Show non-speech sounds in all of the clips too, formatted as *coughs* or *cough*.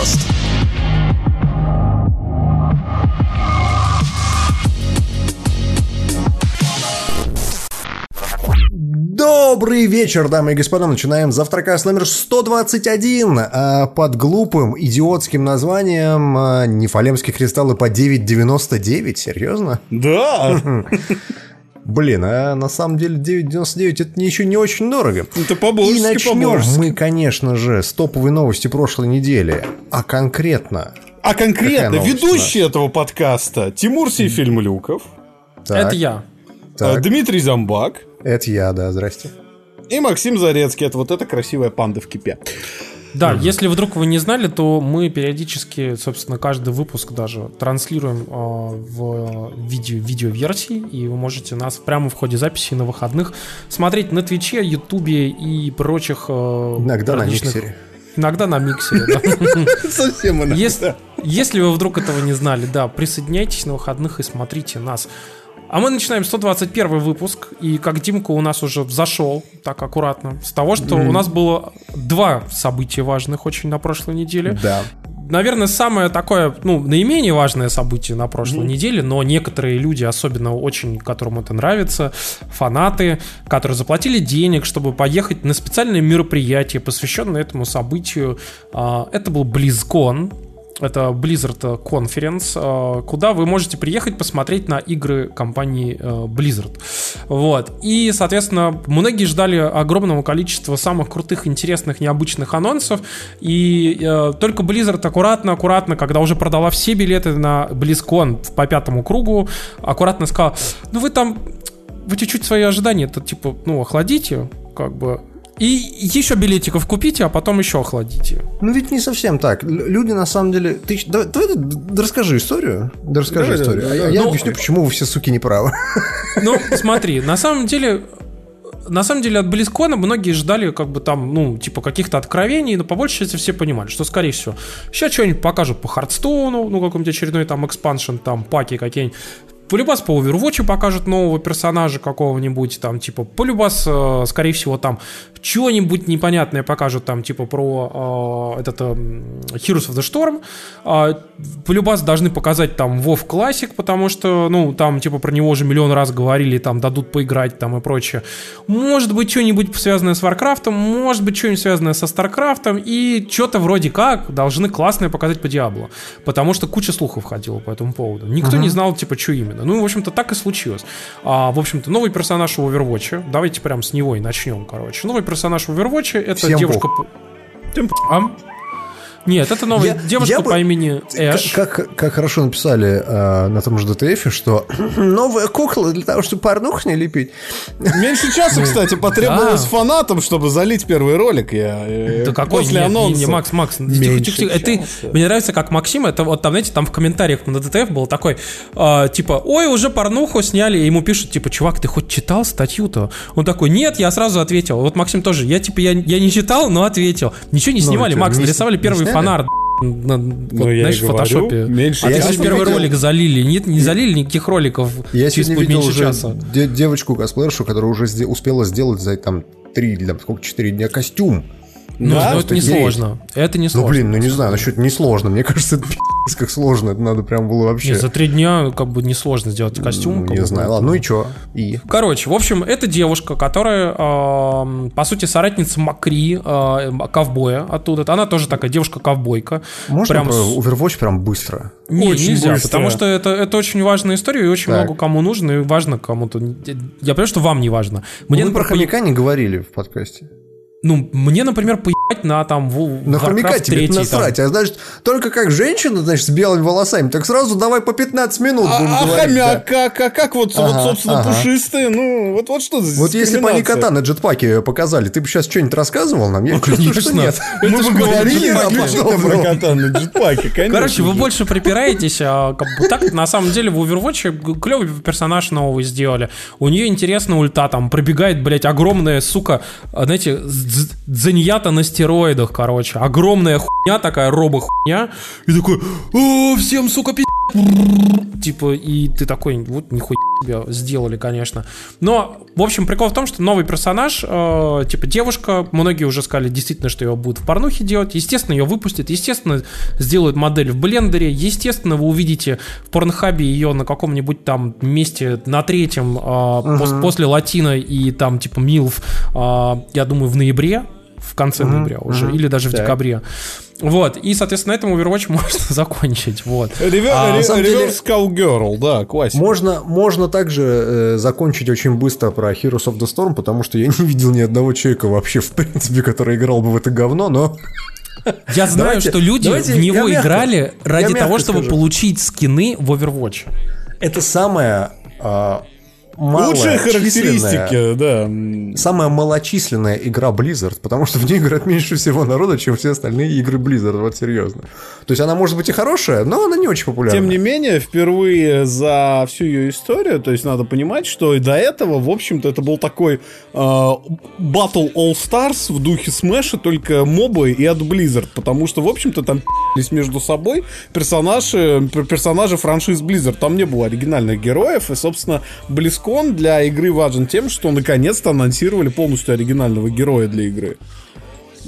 подкаст. Добрый вечер, дамы и господа. Начинаем завтракас номер 121 а, под глупым, идиотским названием а, «Нефалемские кристаллы по 9,99». Серьезно? Да. *laughs* Блин, а на самом деле 9,99 это еще не очень дорого. Это по-божески, И начнем по-божески. мы, конечно же, с топовой новости прошлой недели. А конкретно... А конкретно ведущий этого подкаста Тимур Сейфельмлюков, Так, Это я. так, э, Дмитрий Замбак это я, да, здрасте. и Максим Зарецкий. Это вот эта красивая панда в кипе. Да, если вдруг вы не знали, то мы периодически, собственно, каждый выпуск даже транслируем э, в видео, видеоверсии, и вы можете нас прямо в ходе записи на выходных смотреть на Твиче, Ютубе и прочих... э, Иногда на различных- миксере. Иногда на миксере, да. *laughs* Совсем иногда. Если, если вы вдруг этого не знали, да, присоединяйтесь на выходных и смотрите нас. А мы начинаем 121 выпуск, и как Димка у нас уже взошел, так аккуратно, с того, что у нас было два события важных очень на прошлой неделе. Да. Наверное, самое такое, ну, наименее важное событие на прошлой неделе, но некоторые люди, особенно очень, которым это нравится, фанаты, которые заплатили денег, чтобы поехать на специальное мероприятие, посвященное этому событию. А, Это был BlizzCon, это Blizzard Conference, э, куда вы можете приехать посмотреть на игры компании э, Blizzard. Вот. И, соответственно, многие ждали огромного количества самых крутых, интересных, необычных анонсов. И э, только Blizzard аккуратно-аккуратно, когда уже продала все билеты на BlizzCon по пятому кругу, аккуратно сказала, ну вы там, вы чуть-чуть свои ожидания, это типа, ну, охладите, как бы, и еще билетиков купите, а потом еще охладите. Ну ведь не совсем так. Люди на самом деле... Ты, давай, давай расскажи историю. Да расскажи Да, да, историю. да, а я, да. я Ну, объясню, почему вы все суки не правы. *laughs* Ну, смотри, на самом деле, на самом деле от Близкона многие ждали как бы там, ну, типа каких-то откровений, но по большей части все понимали, что, скорее всего, сейчас что-нибудь покажут по Хардстоуну, ну, какой-нибудь очередной там экспаншн, там, паки какие-нибудь. Полюбас по Overwatch покажут нового персонажа какого-нибудь, там, типа, полюбас, э, скорее всего, там, что-нибудь непонятное покажут, там, типа, про э, этот э, Heroes of the Storm. А, полюбас должны показать, там, WoW Classic, потому что, ну, там, типа, про него уже миллион раз говорили, там, дадут поиграть, там, и прочее. Может быть, что-нибудь связанное с Warcraft, может быть, что-нибудь связанное со StarCraft, и что-то вроде как должны классное показать по Диабло. Потому что куча слухов ходила по этому поводу. Никто не знал, типа, что именно. Ну, в общем-то, так и случилось. А, в общем-то, новый персонаж в Overwatch. Давайте прям с него и начнем, короче. Новый персонаж в Overwatch это Всем девушка... пох. по- А? Нет, это новая Я- девушка я бы- по имени Эш. Как, как, как хорошо написали э, на том же ДТФ, что *clears throat* новая кукла для того, чтобы порнух не лепить. Меньше часа, кстати, потребовалось да. фанатам, чтобы залить первый ролик. Я э, Да какой? после Нет, не, анонса. не, Макс, Макс, тихо, тихо, тихо. Ты, мне нравится, как Максим, это вот там, знаете, там в комментариях на ДТФ был такой, а, типа, ой, уже порнуху сняли, и ему пишут, типа, чувак, ты хоть читал статью-то? Он такой, нет, я сразу ответил. Вот Максим тоже, я, типа, я, я не читал, но ответил. Ничего не Ну, снимали, это Макс, не нарисовали первый не? Фонарь. на- вот, Ну, я знаешь, в фотошопе. меньше а часа. ты Я же первый видел- ролик залили. Нет, не залили никаких роликов. Я через сегодня видел меньше уже часа. де- девочку косплеершу, которая уже успела сделать за там три там, сколько, четыре дня костюм. Ну, Да? ну, это не сложно. Это не Ну, сложно. блин, ну не знаю, насчет несложно. Мне *laughs* кажется, это пи***ц как сложно. Это надо прям было вообще... Не, за три дня как бы несложно сделать костюм. Ну, не знаю. ну, Ладно, ну и чё? И? Короче, в общем, это девушка, которая, эм, по сути, соратница Макри, э, ковбоя оттуда. Она тоже такая девушка-ковбойка. Можно Прям про Overwatch прям быстро? Не, Очень нельзя, быстро. потому что это, это очень важная история, и очень Так. много кому нужно, и важно кому-то. Я понимаю, что вам не важно. Мне, Вы про например, хомяка не говорили в подкасте. Ну, мне, например, поебать на там в На Warcraft хомяка тебе 3 там. насрать. А значит, только как женщина, значит, с белыми волосами, так сразу давай по 15 минут А, будем а говорить. хомяк, да. как, а как вот, Ага, вот, собственно, ага. пушистые? Ну, вот, вот что за Вот если бы они кота на джетпаке показали, ты бы сейчас что-нибудь рассказывал нам? Я чувствую, что конечно. нет. Мы бы говорили про кота на *laughs* джетпаке, конечно. Короче, вы больше припираетесь, а как бы так на самом деле в Overwatch клевый персонаж новый сделали. У нее интересная ульта, там пробегает, блядь, огромная, сука, а, знаете, дзеньята на стероидах, короче. Огромная хуйня такая, робо-хуйня. И такой, «О, всем, сука, пи***». Типа, и ты такой, вот нихуя. сделали, конечно. Но, в общем, прикол в том, что новый персонаж, э, типа девушка, многие уже сказали действительно, что ее будут в порнухе делать. Естественно, ее выпустят, естественно, сделают модель в блендере. Естественно, вы увидите в порнхабе ее на каком-нибудь там месте на третьем э, uh-huh. пос, после латина и там типа милф, э, я думаю, в ноябре в конце uh-huh, ноября уже, uh-huh. или даже в так. декабре. Вот, и, соответственно, на этом Overwatch *laughs* можно закончить, вот. Reverse а, деле, Cowgirl, да, классика. Можно, можно также э, закончить очень быстро про Heroes of the Storm, потому что я не видел ни одного человека вообще, в принципе, который играл бы в это говно, но... *laughs* Я знаю, давайте, что люди давайте, в него мягко, играли ради того, чтобы скажу. получить скины в Overwatch. Это самая а, Лучшие характеристики, да. Самая малочисленная игра Blizzard, потому что в ней играет меньше всего народа, чем все остальные игры Blizzard, вот серьезно. То есть она может быть и хорошая, но она не очень популярна. Тем не менее, впервые за всю ее историю, то есть надо понимать, что и до этого, в общем-то, это был такой э, Battle All Stars в духе Смэша, только мобы и от Blizzard, потому что, в общем-то, там пи***лись между собой персонажи, персонажи франшиз Blizzard. Там не было оригинальных героев, и, собственно, близко BlizzCon для игры важен тем, что наконец-то анонсировали полностью оригинального героя для игры.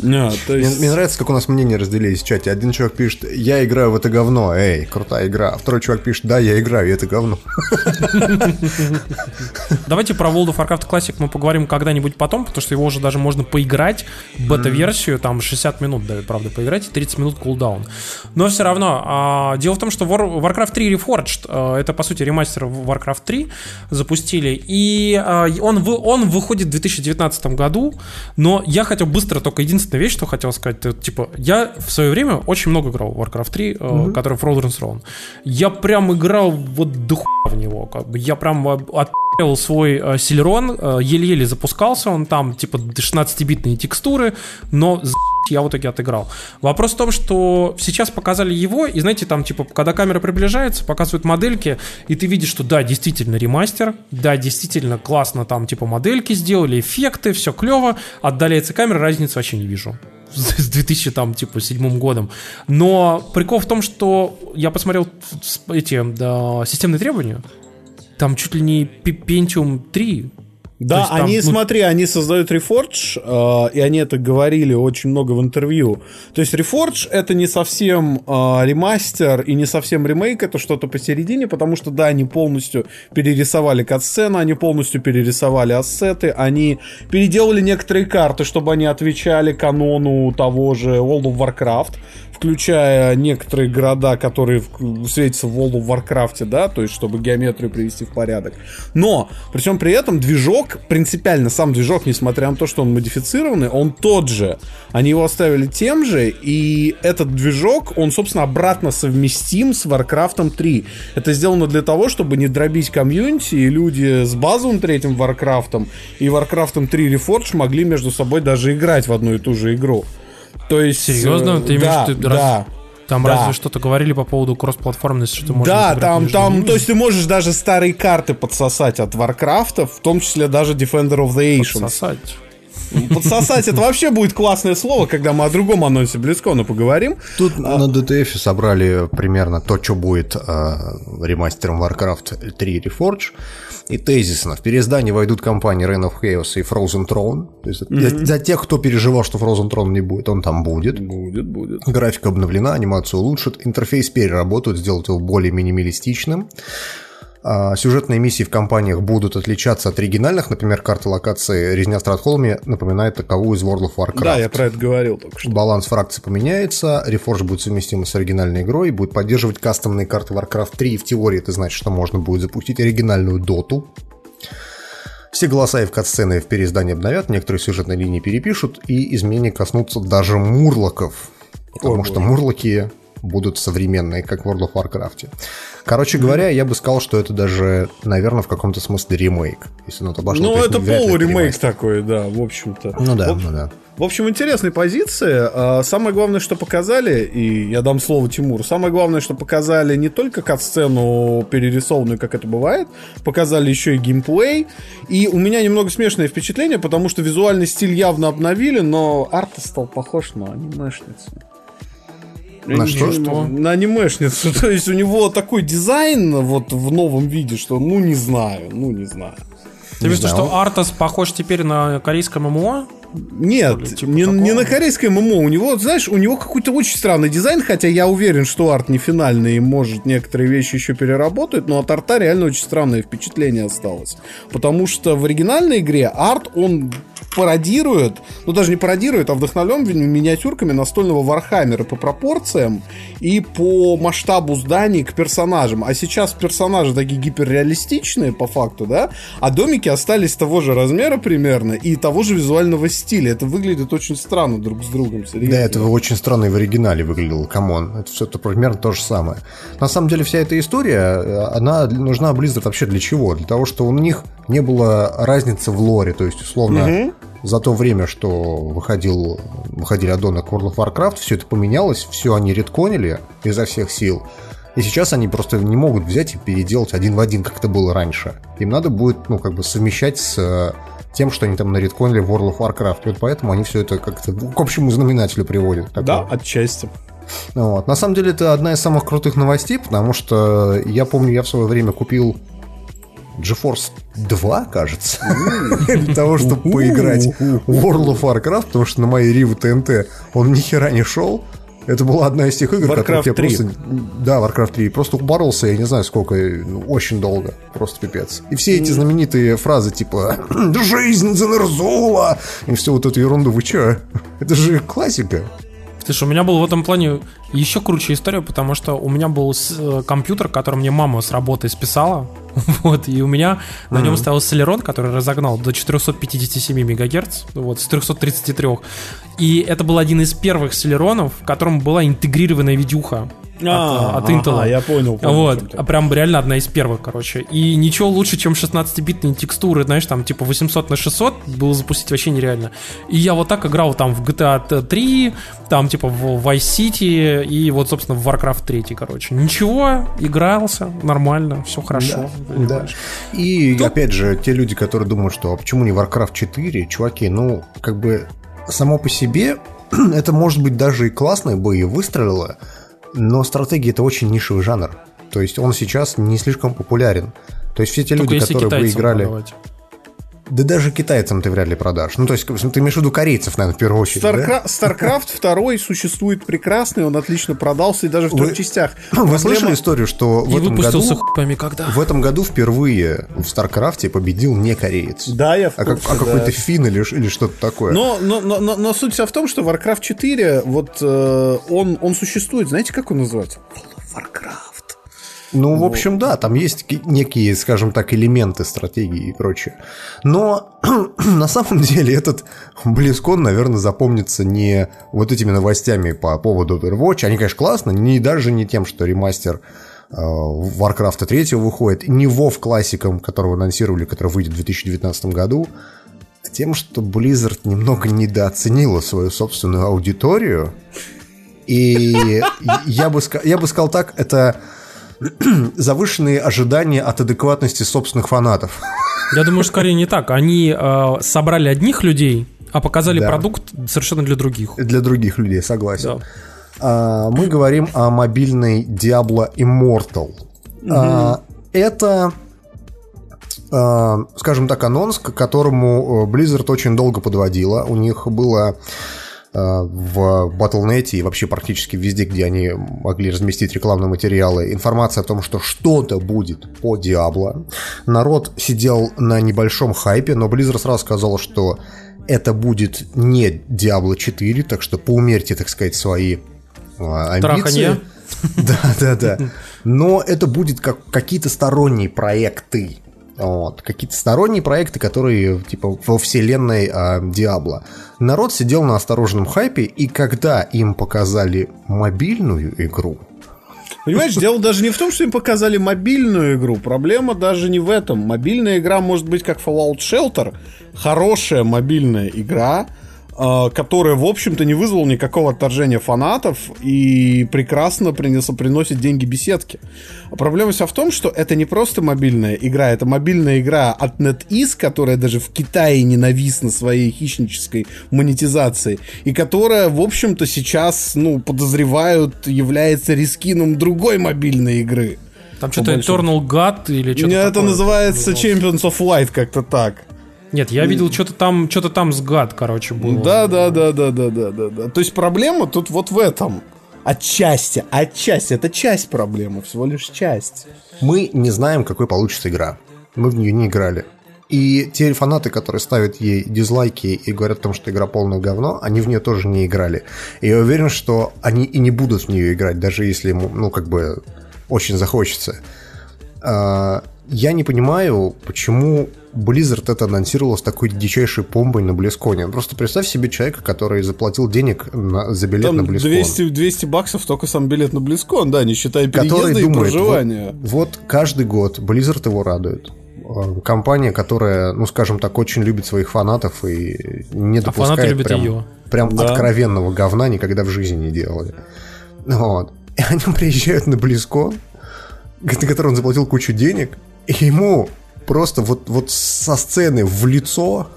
А, то есть... мне, мне нравится, как у нас мнения разделились в чате. Один человек пишет, я играю в это говно, эй, крутая игра. А второй чувак пишет, да, я играю, и это говно. Давайте про World of Warcraft Classic мы поговорим когда-нибудь потом, потому что его уже даже можно поиграть, бета-версию, там 60 минут, да, правда, поиграть, и 30 минут кулдаун. Но все равно, а, дело в том, что Warcraft 3 Reforged, а, это, по сути, ремастер Warcraft 3 запустили, и а, он, он выходит в 2019 году, но я хотел быстро только единственное единственная вещь, что хотел сказать, это, типа, я в свое время очень много играл в Warcraft 3, mm-hmm. который Frozen's Throne. Я прям играл вот до в него, как бы, я прям отпил свой э, Силерон, э, еле-еле запускался он там, типа, 16-битные текстуры, но я в итоге отыграл. Вопрос в том, что сейчас показали его, и знаете, там, типа, когда камера приближается, показывают модельки, и ты видишь, что да, действительно ремастер, да, действительно классно там, типа, модельки сделали, эффекты, все клево, отдаляется камера, разницы вообще не вижу *laughs* с 2000 там типа седьмым годом. Но прикол в том, что я посмотрел эти да, системные требования, там чуть ли не Pentium 3 да, есть, они, там, ну... смотри, они создают Reforge, э, и они это говорили очень много в интервью. То есть Reforge это не совсем э, ремастер и не совсем ремейк, это что-то посередине, потому что, да, они полностью перерисовали катсцены, они полностью перерисовали ассеты, они переделали некоторые карты, чтобы они отвечали канону того же World of Warcraft включая некоторые города, которые светятся в World of Warcraft, да, то есть чтобы геометрию привести в порядок. Но, при всем при этом, движок, принципиально сам движок, несмотря на то, что он модифицированный, он тот же. Они его оставили тем же, и этот движок, он, собственно, обратно совместим с Warcraft 3. Это сделано для того, чтобы не дробить комьюнити, и люди с базовым третьим Warcraft и Warcraft 3 Reforged могли между собой даже играть в одну и ту же игру. То есть... Серьезно? Ты имеешь да, да. Раз... Там да. разве что-то говорили по поводу кроссплатформенности, что можно Да, там, там, то есть ты можешь даже старые карты подсосать от Warcraft'а, в том числе даже Defender of the Ancients. Подсосать. Подсосать это вообще будет классное слово, когда мы о другом анонсе BlizzCon'а поговорим. Тут а... на DTF собрали примерно то, что будет э, ремастером Warcraft 3 Reforged. И тезисно. В переиздание войдут компании Reign of Chaos и Frozen Throne. То есть mm-hmm. для, для тех, кто переживал, что Frozen Throne не будет, он там будет. Будет, будет. Графика обновлена, анимацию улучшат, интерфейс переработают, сделают его более минималистичным. А, сюжетные миссии в компаниях будут отличаться от оригинальных, например, карта локации «Резня в Стратхолме» напоминает таковую из World of Warcraft. Да, я про это говорил только что. Баланс фракций поменяется, Reforge будет совместим с оригинальной игрой, будет поддерживать кастомные карты Warcraft 3, и в теории это значит, что можно будет запустить оригинальную доту, все голоса и в катсцены в переиздании обновят, некоторые сюжетные линии перепишут, и изменения коснутся даже мурлоков. Потому О, что мурлоки будут современные, как в World of Warcraft. Короче говоря, я бы сказал, что это даже, наверное, в каком-то смысле ремейк. Если пошло, ну, это полуремейк такой, да, в общем-то. Ну да, в, ну да. В общем, интересные позиции. А, самое главное, что показали, и я дам слово Тимуру, самое главное, что показали не только кат-сцену перерисованную, как это бывает, показали еще и геймплей. И у меня немного смешное впечатление, потому что визуальный стиль явно обновили, но арт стал похож на анимешницу. На что? что? На анимешницу. *laughs* То есть у него такой дизайн вот в новом виде, что ну не знаю, ну не знаю. Ты видишь, что Артас похож теперь на корейское ММО? Нет, типа не, не на корейское ММО. У него, знаешь, у него какой-то очень странный дизайн, хотя я уверен, что арт не финальный и может некоторые вещи еще переработать, но от арта реально очень странное впечатление осталось. Потому что в оригинальной игре арт, он пародирует, ну даже не пародирует, а вдохновлен миниатюрками настольного Вархаммера по пропорциям и по масштабу зданий к персонажам. А сейчас персонажи такие гиперреалистичные по факту, да, а домики остались того же размера примерно и того же визуального стиля. Это выглядит очень странно друг с другом. Серьезно. Да, это очень странно и в оригинале выглядело, come on. Это все это примерно то же самое. На самом деле вся эта история, она нужна Blizzard вообще для чего? Для того, что у них не было разницы в лоре, то есть условно угу. за то время, что выходил, выходили аддоны к World of Warcraft, все это поменялось, все они редконили изо всех сил. И сейчас они просто не могут взять и переделать один в один, как это было раньше. Им надо будет, ну, как бы совмещать с э, тем, что они там наритконили World of Warcraft. И вот поэтому они все это как-то к общему знаменателю приводят. Такое. Да, отчасти. Вот. На самом деле это одна из самых крутых новостей, потому что я помню, я в свое время купил GeForce 2, кажется, *laughs* для того, чтобы поиграть в World of Warcraft, потому что на моей Риву ТНТ он ни хера не шел. Это была одна из тех игр, Warcraft я просто... Да, Warcraft 3. Просто упоролся, я не знаю сколько, ну, очень долго. Просто пипец. И все эти знаменитые фразы типа «Жизнь Занерзула!» и все вот эту ерунду. Вы чё? Это же классика. Слушай, у меня был в этом плане еще круче история, потому что у меня был э, компьютер, который мне мама с работы списала. *laughs* Вот, и у меня на нем стоял Celeron, который разогнал до 457 МГц, вот, с 333. И это был один из первых Celeronов, в котором была интегрированная видюха а, от, от Intel. А, я понял. понял вот, а прям реально одна из первых, короче. И ничего лучше, чем 16-битные текстуры, знаешь, там типа 800 на 600 было запустить вообще нереально. И я вот так играл там в GTA 3, там типа в Vice City и вот, собственно, в Warcraft 3, короче. Ничего, игрался, нормально, все хорошо. Да. да. И Тут... опять же, те люди, которые думают, что а почему не Warcraft 4, чуваки, ну, как бы само по себе *clears throat* это может быть даже и классное бы и выстрелило, но стратегия это очень нишевый жанр. То есть он сейчас не слишком популярен. То есть все те Только люди, которые бы играли... Продавать. Да даже китайцам ты вряд ли продашь. Ну, то есть, ты имеешь в виду корейцев, наверное, в первую очередь. Старкра... Да? StarCraft 2 существует прекрасный, он отлично продался и даже в трех Вы... частях. *clears throat* Вы Проблема... слышали историю, что в этом году... когда? В этом году впервые в StarCraft победил не кореец. Да, я в а, курсе, а, а какой-то фин или, или что-то такое. Но, но, но, но, но суть вся в том, что Warcraft 4, вот э, он, он существует. Знаете, как он называется? Warcraft. Ну, в общем, да, там есть некие, скажем так, элементы стратегии и прочее. Но *clears throat* на самом деле этот BlizzCon, наверное, запомнится не вот этими новостями по поводу Overwatch. Они, конечно, классно, не даже не тем, что ремастер э, Warcraft 3 выходит, не WoW классиком, которого анонсировали, который выйдет в 2019 году, а тем, что Blizzard немного недооценила свою собственную аудиторию. И *laughs* я бы, я бы сказал так, это *clears throat* завышенные ожидания от адекватности собственных фанатов. Я думаю, скорее не так. Они э, собрали одних людей, а показали да. продукт совершенно для других. Для других людей, согласен. Да. А, мы говорим о мобильной Diablo Immortal. Угу. А, это, а, скажем так, анонс, к которому э, Blizzard очень долго подводила. У них было в Battle.net и вообще практически везде, где они могли разместить рекламные материалы, информация о том, что что-то будет по Диабло. Народ сидел на небольшом хайпе, но Blizzard сразу сказал, что это будет не Diablo 4, так что поумерьте, так сказать, свои э, амбиции. *laughs* Да, да, да. Но это будет как какие-то сторонние проекты. Вот. Какие-то сторонние проекты, которые типа во вселенной э. Народ сидел на осторожном хайпе, и когда им показали мобильную игру, Понимаешь, дело даже не в том, что им показали мобильную игру. Проблема даже не в этом. Мобильная игра может быть как Fallout Shelter. Хорошая мобильная игра, э, который, в общем-то, не вызвал никакого отторжения фанатов и прекрасно принес, приносит деньги беседке. А проблема вся в том, что это не просто мобильная игра, это мобильная игра от NetEase, которая даже в Китае ненавистна своей хищнической монетизацией, и которая, в общем-то, сейчас, ну, подозревают, является рискином другой мобильной игры. Там что-то Eternal God или что-то Это такое. называется Champions of Light, как-то так. Нет, я видел что-то там, что-то там с гад, короче, было. Да, да, да, да, да, да, да, да. То есть проблема тут вот в этом. Отчасти, отчасти. Это часть проблемы, всего лишь часть. Мы не знаем, какой получится игра. Мы в нее не играли. И те фанаты, которые ставят ей дизлайки и говорят о том, что игра полное говно, они в нее тоже не играли. И я уверен, что они и не будут в нее играть, даже если ему, ну, как бы, очень захочется. Я не понимаю, почему Blizzard это анонсировал с такой дичайшей помбой на Близконе. Просто представь себе человека, который заплатил денег на, за билет Там на Близкон. 200, 200 баксов только сам билет на Близкон, да, не считая переезда который и думает, проживания. Вот, вот каждый год Blizzard его радует. Э, компания, которая, ну, скажем так, очень любит своих фанатов и не а допускает прям, ее. прям да. откровенного говна никогда в жизни не делали. Вот. *laughs* И они приезжают на Близкон, на который он заплатил кучу денег, ему просто вот, вот со сцены в лицо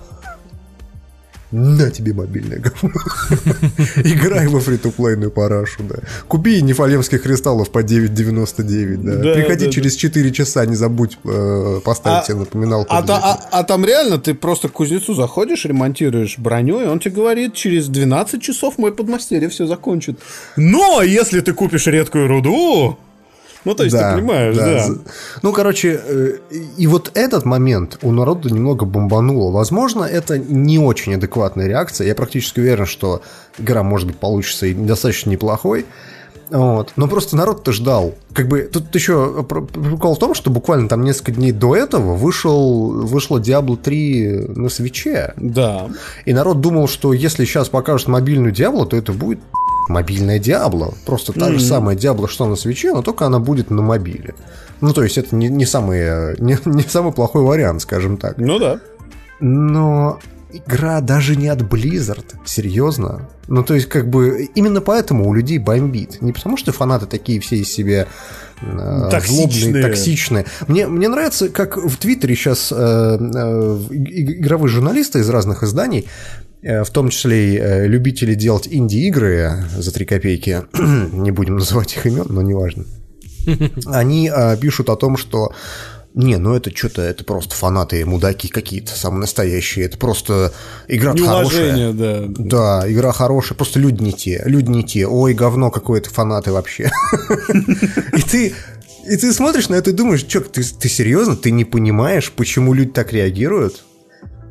на тебе мобильное говно. *laughs* Играй во фри-то-плейную парашу, да. Купи нефалемских кристаллов по 9.99, да. да Приходи да, через да. 4 часа, не забудь э, поставить а, себе напоминалку. А, а, а, там реально ты просто к кузнецу заходишь, ремонтируешь броню, и он тебе говорит, через 12 часов мой подмастерье все закончит. Но если ты купишь редкую руду, ну, то есть, да, ты понимаешь, да. да. Ну, короче, э, и вот этот момент у народа немного бомбануло. Возможно, это не очень адекватная реакция. Я практически уверен, что игра, может быть, получится и достаточно неплохой. Вот. Но просто народ-то ждал. Как бы тут еще прикол в том, что буквально там несколько дней до этого вышел, вышло Diablo 3 на свече. Да. И народ думал, что если сейчас покажут мобильную Diablo, то это будет мобильная Диабло. Просто та mm-hmm. же самая Диабло, что на свече, но только она будет на мобиле. Ну, то есть это не, не, самый, не, *laughs* не самый плохой вариант, скажем так. Ну да. Но игра даже не от Blizzard, серьезно. Ну, то есть, как бы, именно поэтому у людей бомбит. Не потому, что фанаты такие все из себя э, токсичные. злобные, токсичные. Мне, мне нравится, как в Твиттере сейчас э, э, игровые журналисты из разных изданий Э, в том числе и э, любители делать инди-игры за 3 копейки, *clears throat* не будем называть их имен, но неважно, *laughs* они э, пишут о том, что не, ну это что-то, это просто фанаты, мудаки какие-то, самые настоящие. Это просто игра хорошая. да. Да, игра хорошая, просто люди не те, люди не те. Ой, говно какое-то, фанаты вообще. *laughs* И ты и ты смотришь на это и думаешь, что, ты, ты серьезно? Ты не понимаешь, почему люди так реагируют?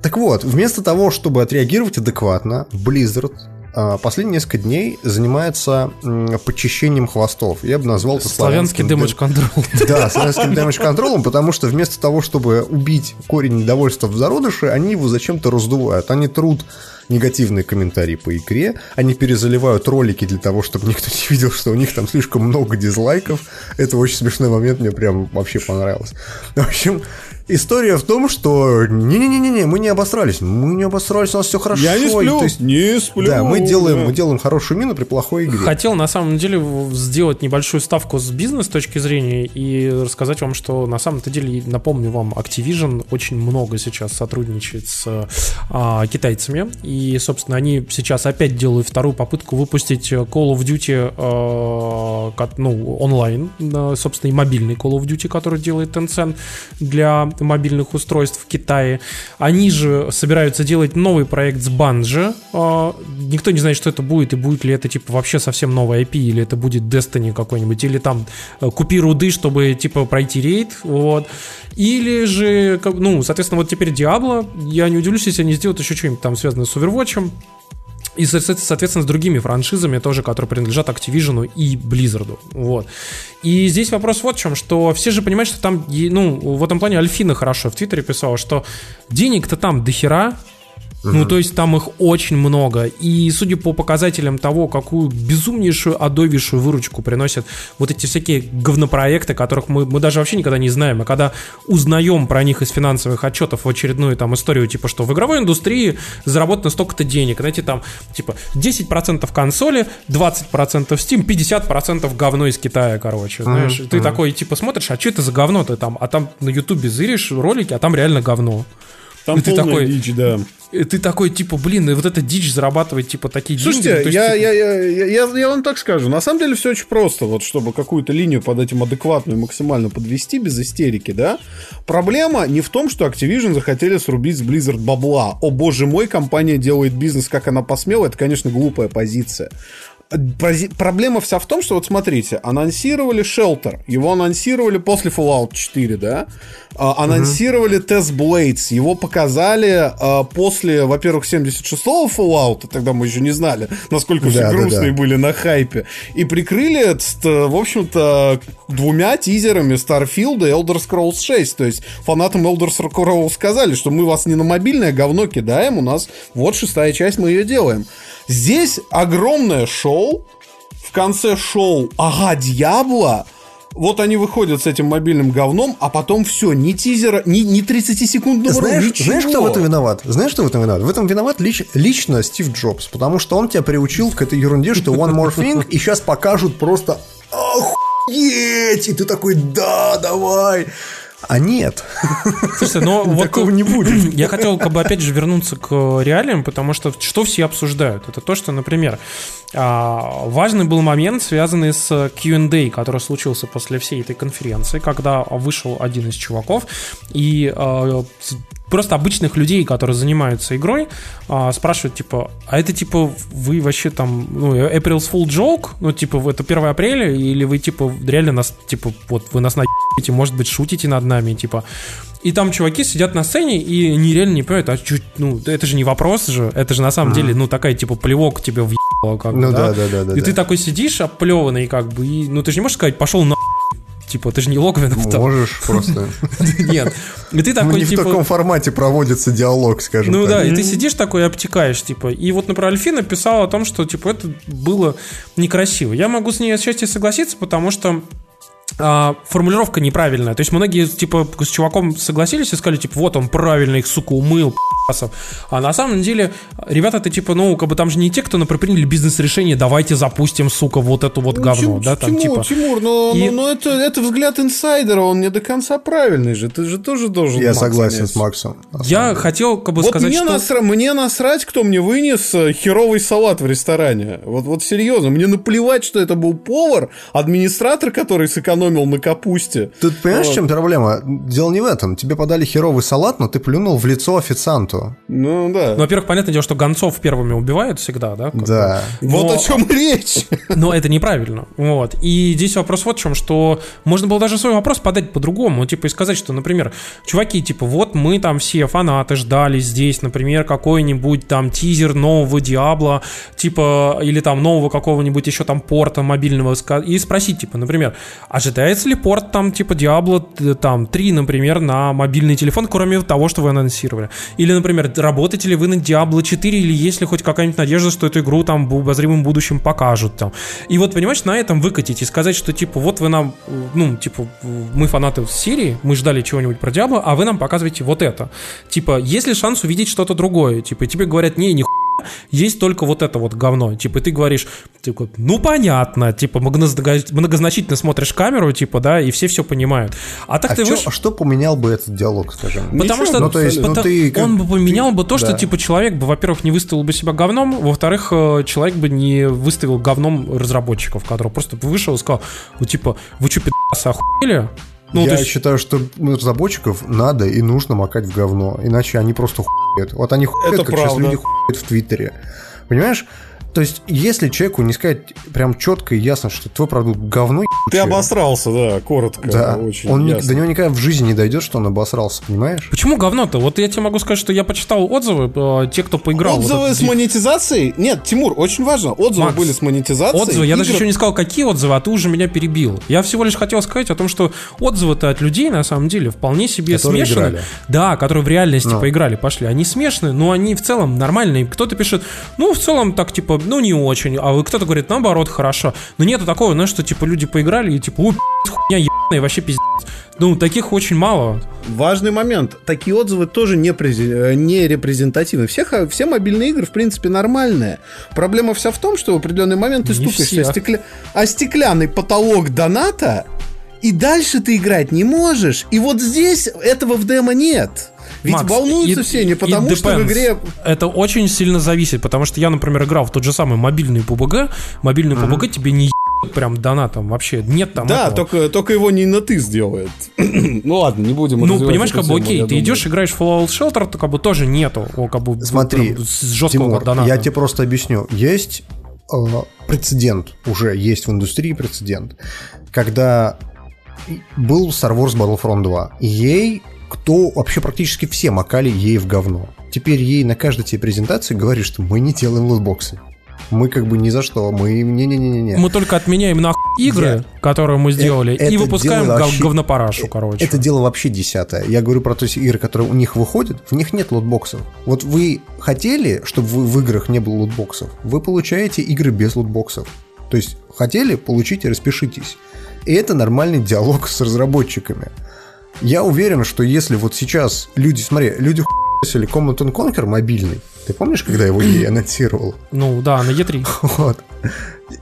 Так вот, вместо того, чтобы отреагировать адекватно, Blizzard а, последние несколько дней занимается почищением хвостов. Я бы назвал это славянский дэмэдж контрол. *laughs* Да, славянским дэмэдж контролом, потому что вместо того, чтобы убить корень недовольства в зародыше, они его зачем-то раздувают. Они труд негативные комментарии по игре, они перезаливают ролики для того, чтобы никто не видел, что у них там слишком много дизлайков. Это очень смешной момент, мне прям вообще понравилось. В общем, История в том, что не-не-не-не, мы не обосрались, мы не обосрались, у нас все хорошо. Я не сплю, то есть, не сплю. Да, мы делаем, да. мы делаем хорошую мину при плохой игре. Хотел на самом деле сделать небольшую ставку с бизнес точки зрения и рассказать вам, что на самом-то деле, напомню вам, Activision очень много сейчас сотрудничает с а, китайцами и, собственно, они сейчас опять делают вторую попытку выпустить Call of Duty, а, ну онлайн, собственно, и мобильный Call of Duty, который делает Tencent для мобильных устройств в Китае. Они же собираются делать новый проект с. А, никто не знает, что это будет, и будет ли это типа вообще совсем новый IP, или это будет Destiny какой-нибудь, или там э, купи руды, чтобы типа пройти рейд, вот. Или же, ну, соответственно, вот теперь Diablo, я не удивлюсь, если они сделают еще что-нибудь там связанное с Overwatch, и, соответственно, с другими франшизами тоже, которые принадлежат Activision и Blizzard. Вот. И здесь вопрос вот в чем, что все же понимают, что там, ну, в этом плане Альфина хорошо в Твиттере писала, что денег-то там дохера, Ну, то есть там их очень много. И судя по показателям того, какую безумнейшую, адовейшую выручку приносят вот эти всякие говнопроекты, которых мы, мы даже вообще никогда не знаем. А когда узнаем про них из финансовых отчетов в очередную там историю, типа, что в игровой индустрии заработано столько-то денег, знаете, там, типа, 10% консоли, 20% Steam, 50% говно из Китая, короче, знаешь. Mm-hmm. Ты такой, типа, смотришь, а что это за говно ты там? А там на Ютубе зыришь ролики, а там реально говно. Там и ты такой, дичь, да. Ты такой, типа, блин, и вот эта дичь зарабатывает, типа, такие Слушайте, деньги. Слушайте, я, типа... я, я, я, я вам так скажу. На самом деле все очень просто. Вот чтобы какую-то линию под этим адекватную максимально подвести без истерики, да. Проблема не в том, что Activision захотели срубить с Blizzard бабла. О боже мой, компания делает бизнес, как она посмела. Это, конечно, глупая позиция. Проблема вся в том, что вот смотрите, анонсировали Shelter, его анонсировали после Fallout 4, да, а, анонсировали uh-huh. Test Blades, его показали а, после, во-первых, 76-го Fallout, тогда мы еще не знали, насколько да, все грустные да, да. были на хайпе, и прикрыли это, в общем-то, двумя тизерами Starfield и Elder Scrolls 6, то есть фанатам Elder Scrolls сказали, что мы вас не на мобильное говно кидаем, у нас вот шестая часть, мы ее делаем. Здесь огромное шоу. В конце шоу «Ага, Дьябло», вот они выходят с этим мобильным говном, а потом все, ни тизера, ни, ни 30 секундного знаешь, ничего. Знаешь, кто в этом виноват? Знаешь, кто в этом виноват? В этом виноват лич, лично Стив Джобс, потому что он тебя приучил к этой ерунде, что one more thing, и сейчас покажут просто охуеть, и ты такой, да, давай. А нет. Слушай, но *laughs* вот такого не будет. *clears throat* Я хотел как бы опять же вернуться к реалиям, потому что что все обсуждают? Это то, что, например, а, важный был момент, связанный с Q&A, который случился после всей этой конференции, когда вышел один из чуваков и а, просто обычных людей, которые занимаются игрой, а, спрашивают, типа, а это, типа, вы вообще там, ну, April's Full Joke? Ну, типа, это 1 апреля? Или вы, типа, реально нас, типа, вот, вы нас наебите, может быть, шутите над нами, типа... И там чуваки сидят на сцене и нереально не понимают, а чуть, ну, это же не вопрос же, это же на самом mm-hmm. деле, ну, такая, типа, плевок тебе в как ну, да? да, да, да. И да, ты такой сидишь оплеванный, как бы, и, ну, ты же не можешь сказать, пошел на Типа, ты же не Логвин. Можешь просто. *laughs* Нет. И ты такой, Не в типа таком формате проводится диалог, скажем Ну да, и ты сидишь такой и обтекаешь, типа. И вот, например, Альфина писала о том, что, типа, это было некрасиво. Я могу с ней отчасти согласиться, потому что а, формулировка неправильная. То есть многие, типа, с чуваком согласились и сказали, типа, вот он правильно их, сука, умыл, а на самом деле, ребята, это типа, ну, как бы там же не те, кто, например, приняли бизнес-решение, давайте запустим, сука, вот эту вот ну, говно, да, там Тимур, типа. Тимур, но, и... но, но это, это взгляд инсайдера, он не до конца правильный же, ты же тоже должен. Я согласен понять. с Максом. Я хотел, как бы вот сказать, мне что... Насра... Мне насрать, кто мне вынес э, херовый салат в ресторане. Вот, вот серьезно, мне наплевать, что это был повар, администратор, который сэкономил на капусте. Тут понимаешь, вот. в чем проблема? Дело не в этом. Тебе подали херовый салат, но ты плюнул в лицо официанту. Ну, да. Ну, во-первых, понятное дело, что гонцов первыми убивают всегда, да? Да. Но... Вот о чем речь. *laughs* Но это неправильно. Вот. И здесь вопрос вот в чем, что можно было даже свой вопрос подать по-другому, типа и сказать, что, например, чуваки, типа, вот мы там все фанаты ждали здесь, например, какой-нибудь там тизер нового Диабло, типа, или там нового какого-нибудь еще там порта мобильного, и спросить, типа, например, ожидается ли порт там, типа, Диабло там 3, например, на мобильный телефон, кроме того, что вы анонсировали? Или, например, Работаете ли вы на Diablo 4 или есть ли хоть какая-нибудь надежда, что эту игру там в обозримом будущем покажут там. И вот, понимаешь, на этом выкатить и сказать, что типа вот вы нам, ну, типа, мы фанаты серии, мы ждали чего-нибудь про Diablo, а вы нам показываете вот это. Типа, есть ли шанс увидеть что-то другое? Типа, тебе говорят, не, не есть только вот это вот говно. Типа, ты говоришь, типа, ну понятно, типа, многозначительно смотришь камеру, типа, да, и все все понимают. А так а ты чё, выш... А что поменял бы этот диалог, скажем? Потому Ничего, что ну, то есть, ну, ты, как... он бы поменял ты... бы то, что, да. типа, человек бы, во-первых, не выставил бы себя говном, во-вторых, э, человек бы не выставил говном разработчиков, который просто вышел и сказал, ну, типа, вы что, пи***сы, охуели? Ну, я есть... считаю, что разработчиков надо и нужно макать в говно, иначе они просто хуят. Вот они хуят, как правда. сейчас люди хуят в Твиттере. Понимаешь? То есть, если человеку не сказать прям четко и ясно, что твой продукт говно, Ты обосрался, да, коротко. да, очень он ясно. до него никогда в жизни не дойдет, что он обосрался, понимаешь? Почему говно-то? Вот я тебе могу сказать, что я почитал отзывы, э, те, кто поиграл. вот Отзывы этот с монетизацией? Нет, Тимур, очень важно. Отзывы Макс, были с монетизацией. Отзывы, я даже еще не сказал, какие отзывы, а ты уже меня перебил. Я всего лишь хотел сказать о том, что отзывы-то от людей, на самом деле, вполне себе Которые смешаны. играли. Да, которые в реальности Ну. поиграли, пошли. Они смешаны, но они в целом нормальные. Кто-то пишет, ну, в целом так, типа, ну, не очень. А кто-то говорит, наоборот, хорошо. Но нету такого, знаешь, что, типа, люди поиграли и, типа, пи***ц, хуйня ебаная, вообще пиздец. Ну, таких очень мало. Важный момент. Такие отзывы тоже не, прези- э, не репрезентативны. Все, ха- все мобильные игры, в принципе, нормальные. Проблема вся в том, что в определенный момент ты Не стукаешься о, стекля- о стеклянный потолок доната, и дальше ты играть не можешь. И вот здесь этого в демо нет. Ведь Макс, волнуются it- все не потому, что в depends. игре... Это очень сильно зависит, потому что я, например, играл в тот же самый мобильный PUBG. Мобильный PUBG тебе не ебет прям донатом вообще. Нет там Да, этого. только, только его не на ты сделает. *clears throat* ну ладно, не будем Ну, понимаешь, как бы окей, ты думаю. идешь, играешь в Fallout Shelter, то как бы тоже нету, о, как бы Смотри, прям с жесткого Тимур, доната. я тебе просто объясню. Есть э, прецедент, уже есть в индустрии прецедент, когда был Star Wars Battlefront 2. И ей, кто вообще практически все макали ей в говно. Теперь ей на каждой тебе презентации говорит, что мы не делаем лутбоксы. Мы как бы ни за что, мы не-не-не-не. Мы только отменяем нахуй игры, которые мы сделали, это и выпускаем вообще- говнопарашу, короче. Это дело вообще десятое. Я говорю про то есть игры, которые у них выходят, в них нет лутбоксов. Вот вы хотели, чтобы вы в играх не было лутбоксов, вы получаете игры без лутбоксов. То есть хотели, получите, распишитесь. И это нормальный диалог с разработчиками. Я уверен, что если вот сейчас люди, смотри, люди хуесили Command and Conquer мобильный, ты помнишь, когда его ей анонсировал? *clears throat* Ну да, на Е3. *laughs* Вот.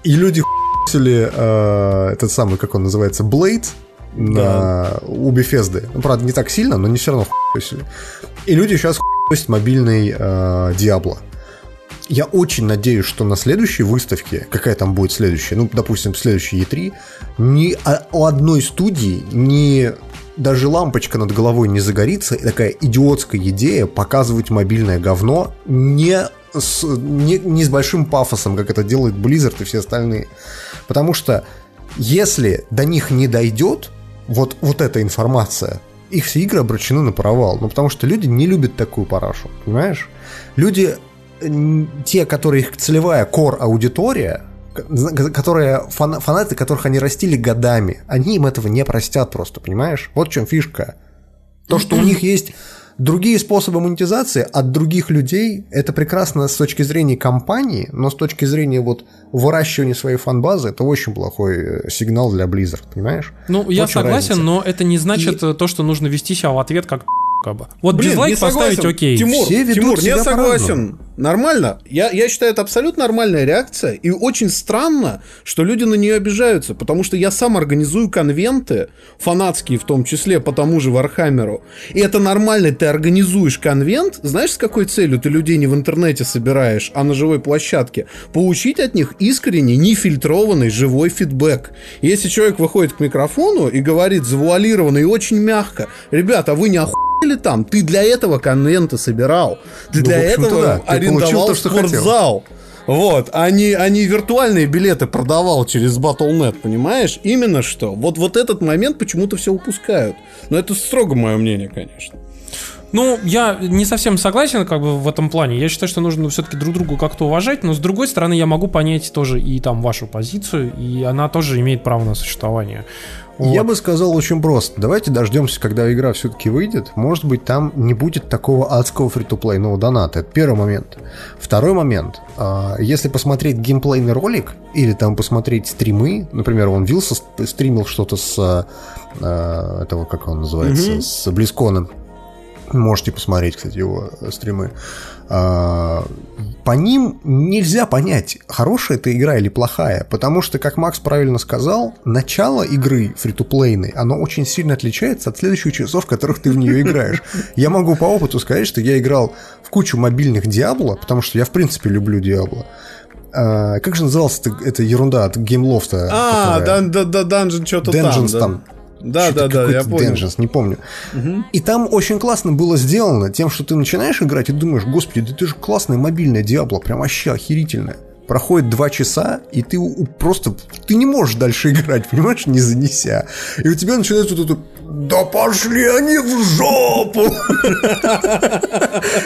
И люди хуесили э, этот самый, как он называется, Blade на у Bethesda. Ну, правда, не так сильно, но не все равно хуесили. И люди сейчас хуесят мобильный э, Diablo. Я очень надеюсь, что на следующей выставке, какая там будет следующая, ну, допустим, следующей E3, ни у одной студии ни даже лампочка над головой не загорится, и такая идиотская идея показывать мобильное говно не с, не, не с большим пафосом, как это делает Blizzard и все остальные. Потому что если до них не дойдет вот, вот эта информация, их все игры обращены на провал. Ну, потому что люди не любят такую парашу, понимаешь? Люди, те, которые их целевая кор-аудитория, к- которые фана- фанаты, которых они растили годами, они им этого не простят просто, понимаешь? Вот в чем фишка. То, что у них *clears throat* есть другие способы монетизации от других людей, это прекрасно с точки зрения компании, но с точки зрения вот выращивания своей фан-базы, это очень плохой э, сигнал для Blizzard, понимаешь? Ну, я согласен, разница. но это не значит э, то, что нужно вести себя в ответ как бы. Вот Блин, дизлайк не согласен. поставить окей. Тимур, Все ведут Тимур, себя не согласен. по-разному. Нормально. Я, я считаю, это абсолютно нормальная реакция. И очень странно, что люди на нее обижаются. Потому что я сам организую конвенты, фанатские в том числе, по тому же Вархаммеру. И это нормально. Ты организуешь конвент. Знаешь, с какой целью ты людей не в интернете собираешь, а на живой площадке? Получить от них искренний, нефильтрованный живой фидбэк. Если человек выходит к микрофону и говорит завуалированно и очень мягко, ребята, а вы не охуели там? Ты для этого конвента собирал. Ты Ну, для этого да. Арендовал то, что хотел. спортзал. Вот, они, они виртуальные билеты продавал через Battle.net, понимаешь? Именно что. Вот, вот этот момент почему-то все упускают. Но это строго мое мнение, конечно. Ну, я не совсем согласен как бы в этом плане. Я считаю, что нужно все-таки друг другу как-то уважать, но с другой стороны я могу понять тоже и там вашу позицию, и она тоже имеет право на существование. Я Вот. бы сказал очень просто. Давайте дождемся, когда игра все-таки выйдет. Может быть, там не будет такого адского фри-то-плейного доната. Это первый момент. Второй момент. а, Если посмотреть геймплейный ролик или там посмотреть стримы, например, он Вилса ст- стримил что-то с а, а, этого, как он называется, с Близконом. Можете посмотреть, кстати, его стримы. А, По ним нельзя понять, хорошая это игра или плохая, потому что, как Макс правильно сказал, начало игры фри-то-плейной, оно очень сильно отличается от следующих часов, в которых ты в нее играешь. Я могу по опыту сказать, что я играл в кучу мобильных Диабло, потому что я, в принципе, люблю Диабло. А, Как же называлась эта, эта ерунда от геймлофта? А, которая- да, да, да, данжен что-то Dungeons там. там. Да, да, да, я понял. Dungeons, не помню. И там очень классно было сделано тем, что ты начинаешь играть и думаешь, господи, да ты же классная мобильная Диабло, прям вообще охерительная. проходит два часа, и ты просто, ты не можешь дальше играть, *laughs* понимаешь, не занеся. И у тебя начинается вот это, да пошли они в жопу! *laughs*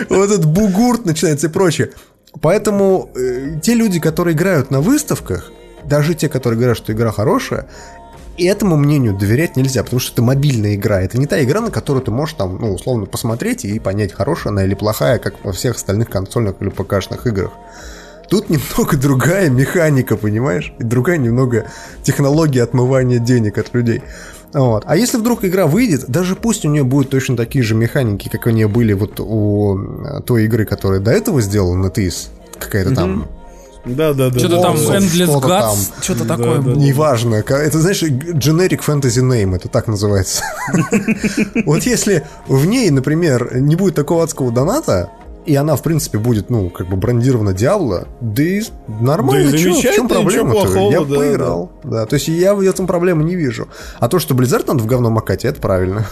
Вот этот бугурт начинается и прочее. Поэтому э, те люди, которые играют на выставках, даже те, которые говорят, что игра хорошая, и этому мнению доверять нельзя, потому что это мобильная игра. Это не та игра, на которую ты можешь там, ну, условно, посмотреть и понять, хорошая она или плохая, как во всех остальных консольных или ПКшных играх. Тут *laughs* немного другая механика, понимаешь? И другая немного технология отмывания денег от людей. Вот. А если вдруг игра выйдет, даже пусть у нее будут точно такие же механики, как они были вот у э, той игры, которая до этого сделала на какая-то там да, да, да. Что-то там Endless что-то Guts, там. что-то Да, такое да, было. Неважно. Это, знаешь, generic fantasy name, это так называется. *laughs* Вот если в ней, например, не будет такого адского доната, и она, в принципе, будет, ну, как бы брендирована Диабло, да и нормально, Да и чё, в чем проблема-то? Я да, поиграл. Да. то есть я в этом проблемы не вижу. А то, что Blizzard надо в говно макать, это правильно.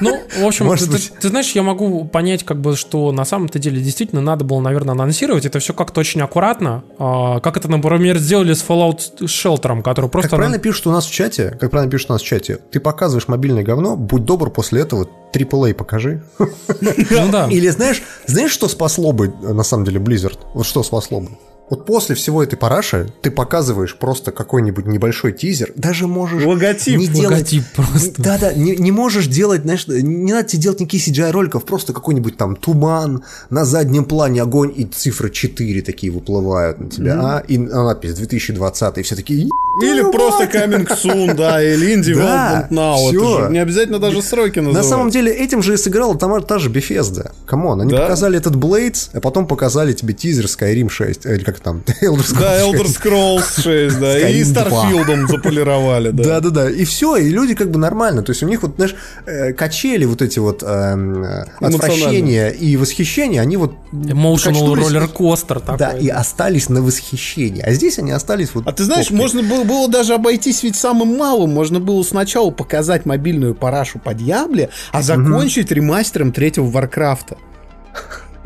Ну, в общем, Может ты, быть. ты знаешь, я могу понять, как бы, что на самом-то деле действительно надо было, наверное, анонсировать. Это все как-то очень аккуратно. А, как это, например, сделали с Fallout Shelter, который просто... Как правильно пишут у нас в чате, как правильно пишут у нас в чате, ты показываешь мобильное говно, будь добр после этого AAA покажи. Ну да. Или знаешь, знаешь, что спасло бы э, на самом деле Blizzard? Вот что спасло бы? Вот после всего этой параши ты показываешь просто какой-нибудь небольшой тизер, даже можешь Логотип. не делать... Логотип просто. Да-да, не, не можешь делать, знаешь, не надо тебе делать никаких CGI-роликов, просто какой-нибудь там туман, на заднем плане огонь и цифры 4 такие выплывают на тебя, а? И надпись 2020, и все такие... Или «Ебать!» просто Coming Soon, да, *laughs* или In Development Now. Это же не обязательно даже сроки На называть. самом деле этим же и сыграла там та же Bethesda. Come on, они Да. показали этот Blades, а потом показали тебе тизер Skyrim 6, или как там, *laughs* Elder Scrolls Да, 6. Elder Scrolls 6, да, и Skyrim 2. Starfieldом заполировали, да. Да-да-да, и все, и люди как бы нормально, то есть у них вот, знаешь, э, качели вот эти вот эм, э, отвращения и восхищения, они вот Emotional качнулись роллер-костер такой. Да, и остались на восхищении, а здесь они остались вот... А ты знаешь, топкой. можно было, было даже обойтись ведь самым малым. Можно было сначала показать мобильную парашу по Дьябле, а закончить ремастером третьего Варкрафта.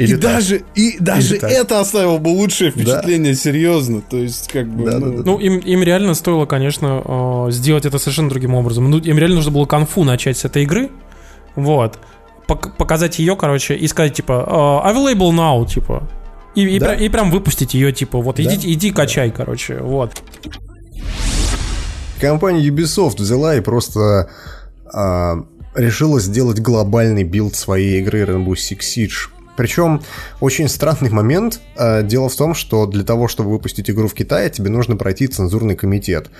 Или и так. даже, и даже так. это оставило бы лучшее впечатление, серьезно. То есть, как бы. Да, ну, да, да. Ну, им, им реально стоило, конечно, э, сделать это совершенно другим образом. Ну, им реально нужно было конфу начать с этой игры. Вот. Пок- показать ее, короче, и сказать, типа, э, available now, типа. И, и, Да. пря- и прям выпустить ее, типа, вот, Да. иди, иди качай, короче, вот. Компания Ubisoft взяла и просто а, решила сделать глобальный build своей игры Rainbow Six Siege. Причем очень странный момент. А, Дело в том, что для того, чтобы выпустить игру в Китае, тебе нужно пройти цензурный комитет.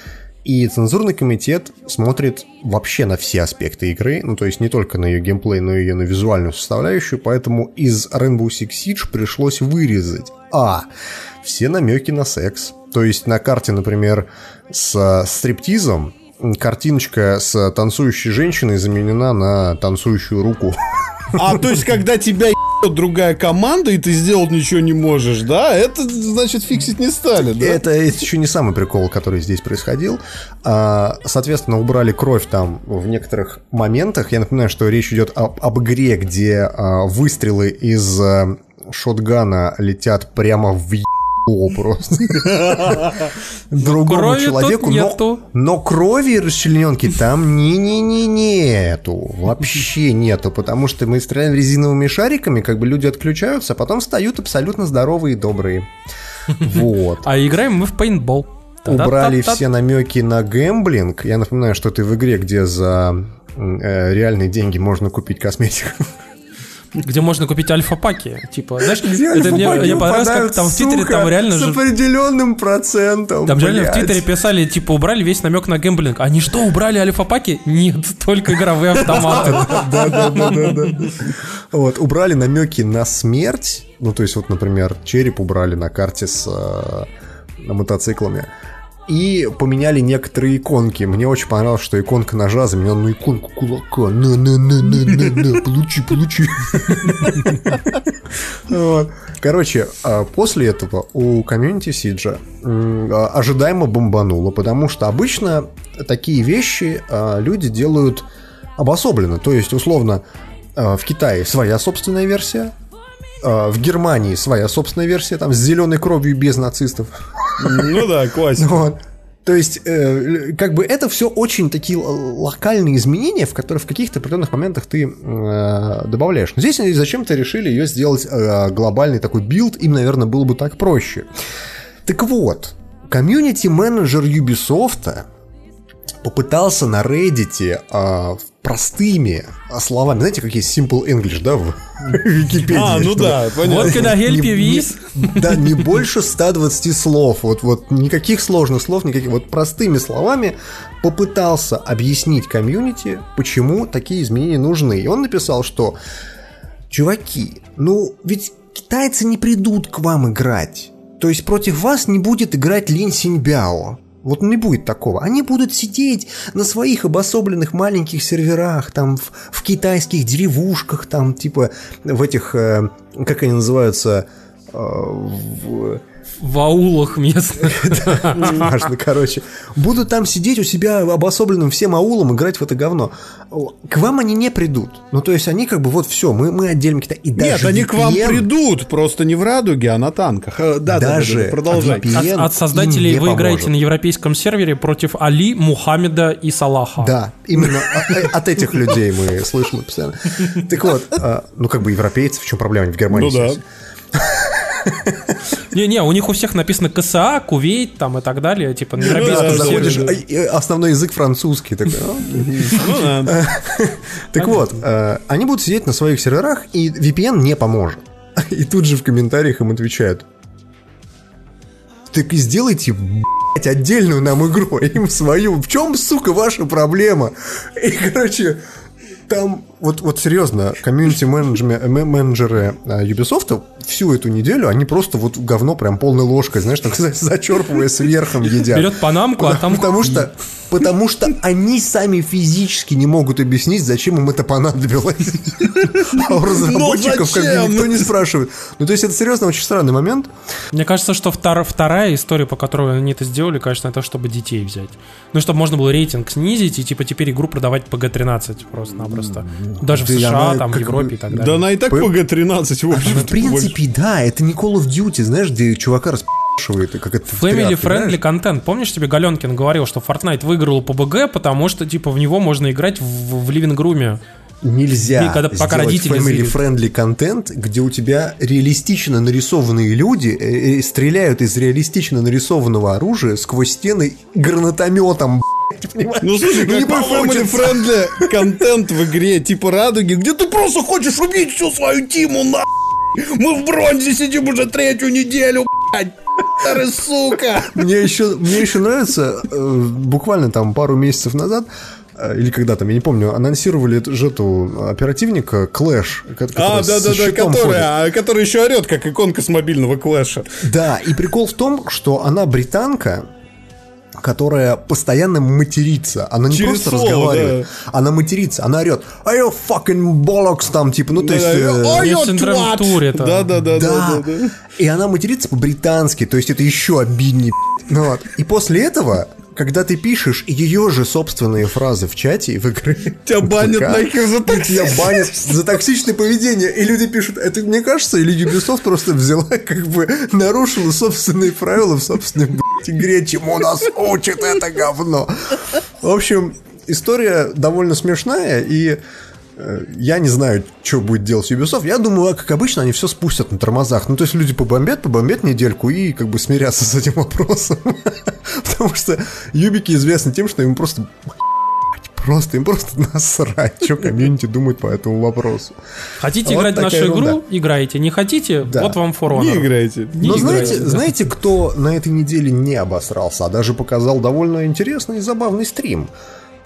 И цензурный комитет смотрит вообще на все аспекты игры, ну то есть не только на ее геймплей, но и ее на визуальную составляющую, поэтому из Rainbow Six Siege пришлось вырезать А. Все намеки на секс. То есть на карте, например, с э, стриптизом картиночка с танцующей женщиной заменена на танцующую руку. А то есть, когда тебя другая команда, и ты сделать ничего не можешь, да? Это, значит, фиксить не стали, да? Это еще не самый прикол, который здесь происходил. А, Соответственно, убрали кровь там в некоторых моментах. Я напоминаю, что речь идет об, об игре, где а, выстрелы из а, шотгана летят прямо в ебало просто. *laughs* Другому человеку. но- крови расчлененки там не-не-не нету. Вообще нету. Потому что мы стреляем резиновыми шариками, как бы люди отключаются, а потом встают абсолютно здоровые и добрые. *laughs* Вот. А играем мы в пейнтбол. Убрали все намеки на гэмблинг. Я напоминаю, что ты в игре, где за э, реальные деньги можно купить косметику. *laughs* Где можно купить альфа-паки. Типа, знаешь, Где это мне, мне понравилось, как там в Твиттере там реально с определенным процентом. Там реально в. Твиттере писали, типа, убрали весь намек на гэмблинг. Они что, убрали альфа-паки? Нет, *laughs* только игровые автоматы. *laughs* Да, да, да, да, да. Вот, убрали намеки на смерть. Ну, то есть, вот, например, череп убрали на карте с э, мотоциклами. И поменяли некоторые иконки. Мне очень понравилось, что иконка ножа заменена на иконку кулака. На, на, на, на, на, на, получи, получи. Короче, а после этого у community Siege'а а, ожидаемо бомбануло, потому что обычно такие вещи а, люди делают обособленно. То есть, условно, в Китае своя собственная версия, в Германии своя собственная версия, там с зеленой кровью без нацистов. Ну да, классика. Вот. То есть, э, как бы это все очень такие локальные изменения, в которые в каких-то определенных моментах ты э, добавляешь. Но здесь они зачем-то решили ее сделать э, глобальный такой build, им, наверное, было бы так проще. Так вот, комьюнити-менеджер Ubisoft попытался на Reddit а, простыми словами, знаете, как есть Simple English, да, в *laughs* Википедии? А, ну да, понятно. Вот когда help you with. Да, не больше 120 слов, вот, вот никаких сложных слов, никаких, вот простыми словами попытался объяснить комьюнити, почему такие изменения нужны. И он написал, что, чуваки, ну, ведь китайцы не придут к вам играть. То есть против вас не будет играть Лин Синьбяо. Вот не будет такого. Они будут сидеть на своих обособленных маленьких серверах, там в, в китайских деревушках, там типа в этих, э, как они называются, э, в, в аулах местных. *laughs* Важно, короче. Будут там сидеть у себя обособленным всем аулом, играть в это говно. К вам они не придут. Ну, то есть они как бы вот все, мы, мы отделим Китай. И Нет, они к вам придут, просто не в радуге, а на танках. Э, да, даже да, продолжай. От, от создателей вы играете на европейском сервере против Али, Мухаммеда и Салаха. Да, именно от этих людей мы слышим постоянно. Так вот, а, ну как бы европейцы, в чем проблема? В Германии. Ну да. Не-не, у них у всех написано КСА, Кувейт там и так далее, типа на европейском Заходишь, а, основной язык французский. Ну *laughs* так вот, э, они будут сидеть на своих серверах, и VPN не поможет. *laughs* И тут же в комментариях им отвечают. Так и сделайте, блядь, отдельную нам игру, *laughs* им свою. В чем, сука, ваша проблема? И, короче, там, вот, вот серьезно, комьюнити-менеджеры а, Ubisoft всю эту неделю, они просто вот говно прям полной ложкой, знаешь, так *laughs* зачерпывая сверхом едят. Берет панамку, а там... Потому что, потому что они сами физически не могут объяснить, зачем им это понадобилось. *laughs* А у разработчиков как бы никто не спрашивает. Ну, то есть это серьезно очень странный момент. Мне кажется, что вторая история, по которой они это сделали, конечно, это чтобы детей взять. Ну, чтобы можно было рейтинг снизить и типа теперь игру продавать PG-13 просто-напросто просто. Даже да в США, там, в Европе и так далее. Да она и так PG-13, в общем. В принципе, да, это не Call of Duty, знаешь, где чувака распашивает, как это Family friendly контент. Помнишь, тебе Галенкин говорил, что Fortnite выиграл по БГ, потому что, типа, в него можно играть в, в living Нельзя и когда, пока родители family-friendly контент, где у тебя реалистично нарисованные люди э, э, стреляют из реалистично нарисованного оружия сквозь стены гранатометом, ну слушай, не какой family friendly контент в игре? Типа радуги, где ты просто хочешь убить всю свою тиму, на Мы в бронзе сидим уже третью неделю, блядь. сука! Мне еще, мне еще нравится, э, буквально там пару месяцев назад, э, или когда там, я не помню, анонсировали же эту оперативника Clash. А, да-да-да, которая, который еще орет, как иконка с мобильного Клэша. Да, и прикол в том, что она британка, которая постоянно матерится. Она не Через просто слово, разговаривает, да. она матерится, она орет «Are you fucking bollocks?» там, типа, ну, то есть... Are you twat? Да, да, да, да, да. И она матерится по-британски, то есть это еще обиднее. *laughs* Вот. И после этого когда ты пишешь ее же собственные фразы в чате в игре, тебя банят нахер за Тебя банят за токсичное поведение. И люди пишут, это мне кажется, или Ubisoft просто взяла, как бы нарушила собственные правила в собственной блядь, игре, чему нас учит это говно. В общем, история довольно смешная, и я не знаю, что будет делать Ubisoft. Я думаю, как обычно, они все спустят на тормозах. Ну, то есть люди побомбят, побомбят недельку и как бы смирятся с этим вопросом. *laughs* Потому что юбики известны тем, что им просто просто им просто насрать, что комьюнити думает по этому вопросу. Хотите играть в нашу ерунда. игру? Играйте. Не хотите? Да. Вот вам For Honor. Не играйте. Не Но играйте, знаете, да. знаете, кто на этой неделе не обосрался, а даже показал довольно интересный и забавный стрим?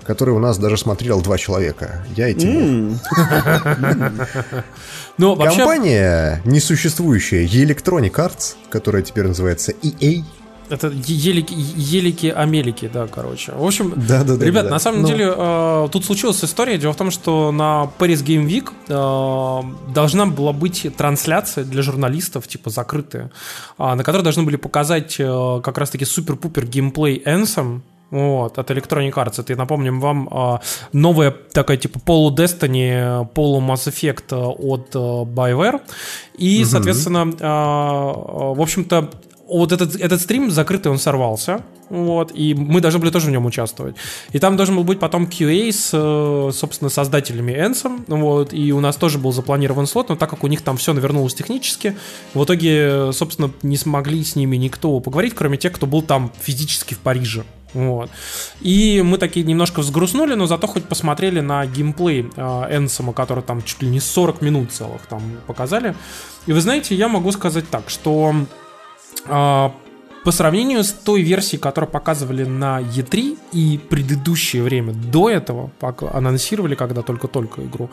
Который у нас даже смотрел два человека. Я и Тимур. *laughs* Ну, Компания несуществующая Electronic Arts, которая теперь называется EA, это елики, елики, амелики, да, короче. В общем, да, да, да, ребят, да, на самом ну... деле, э, тут случилась история. Дело в том, что на Paris Game Week э, должна была быть трансляция для журналистов, типа закрытая, э, на которой должны были показать э, как раз-таки супер-пупер геймплей Энсом, вот, от Electronic Arts. Это, напомним вам, а, новая такая типа полу Destiny, полу Mass Effect от BioWare. И, угу. соответственно, в общем-то, вот этот, этот стрим закрытый, он сорвался, вот, и мы должны были тоже в нем участвовать. И там должен был быть потом QA с, собственно, создателями Энсом, вот, и у нас тоже был запланирован слот, но так как у них там все навернулось технически, в итоге, собственно, не смогли с ними никто поговорить, кроме тех, кто был там физически в Париже. Вот. И мы такие немножко взгрустнули, но зато хоть посмотрели на геймплей э, Энсома, который там чуть ли не 40 минут целых там показали. И вы знаете, я могу сказать так, что а, по сравнению с той версией, которую показывали на E3 и предыдущее время до этого, анонсировали когда только-только игру,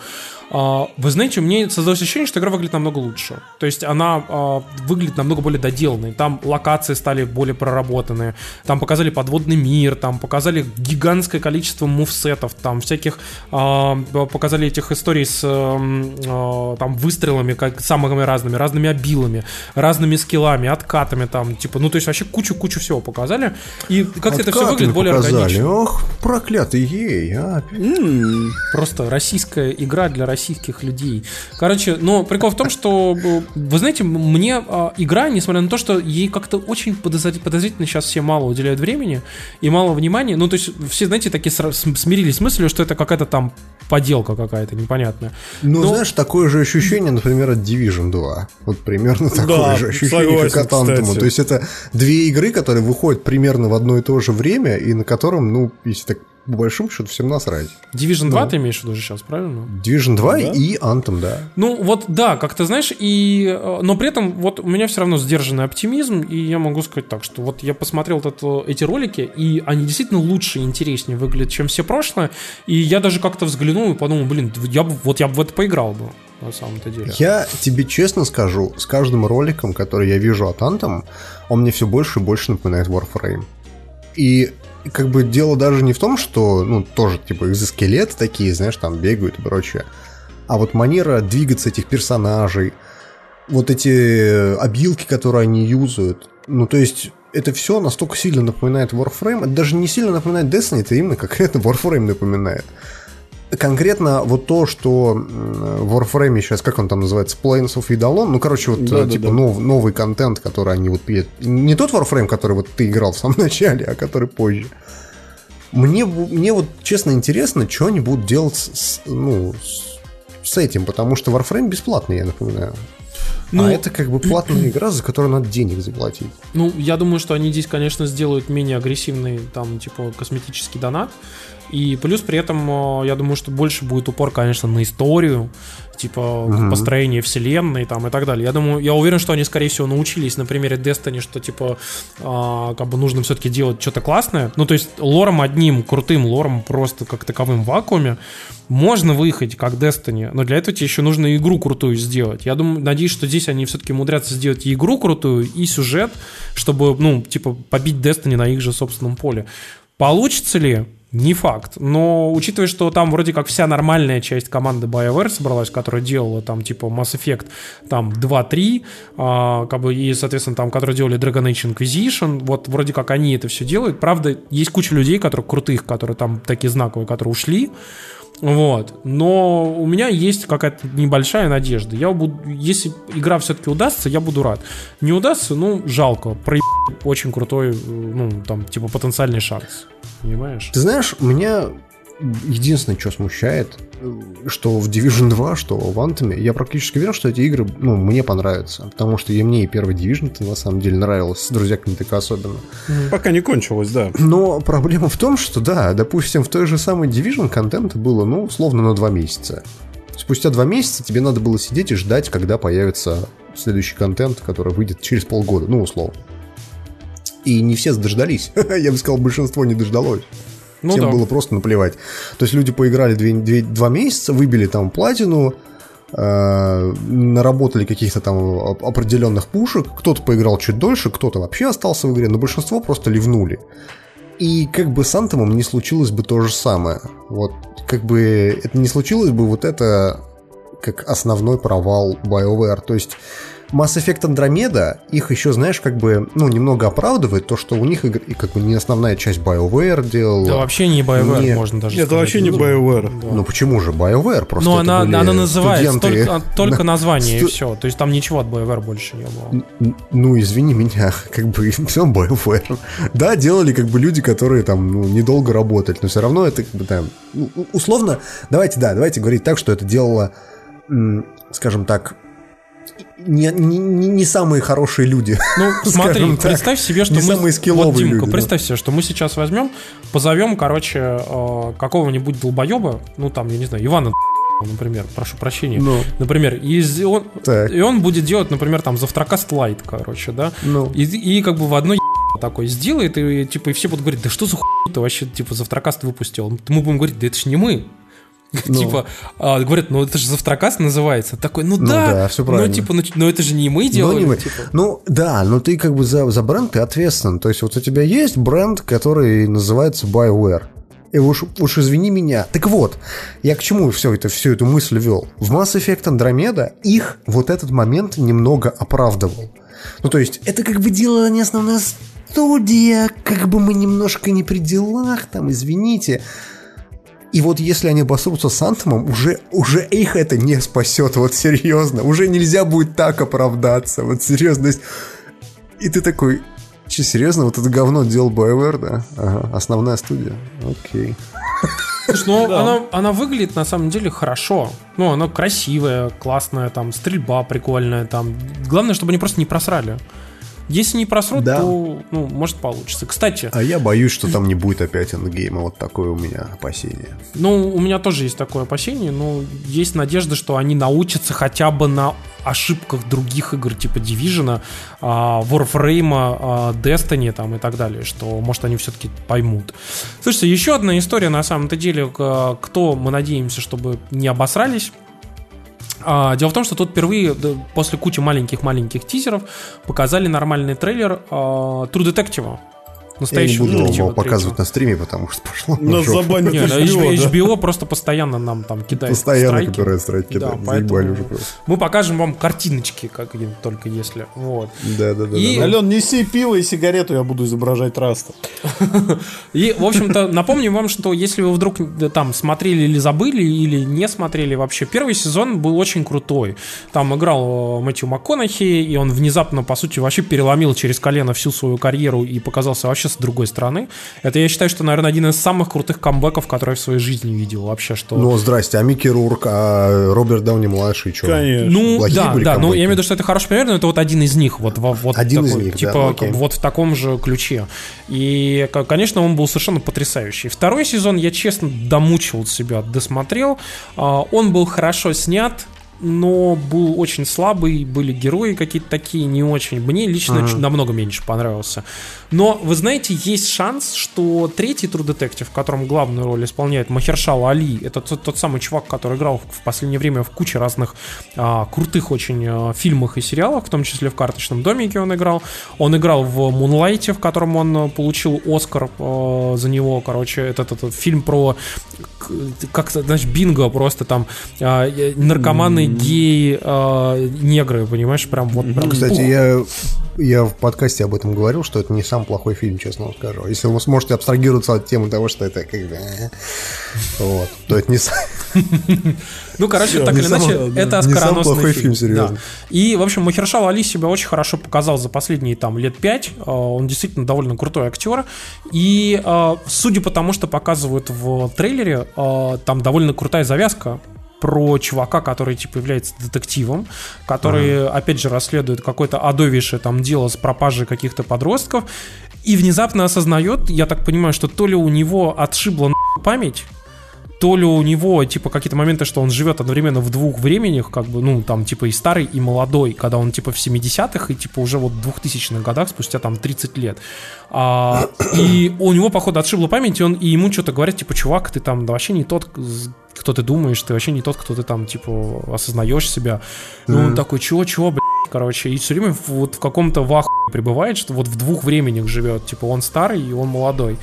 а, вы знаете, у меня создалось ощущение, что игра выглядит намного лучше. То есть она а, выглядит намного более доделанной. Там локации стали более проработанные, там показали подводный мир, там показали гигантское количество мувсетов, там всяких показали этих историй с там выстрелами, как самыми разными, разными обилами, разными скиллами, откатами там, типа, ну то есть вообще вообще кучу-кучу всего показали. И как это все выглядит более показали. органично. Ох, проклятый ей, а. просто российская игра для российских людей. Короче, но прикол в том, что, вы знаете, мне а, игра, несмотря на то, что ей как-то очень подозрительно сейчас все мало уделяют времени и мало внимания, ну, то есть все, знаете, такие смирились с мыслью, что это какая-то там поделка какая-то непонятная. Ну, Но... знаешь, такое же ощущение, например, от Division 2. Вот примерно такое да, же ощущение, согласен, как от Anthem. То есть это две игры, которые выходят примерно в одно и то же время, и на котором, ну, если так по большому счету всем насрать. Division 2 ну, ты имеешь в виду сейчас, правильно? Division 2 да? и Anthem, да. Ну вот да, как ты знаешь, и, э, но при этом вот у меня все равно сдержанный оптимизм, и я могу сказать так, что вот я посмотрел этот, эти ролики, и они действительно лучше и интереснее выглядят, чем все прошлое, и я даже как-то взглянул и подумал, блин, я бы, вот я бы в это поиграл бы на самом-то деле. Я тебе честно скажу, с каждым роликом, который я вижу от Anthem, он мне все больше и больше напоминает Warframe. И как бы дело даже не в том, что, ну, тоже, типа, экзоскелеты такие, знаешь, там бегают и прочее. А вот манера двигаться этих персонажей, вот эти обилки, которые они юзают, ну, то есть, это все настолько сильно напоминает Warframe, это даже не сильно напоминает Destiny, это именно конкретно *laughs* Warframe напоминает конкретно вот то, что в Warframe сейчас, как он там называется, Planes of Idolon, ну, короче, вот да, типа да, да. Нов, новый контент, который они вот. Не тот Warframe, который вот ты играл в самом *laughs* начале, а который позже. Мне, мне вот честно интересно, что они будут делать с, ну, с, с этим, потому что Warframe бесплатный, я напоминаю. Ну, а это как бы платная игра, за которую надо денег заплатить. Ну, я думаю, что они здесь, конечно, сделают менее агрессивный, там, типа, косметический донат. И плюс при этом, э, я думаю, что больше будет упор, конечно, на историю, типа угу. построение вселенной там и так далее. Я думаю, я уверен, что они, скорее всего, научились на примере Destiny, что типа а, как бы нужно все-таки делать что-то классное. Ну, то есть лором одним, крутым лором просто как таковым в вакууме можно выехать как Destiny, но для этого тебе еще нужно игру крутую сделать. Я думаю, надеюсь, что здесь они все-таки умудрятся сделать и игру крутую, и сюжет, чтобы, ну, типа, побить Destiny на их же собственном поле. Получится ли? Не факт. Но учитывая, что там вроде как вся нормальная часть команды BioWare собралась, которая делала там типа Mass Effect там 2-3, а, как бы, и, соответственно, там, которые делали Dragon Age Inquisition, вот вроде как они это все делают. Правда, есть куча людей, которые крутых, которые там такие знаковые, которые ушли. Вот. Но у меня есть какая-то небольшая надежда. Я буду, если игра все-таки удастся, я буду рад. Не удастся, ну, жалко. Про очень крутой, ну, там, типа, потенциальный шанс. Понимаешь? Ты знаешь, меня единственное, что смущает, что в Division 2, что в Anthem, я практически уверен, что эти игры, ну, мне понравятся. Потому что и мне и первый Division на самом деле нравилось, с друзьями так особенно. Пока не кончилось, да. Но проблема в том, что, да, допустим, в той же самой Division контента было, ну, условно, на два месяца. Спустя два месяца тебе надо было сидеть и ждать, когда появится следующий контент, который выйдет через полгода, ну, условно. И не все дождались. *laughs* Я бы сказал, большинство не дождалось. Ну, Всем да. было просто наплевать. То есть люди поиграли две, две, два месяца, выбили там платину, э, наработали каких-то там определенных пушек. Кто-то поиграл чуть дольше, кто-то вообще остался в игре, но большинство просто ливнули. И как бы с Антомом не случилось бы то же самое. Вот как бы это не случилось бы вот это как основной провал BioWare. То есть Mass Effect Andromeda их еще, знаешь, как бы, ну, немного оправдывает то, что у них и как бы не основная часть BioWare делала. Да вообще не BioWare, Не- можно даже Это сказать. вообще не BioWare. Ну почему же BioWare? Просто это она, она называется студенты. только, только название и Сту- все. То есть там ничего от BioWare больше не было. Н- Ну, извини меня, *laughs* как бы *laughs* все BioWare. Да, делали как бы люди, которые там ну, недолго работали, но все равно это как бы там ну, условно. Давайте, да, давайте говорить так, что это делало, м, скажем так, не, не, не- самые хорошие люди. Ну, *laughs* смотри, так, представь себе, что не мы... самые скилловые вот, Димка, люди, да. представь себе, что мы сейчас возьмем, позовем, короче, э, какого-нибудь долбоеба, ну, там, я не знаю, Ивана, *laughs* например, прошу прощения. Ну, Например, и, он, так, и он будет делать, например, там, завтракаст лайт, короче, да, ну. и, и как бы в одной *laughs* такой сделает, и типа и все будут говорить, да что за хуй ты вообще, типа, завтракаст выпустил? Мы будем говорить, да это ж не мы. *laughs* Ну. Типа, а, говорят, ну это же завтракаст называется. Такой, ну Ну да, ну типа, ну, ну это же не мы делали. типа. Ну, да, но ты как бы за, за бренд ты ответственен. То есть вот у тебя есть бренд, который называется BioWare. И уж, уж извини меня. Так вот, я к чему все это, всю эту мысль вел? В Mass Effect Andromeda их вот этот момент немного оправдывал. Ну, то есть, это как бы делала не основная студия, как бы мы немножко не при делах, там, извините. И вот если они обосрутся с Антомом, уже, уже их это не спасет, вот серьезно. Уже нельзя будет так оправдаться, вот серьезно. И ты такой, че, серьезно, вот это говно делал BioWare, да? Ага, основная студия. Окей. Слушай, ну Да. она, она выглядит на самом деле хорошо. Ну, она красивая, классная, там, стрельба прикольная, там. Главное, чтобы они просто не просрали. Если не просрут, Да. то, ну, может, получится. Кстати, А я боюсь, что там не будет опять эндгейма. Вот такое у меня опасение. ну, у меня тоже есть такое опасение, но есть надежда, что они научатся хотя бы на ошибках других игр, типа Division, а, Warframe, а, Destiny там, и так далее, что, может, они все-таки поймут. Слушайте, еще одна история, на самом-то деле, кто, мы надеемся, чтобы не обосрались, А, Дело в том, что тут впервые после кучи маленьких-маленьких тизеров показали нормальный трейлер а, True Detective. Я не Настоящего буду его показывать на стриме, потому что пошло на Нас жопу. забанят HBO, да? HBO просто постоянно нам там кидает Постоянно страйки. которые страйки Да, Заебали уже просто. Мы покажем вам картиночки, как только если. Вот. Да, да, да. И- да, да. Ален, неси пиво и сигарету, я буду изображать Раста. *laughs* И, в общем-то, напомню вам, что если вы вдруг там смотрели или забыли, или не смотрели вообще, первый сезон был очень крутой. Там играл э, Мэтью МакКонахи, и он внезапно, по сути, вообще переломил через колено всю свою карьеру и показался вообще с другой стороны. Это, я считаю, что, наверное, один из самых крутых камбэков, которые я в своей жизни видел вообще, что... Ну, здрасте, а Микки Рурк, а Роберт Дауни младший, что? Конечно. Ну, Плохие да, были да, ну камбэки? я имею в виду, что это хороший пример, но это вот один из них, вот, во- вот Один из такой, них, да, типа, ну, как окей. бы вот в таком же ключе. И, конечно, он был совершенно потрясающий. Второй сезон я, честно, домучил себя, досмотрел. А, Он был хорошо снят, но был очень слабый, были герои какие-то такие не очень. Мне лично чуть- намного меньше понравился. Но, вы знаете, есть шанс, что третий True Detective, в котором главную роль исполняет Махершал Али, это тот, тот самый чувак, который играл в, в последнее время в куче разных а, крутых очень а, фильмах и сериалах, в том числе в «Карточном домике» он играл. Он играл в «Мунлайте», в котором он а, получил Оскар а, за него, короче, этот, этот фильм про к- как значит, бинго просто там а, наркоманы, геи, а, негры, понимаешь, прям вот прям Кстати, ух. я, я в подкасте об этом говорил, что это не самый плохой фильм, честно вам скажу. Если вы сможете абстрагироваться от темы того, что это как бы... э, Вот. То это не, *laughs* Ну, короче, так или иначе, это оскароносный плохой фильм. серьезно. И, в общем, Махершал Али себя очень хорошо показал за последние там лет пять. А, Он действительно довольно крутой актер. И а, судя по тому, что показывают в трейлере, там довольно крутая завязка про чувака, который типа является детективом, который, опять же, расследует какое-то адовейшее там дело с пропажей каких-то подростков, и внезапно осознает, я так понимаю, что то ли у него отшибла память, то ли у него, типа, какие-то моменты, что он живет одновременно в двух временях, как бы, ну, там, типа, и старый, и молодой, когда он, типа, в 70-х, и, типа, уже вот в 2000-х годах, спустя, там, 30 лет. А, *coughs* и у него, походу, отшибла память, и, он, и ему что-то говорят, типа, чувак, ты там да, вообще не тот, кто ты думаешь, ты вообще не тот, кто ты там, типа, осознаешь себя. И он такой, чего, чего, блядь, короче, и все время вот в каком-то ваху пребывает, что вот в двух временях живет, типа, он старый, и он молодой.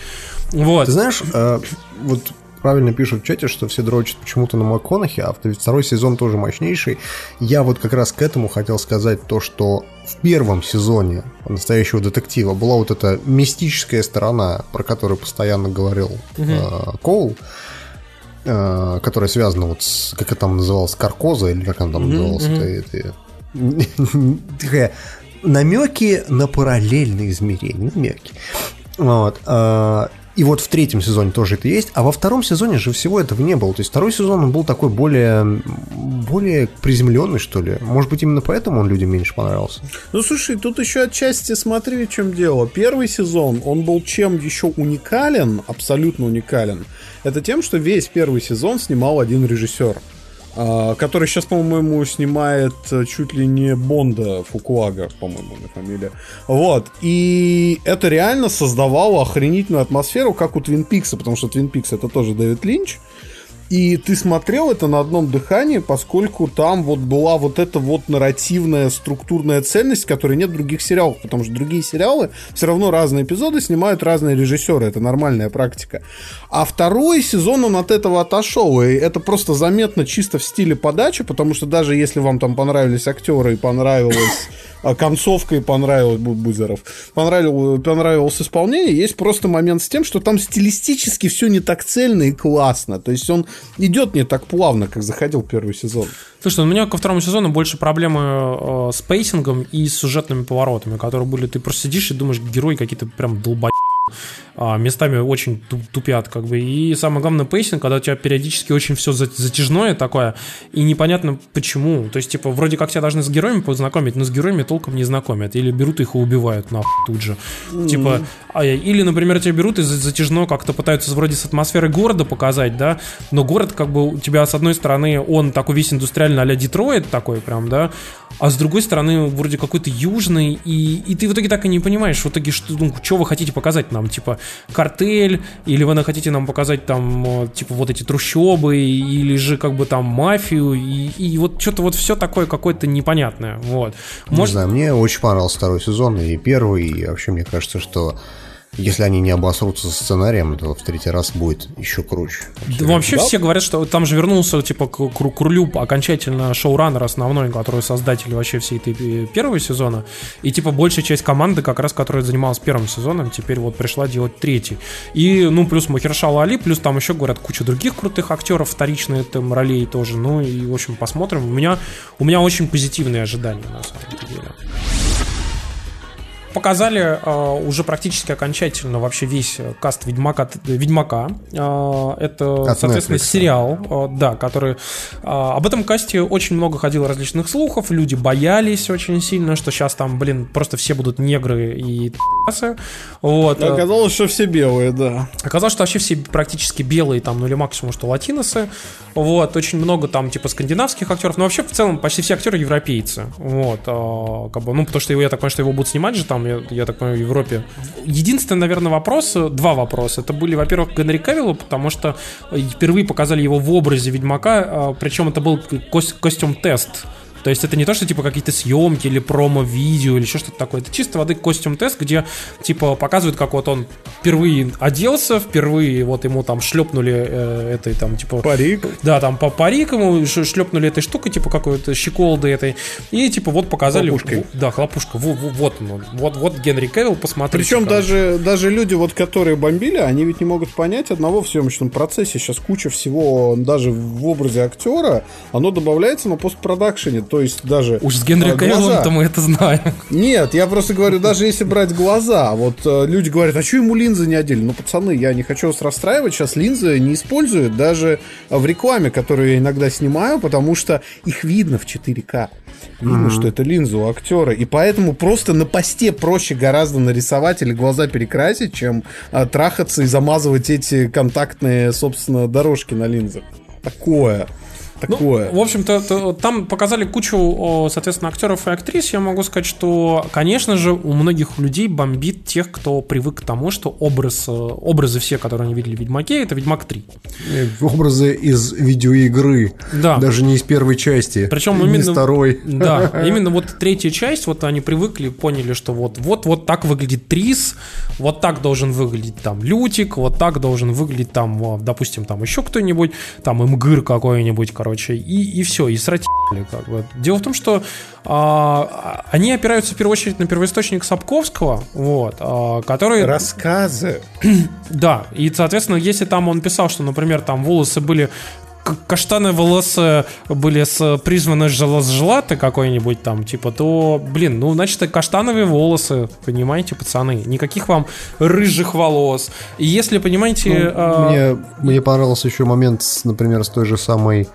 Вот. Ты знаешь, э, вот правильно пишут в чате, что все дрочат почему-то на МакКонахи, а второй сезон тоже мощнейший. Я вот как раз к этому хотел сказать то, что в первом сезоне настоящего детектива была вот эта мистическая сторона, про которую постоянно говорил угу. э, Коул, э, которая связана вот с, как это там называлось, Каркоза, или как она там угу, называлась, это, *laughs* такая намеки на параллельные измерения, намеки. Вот. И вот в третьем сезоне тоже это есть, а во втором сезоне же всего этого не было. То есть второй сезон он был такой более, более приземленный, что ли. Может быть, именно поэтому он людям меньше понравился. Ну, слушай, тут еще отчасти смотри, в чем дело. Первый сезон, он был чем еще уникален, абсолютно уникален. Это тем, что весь первый сезон снимал один режиссер. А, который сейчас, по-моему, снимает э, чуть ли не Бонда Фукуага, по-моему, на фамилия. Вот. И это реально создавало охренительную атмосферу, как у Твин Пикса, потому что Твин Пикс это тоже Дэвид Линч. И ты смотрел это на одном дыхании, поскольку там вот была вот эта вот нарративная структурная ценность, которой нет в других сериалах, потому что другие сериалы все равно разные эпизоды снимают разные режиссеры, это нормальная практика. А второй сезон он от этого отошел, и это просто заметно чисто в стиле подачи, потому что даже если вам там понравились актеры и понравилось а концовка и понравилась Бузеров. Понравилось, понравилось исполнение. Есть просто момент с тем, что там стилистически все не так цельно и классно. То есть он идет не так плавно, как заходил первый сезон. Слушай, у меня ко второму сезону больше проблемы э, с pacing'ом и сюжетными поворотами, которые были, ты просто сидишь и думаешь, герои какие-то прям долбоебы местами очень тупят, как бы. И самое главное, pacing, когда у тебя периодически очень все затяжное такое, и непонятно почему. То есть, типа, вроде как тебя должны с героями познакомить, но с героями толком не знакомят. Или берут их и убивают нахуй тут же. Mm-hmm. Типа, а, или, например, тебя берут и затяжно как-то пытаются вроде с атмосферой города показать, да, но город как бы у тебя с одной стороны, он такой весь индустриальный а-ля Детройт такой прям, да, а с другой стороны вроде какой-то южный, и, и ты в итоге так и не понимаешь, в итоге, что, ну, что вы хотите показать нам, типа, картель, или вы хотите нам показать там, э, типа, вот эти трущобы, или же как бы там мафию, и, и вот что-то вот все такое какое-то непонятное, вот. Может... Не знаю, мне очень понравился второй сезон, и первый, и вообще мне кажется, что если они не обосрутся сценарием, то в третий раз будет еще круче. Да, вообще да? все говорят, что там же вернулся типа к, к, к рулю окончательно шоураннер основной, который создатель вообще всей этой э, первого сезона. И типа большая часть команды, как раз которая занималась первым сезоном, теперь вот пришла делать третий. И, ну, плюс Махершал Али, плюс там еще, говорят, куча других крутых актеров вторичных там ролей тоже. Ну и, в общем, посмотрим. У меня, у меня очень позитивные ожидания, на самом деле показали э, уже практически окончательно вообще весь э, каст Ведьмака. Ведьмака. Э, это, От соответственно, Netflix. сериал, э, да, который... Э, об этом касте очень много ходило различных слухов, люди боялись очень сильно, что сейчас там, блин, просто все будут негры и вот. Оказалось, что все белые, да. Оказалось, что вообще все практически белые, там, ну или максимум, что латиносы. Вот, очень много там, типа, скандинавских актеров, но вообще в целом почти все актеры европейцы. Вот, а, как бы, ну, потому что его, я так понимаю, что его будут снимать же там, я, я так понимаю, в Европе. Единственный, наверное, вопрос, два вопроса. Это были, во-первых, Генри Кавиллу, потому что впервые показали его в образе Ведьмака, а, причем это был ко- костюм-тест то есть это не то, что типа какие-то съемки или промо-видео или еще что-то такое. Это чисто воды костюм-тест, где типа показывают, как вот он впервые оделся, впервые вот ему там шлепнули э, этой там типа... Парик. Да, там по парик ему шлепнули этой штукой, типа какой-то щеколды этой. И типа вот показали... Хлопушкой. Да, хлопушка. Вот, вот. Вот, вот Генри Кевилл, посмотрите. Причем даже, даже люди, вот, которые бомбили, они ведь не могут понять одного в съемочном процессе. Сейчас куча всего, даже в образе актера, оно добавляется на постпродакшене то есть даже... Уж с Генри Кавиллом-то мы это знаем. Нет, я просто говорю, даже если брать глаза, вот э, люди говорят, а что ему линзы не одели? Ну, пацаны, я не хочу вас расстраивать, сейчас линзы не используют даже в рекламе, которую я иногда снимаю, потому что их видно в 4К. Видно, mm-hmm. что это линза у актера. И поэтому просто на посте проще гораздо нарисовать или глаза перекрасить, чем а, трахаться и замазывать эти контактные, собственно, дорожки на линзах. Такое. Такое. Ну, в общем-то, там показали кучу, соответственно, актеров и актрис. Я могу сказать, что, конечно же, у многих людей бомбит тех, кто привык к тому, что образ, э, образы все, которые они видели в Ведьмаке, это Ведьмак 3. Э, образы из видеоигры. Да. Даже не из первой части. Причем именно... из второй. Да, *laughs* именно вот третья часть, вот они привыкли, поняли, что вот, вот, вот так выглядит Трис, вот так должен выглядеть там Лютик, вот так должен выглядеть там, допустим, там еще кто-нибудь, там МГИР какой-нибудь, короче короче, и, и все, и срать как бы. Дело в том, что а, они опираются в первую очередь на первоисточник Сапковского, вот, а, который... Рассказы. *clears throat* да, и, соответственно, если там он писал, что, например, там волосы были каштаны волосы были с призваны желаты какой-нибудь там, типа, то, блин, ну, значит, это каштановые волосы, понимаете, пацаны? Никаких вам рыжих волос. И если, понимаете... Ну, а... мне, мне понравился еще момент, с, например, с той же самой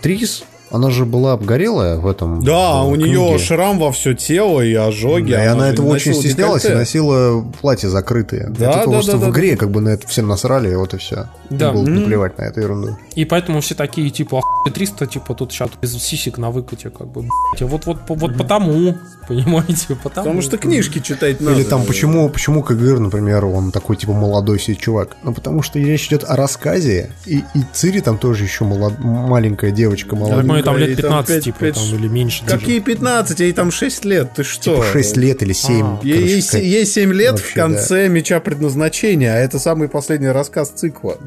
Трис, она же была обгорелая в этом. Да, в у книге. нее шрам во все тело и ожоги. Да, и она этого очень стеснялась декольте. и носила платье закрытые. Да, это да, да, в да, игре да. как бы на это всем насрали, и вот и все. Да. И было mm-hmm. наплевать на эту ерунду. И поэтому все такие, типа, 300, типа, тут сейчас без сисек на выкате, как бы, вот, вот, вот mm-hmm. потому, понимаете, потому. Потому что книжки читать надо. Или там, почему, почему КГР, например, он такой, типа, молодой себе чувак? Ну, потому что речь идет о рассказе, и, и Цири там тоже еще молод... маленькая девочка молодая думаю, там лет 15, 5, типа, 5, там, или меньше. Какие 15? Ей там 6 лет, ты что? Типа 6 лет или 7. А, ей, ей, ей 7 лет Вообще, в конце да. «Меча предназначения», а это самый последний рассказ цикла.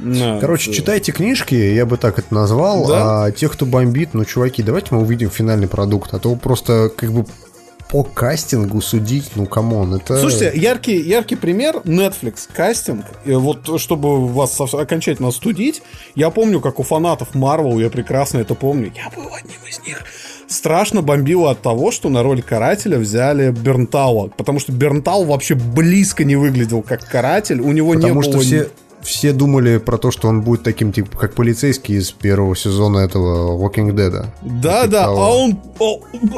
No, Короче, да. читайте книжки, я бы так это назвал, да? а тех, кто бомбит, ну, чуваки, давайте мы увидим финальный продукт, а то просто как бы по кастингу судить, ну, come on, это... Слушайте, яркий, яркий пример Netflix кастинг, вот чтобы вас окончательно остудить, я помню, как у фанатов Marvel, я прекрасно это помню, я был одним из них, страшно бомбило от того, что на роль карателя взяли Бернтала, потому что Бернтал вообще близко не выглядел как каратель, у него потому не было... Все все думали про то, что он будет таким, типа, как полицейский из первого сезона этого Walking Dead. Да, типа да, а он...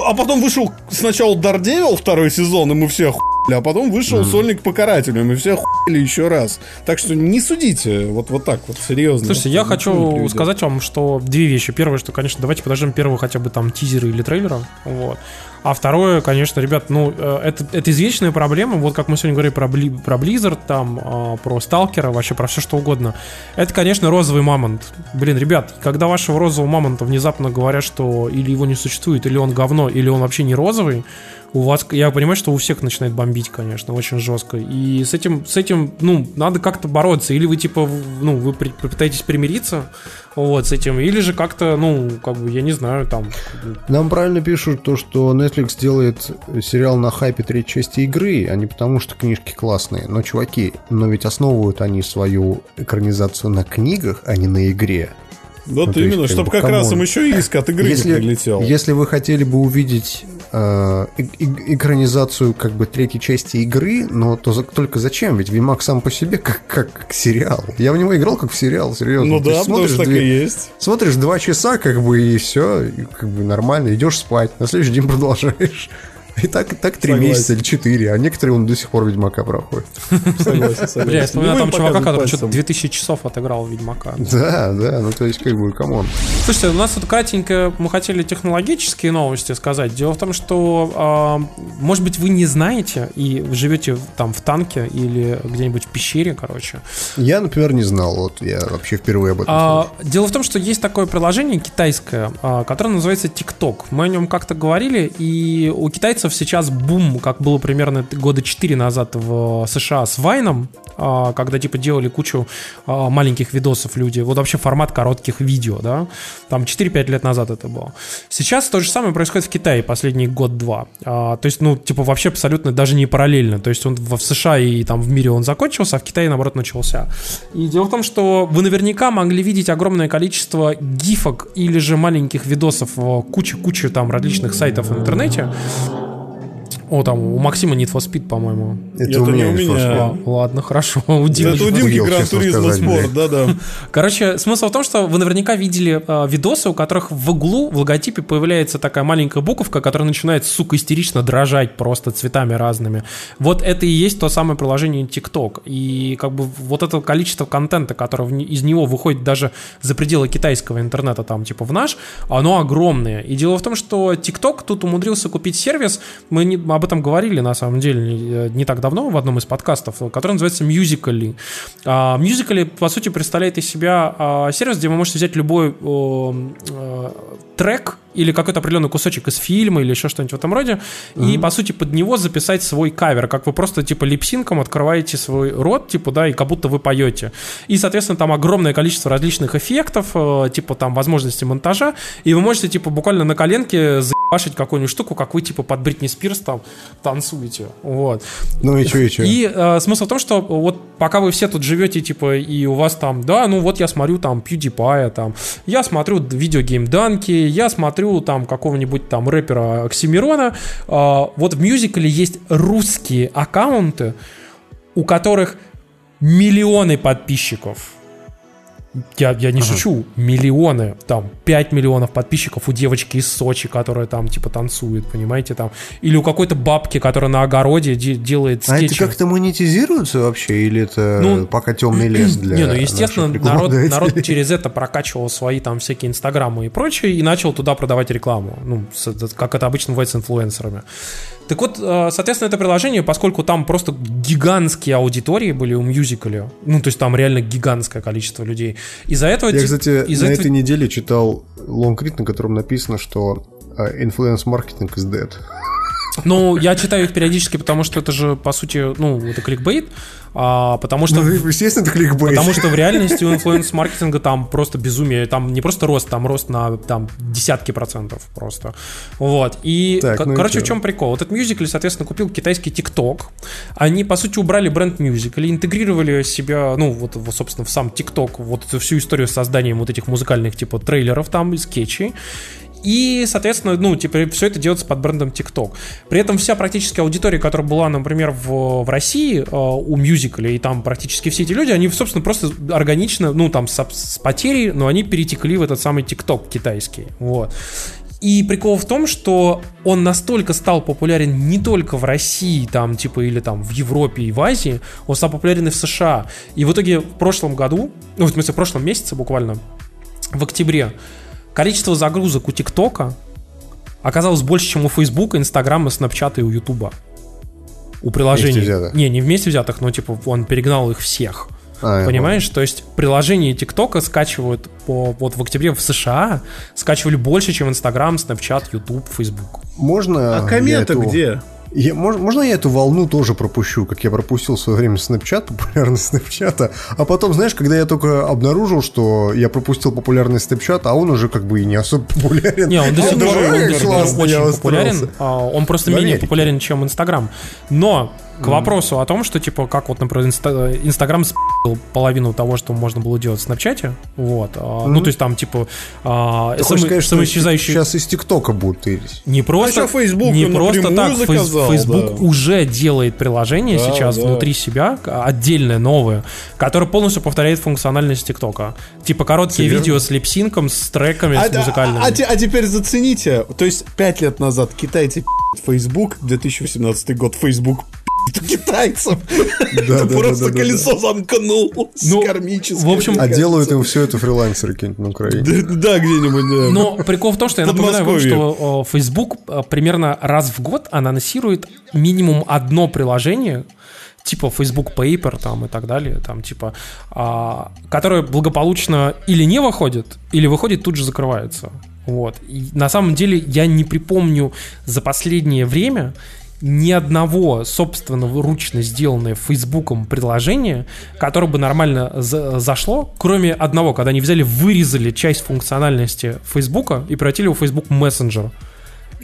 А потом вышел сначала Daredevil второй сезон, и мы все охуели, а потом вышел mm. Сольник по карателю, и все охуели еще раз. Так что не судите, вот, вот так вот, серьезно. Слушайте, я хочу сказать вам, что две вещи. Первое, что, конечно, давайте подождем первого хотя бы там тизера или трейлера, вот. А второе, конечно, ребят, ну, э, это, это извечная проблема. Вот как мы сегодня говорили про, Бли, про Blizzard, там, а, про Сталкера, вообще про все что угодно. Это, конечно, розовый мамонт. Блин, ребят, когда вашего розового мамонта внезапно говорят, что или его не существует, или он говно, или он вообще не розовый, у вас, я понимаю, что у всех начинает бомбить, конечно, очень жестко. И с этим, с этим, ну, надо как-то бороться. Или вы, типа, ну, вы пытаетесь примириться, вот, с этим, или же как-то, ну, как бы, я не знаю, там... Нам правильно пишут то, что Netflix делает сериал на хайпе третьей части игры, а не потому, что книжки классные. Но, чуваки, но ведь основывают они свою экранизацию на книгах, а не на игре. Вот ну, именно, есть, чтобы как, как раз им еще иск от игры если, не прилетел. Если вы хотели бы увидеть э, экранизацию как бы третьей части игры, но то за, только зачем? Ведь Ведьмак сам по себе как, как сериал. Я в него играл как в сериал, серьезно. Ну да, потому что так и есть. Смотришь два часа, как бы, и все, и, как бы нормально, идешь спать, на следующий день *laughs* продолжаешь. *laughs* И так, так три месяца или четыре, а некоторые он до сих пор Ведьмака проходит. *laughs* Согласен, согласен. Бля, я вспоминаю там чувака, который что-то 2000 часов отыграл Ведьмака. Да, да, ну то есть как бы, come on. Слушайте, у нас тут кратенько, мы хотели технологические новости сказать. Дело в том, что, а, может быть, вы не знаете и живете там в танке или где-нибудь в пещере, короче. Я, например, не знал, вот я вообще впервые об этом а, Дело в том, что есть такое приложение китайское, а, которое называется TikTok. Мы о нем как-то говорили, и у китайцев китайцев сейчас бум, как было примерно года 4 назад в США с Vine ом, а, когда типа делали кучу а, маленьких видосов люди. Вот вообще формат коротких видео, да. Там 4-5 лет назад это было. Сейчас то же самое происходит в Китае последний год-два. А, то есть, ну, типа вообще абсолютно даже не параллельно. То есть он в США и там в мире он закончился, а в Китае, наоборот, начался. И дело в том, что вы наверняка могли видеть огромное количество гифок или же маленьких видосов, куча-куча там различных сайтов в интернете, О, там у Максима Need for Speed, по-моему. Это, Это у меня. Не у меня. А, ладно, хорошо. У Димы Это у Димки Гран Туризмо Спорт, да-да. Короче, смысл в том, что вы наверняка видели э, видосы, у которых в углу в логотипе появляется такая маленькая буковка, которая начинает, сука, истерично дрожать просто цветами разными. Вот это и есть то самое приложение TikTok. И как бы вот это количество контента, которое из него выходит даже за пределы китайского интернета, там типа в наш, оно огромное. И дело в том, что TikTok тут умудрился купить сервис, мы не, об этом говорили, на самом деле, не, э, не так давно в одном из подкастов, который называется Musical.ly. А, Musical.ly, по сути, представляет из себя а, сервис, где вы можете взять любой а, трек или какой-то определенный кусочек из фильма или еще что-нибудь в этом роде, mm-hmm. и, по сути, под него записать свой кавер, как вы просто, типа, липсинком открываете свой рот, типа, да, и как будто вы поете. И, соответственно, там огромное количество различных эффектов, э, типа, там, возможности монтажа, и вы можете, типа, буквально на коленке заебашить какую-нибудь штуку, как вы, типа, под Бритни Спирс там танцуете, вот. Ну и что, и что? И э, смысл в том, что вот пока вы все тут живете, типа, и у вас там, да, ну вот я смотрю там PewDiePie, там, я смотрю видеогеймданки, я смотрю смотрю там какого-нибудь там рэпера Оксимирона, а, вот в мюзикле есть русские аккаунты, у которых миллионы подписчиков. Я, я не ага. шучу, миллионы, там, 5 миллионов подписчиков у девочки из Сочи, которая там, типа, танцует, понимаете, там. Или у какой-то бабки, которая на огороде де- делает скетчи. А это как-то монетизируется вообще, или это ну, пока темный лес для *clears throat* Не, ну, естественно, народ, народ через это прокачивал свои там всякие инстаграмы и прочее, и начал туда продавать рекламу, ну, как это обычно бывает с инфлюенсерами. Так вот, э, соответственно, это приложение, поскольку там просто гигантские аудитории были у Musical.ly, ну, то есть там реально гигантское количество людей. Из-за этого... Я, кстати, из на этого... этой неделе читал лонгрид, на котором написано, что influence-маркетинг is dead. Ну, я читаю их периодически, потому что это же, по сути, ну, это кликбейт. А, потому что... Ну, естественно, это кликбейт. Потому что в реальности у influence-маркетинга там просто безумие. Там не просто рост, там рост на там, десятки процентов просто. Вот. И, так, ну короче, и в чем прикол? Вот этот мюзикл, соответственно, купил китайский TikTok. Они, по сути, убрали бренд мюзикл и интегрировали себя, ну, вот, собственно, в сам TikTok, вот всю историю с созданием вот этих музыкальных, типа, трейлеров там, и скетчей. И, соответственно, ну, типа, все это делается под брендом TikTok. При этом вся практически аудитория, которая была, например, в, в России э, у мюзикля, и там практически все эти люди, они, собственно, просто органично, ну, там, с, с потерей, но они перетекли в этот самый TikTok китайский. Вот. И прикол в том, что он настолько стал популярен не только в России, там, типа, или там в Европе и в Азии, он стал популярен и в США. И в итоге в прошлом году, ну, в смысле, в прошлом месяце буквально, в октябре, Количество загрузок у ТикТока оказалось больше, чем у Фейсбука, Инстаграма, Снапчата и у Ютуба. У приложений. Не, не вместе взятых, но типа он перегнал их всех. А, Понимаешь? То есть приложение ТикТока скачивают по, вот в октябре в США, скачивали больше, чем Инстаграм, Снапчат, Ютуб, Фейсбук. Можно. А комета эту... где? Я, можно, можно я эту волну тоже пропущу, как я пропустил в свое время Snapchat, популярность Snapchat, а потом, знаешь, когда я только обнаружил, что я пропустил популярность Snapchat, а он уже как бы и не особо популярен. Не, он до сих пор очень популярен, а он просто менее популярен, чем Instagram. Но к вопросу о том, что, типа, как вот, например, инста- Инстаграм спил половину того, что можно было делать в Снапчате, вот, mm-hmm. ну, то есть там, типа, а, Ты сам, сказать, самоисчезающие... сейчас из ТикТока будут тырить. Не просто, а Facebook не просто так, заказал, Facebook да. уже делает приложение да, сейчас да. внутри себя, отдельное, новое, которое полностью повторяет функциональность ТикТока. Типа, короткие Серьезно? видео с липсинком, с треками, а, с музыкальными. А, а, а теперь зацените, то есть, пять лет назад китайцы Facebook, 2018 год, Facebook китайцев. Да, да, просто колесо замкнул ну, кармическое. В общем, а делают им все это фрилансеры какие-нибудь на Украине. Да, где-нибудь, да. Но прикол в том, что я напоминаю вам, что Facebook примерно раз в год анонсирует минимум одно приложение, типа Facebook Paper там и так далее, там типа, а, которое благополучно или не выходит, или выходит тут же закрывается. Вот. И на самом деле я не припомню за последнее время ни одного собственного ручно сделанное Фейсбуком приложение, которое бы нормально за зашло, кроме одного, когда они взяли, вырезали часть функциональности Фейсбука и превратили его в Facebook Messenger.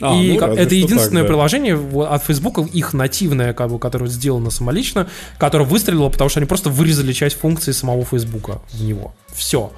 А, и ну, это единственное так, да. приложение от Facebook, их нативное, как бы, которое сделано самолично, которое выстрелило, потому что они просто вырезали часть функции самого Facebook в него. Все.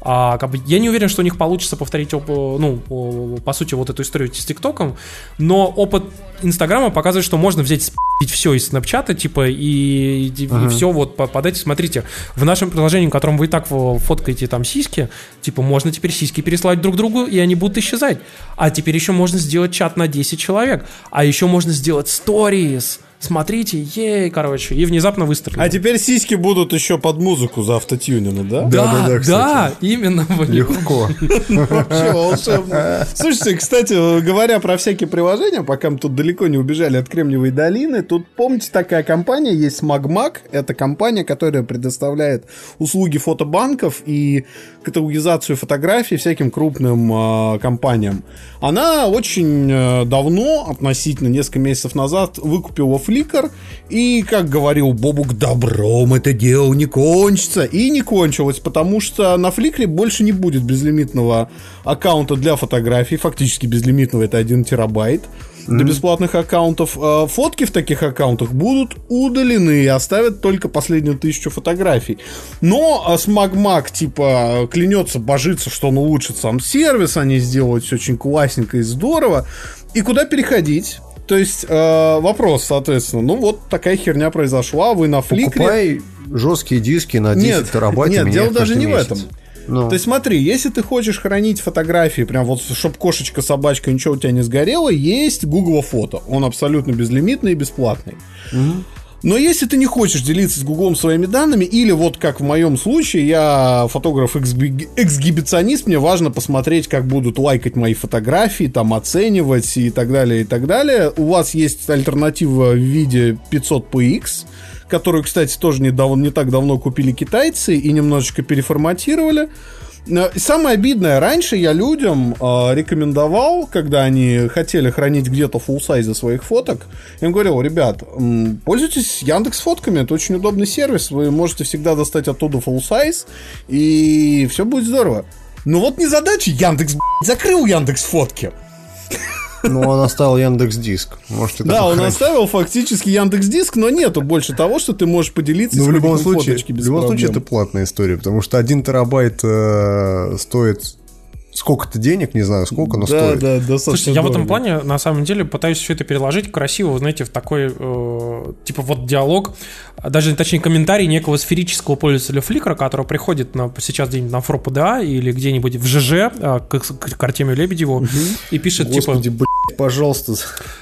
А, как бы, я не уверен, что у них получится повторить, ну, по сути, вот эту историю с ТикТоком, но опыт Инстаграма показывает, что можно взять все из Снапчата, типа, и, и, ага. и все вот подать. Смотрите, в нашем приложении, в котором вы и так фоткаете там сиськи, типа, можно теперь сиськи переслать друг другу, и они будут исчезать. А теперь еще можно сделать чат на 10 человек. А еще можно сделать сторис смотрите, ей, короче, и внезапно выстрелил. А теперь сиськи будут еще под музыку за автотюнина, да? Да, да, да, да именно. Легко. Вообще волшебно. Слушайте, кстати, говоря про всякие приложения, пока мы тут далеко не убежали от Кремниевой долины, тут, помните, такая компания есть Magmag, это компания, которая предоставляет услуги фотобанков и каталогизацию фотографий всяким крупным э, компаниям. Она очень э, давно, относительно несколько месяцев назад, выкупила Flickr, и, как говорил Бобук, добром это дело не кончится. И не кончилось, потому что на Flickr больше не будет безлимитного аккаунта для фотографий, фактически безлимитного, это 1 терабайт для бесплатных аккаунтов. А фотки в таких аккаунтах будут удалены и оставят только последнюю тысячу фотографий. Но а, Смагмаг типа клянется, божится, что он улучшит сам сервис, они сделают все очень классненько и здорово. И куда переходить? То есть э, вопрос, соответственно, ну вот такая херня произошла, вы на фликре... Покупай жесткие диски на 10 нет, терабайт. Нет, дело даже не месяц. в этом. Ну. То есть смотри, если ты хочешь хранить фотографии, прям вот, чтобы кошечка, собачка, ничего у тебя не сгорело, есть Google Фото. Он абсолютно безлимитный и бесплатный. Угу. Но если ты не хочешь делиться с Гуглом своими данными, или вот как в моем случае, я фотограф-эксгибиционист, мне важно посмотреть, как будут лайкать мои фотографии, там оценивать и так далее, и так далее. У вас есть альтернатива в виде 500px, которую, кстати, тоже недавно, не так давно купили китайцы и немножечко переформатировали. Самое обидное, раньше я людям э, рекомендовал, когда они хотели хранить где-то сайза своих фоток, я им говорил, ребят, пользуйтесь Яндекс фотками, это очень удобный сервис, вы можете всегда достать оттуда size, и все будет здорово. Но вот не задача Яндекс, закрыл Яндекс фотки. Ну, он оставил Яндекс Диск. Может, да, он оставил фактически Яндекс Диск, но нету больше того, что ты можешь поделиться. Ну, в любом случае, в любом случае это платная история, потому что один терабайт э, стоит сколько-то денег, не знаю сколько, но да, стоит. Да, да, Слушайте, я в этом плане, на самом деле, пытаюсь все это переложить красиво, знаете, в такой, э, типа, вот диалог, даже, точнее, комментарий некого сферического пользователя Flickr, который приходит на, сейчас где-нибудь на FroPDA или где-нибудь в ЖЖ э, к, к Артемию Лебедеву угу. и пишет, типа, Господи, типа... блядь, пожалуйста.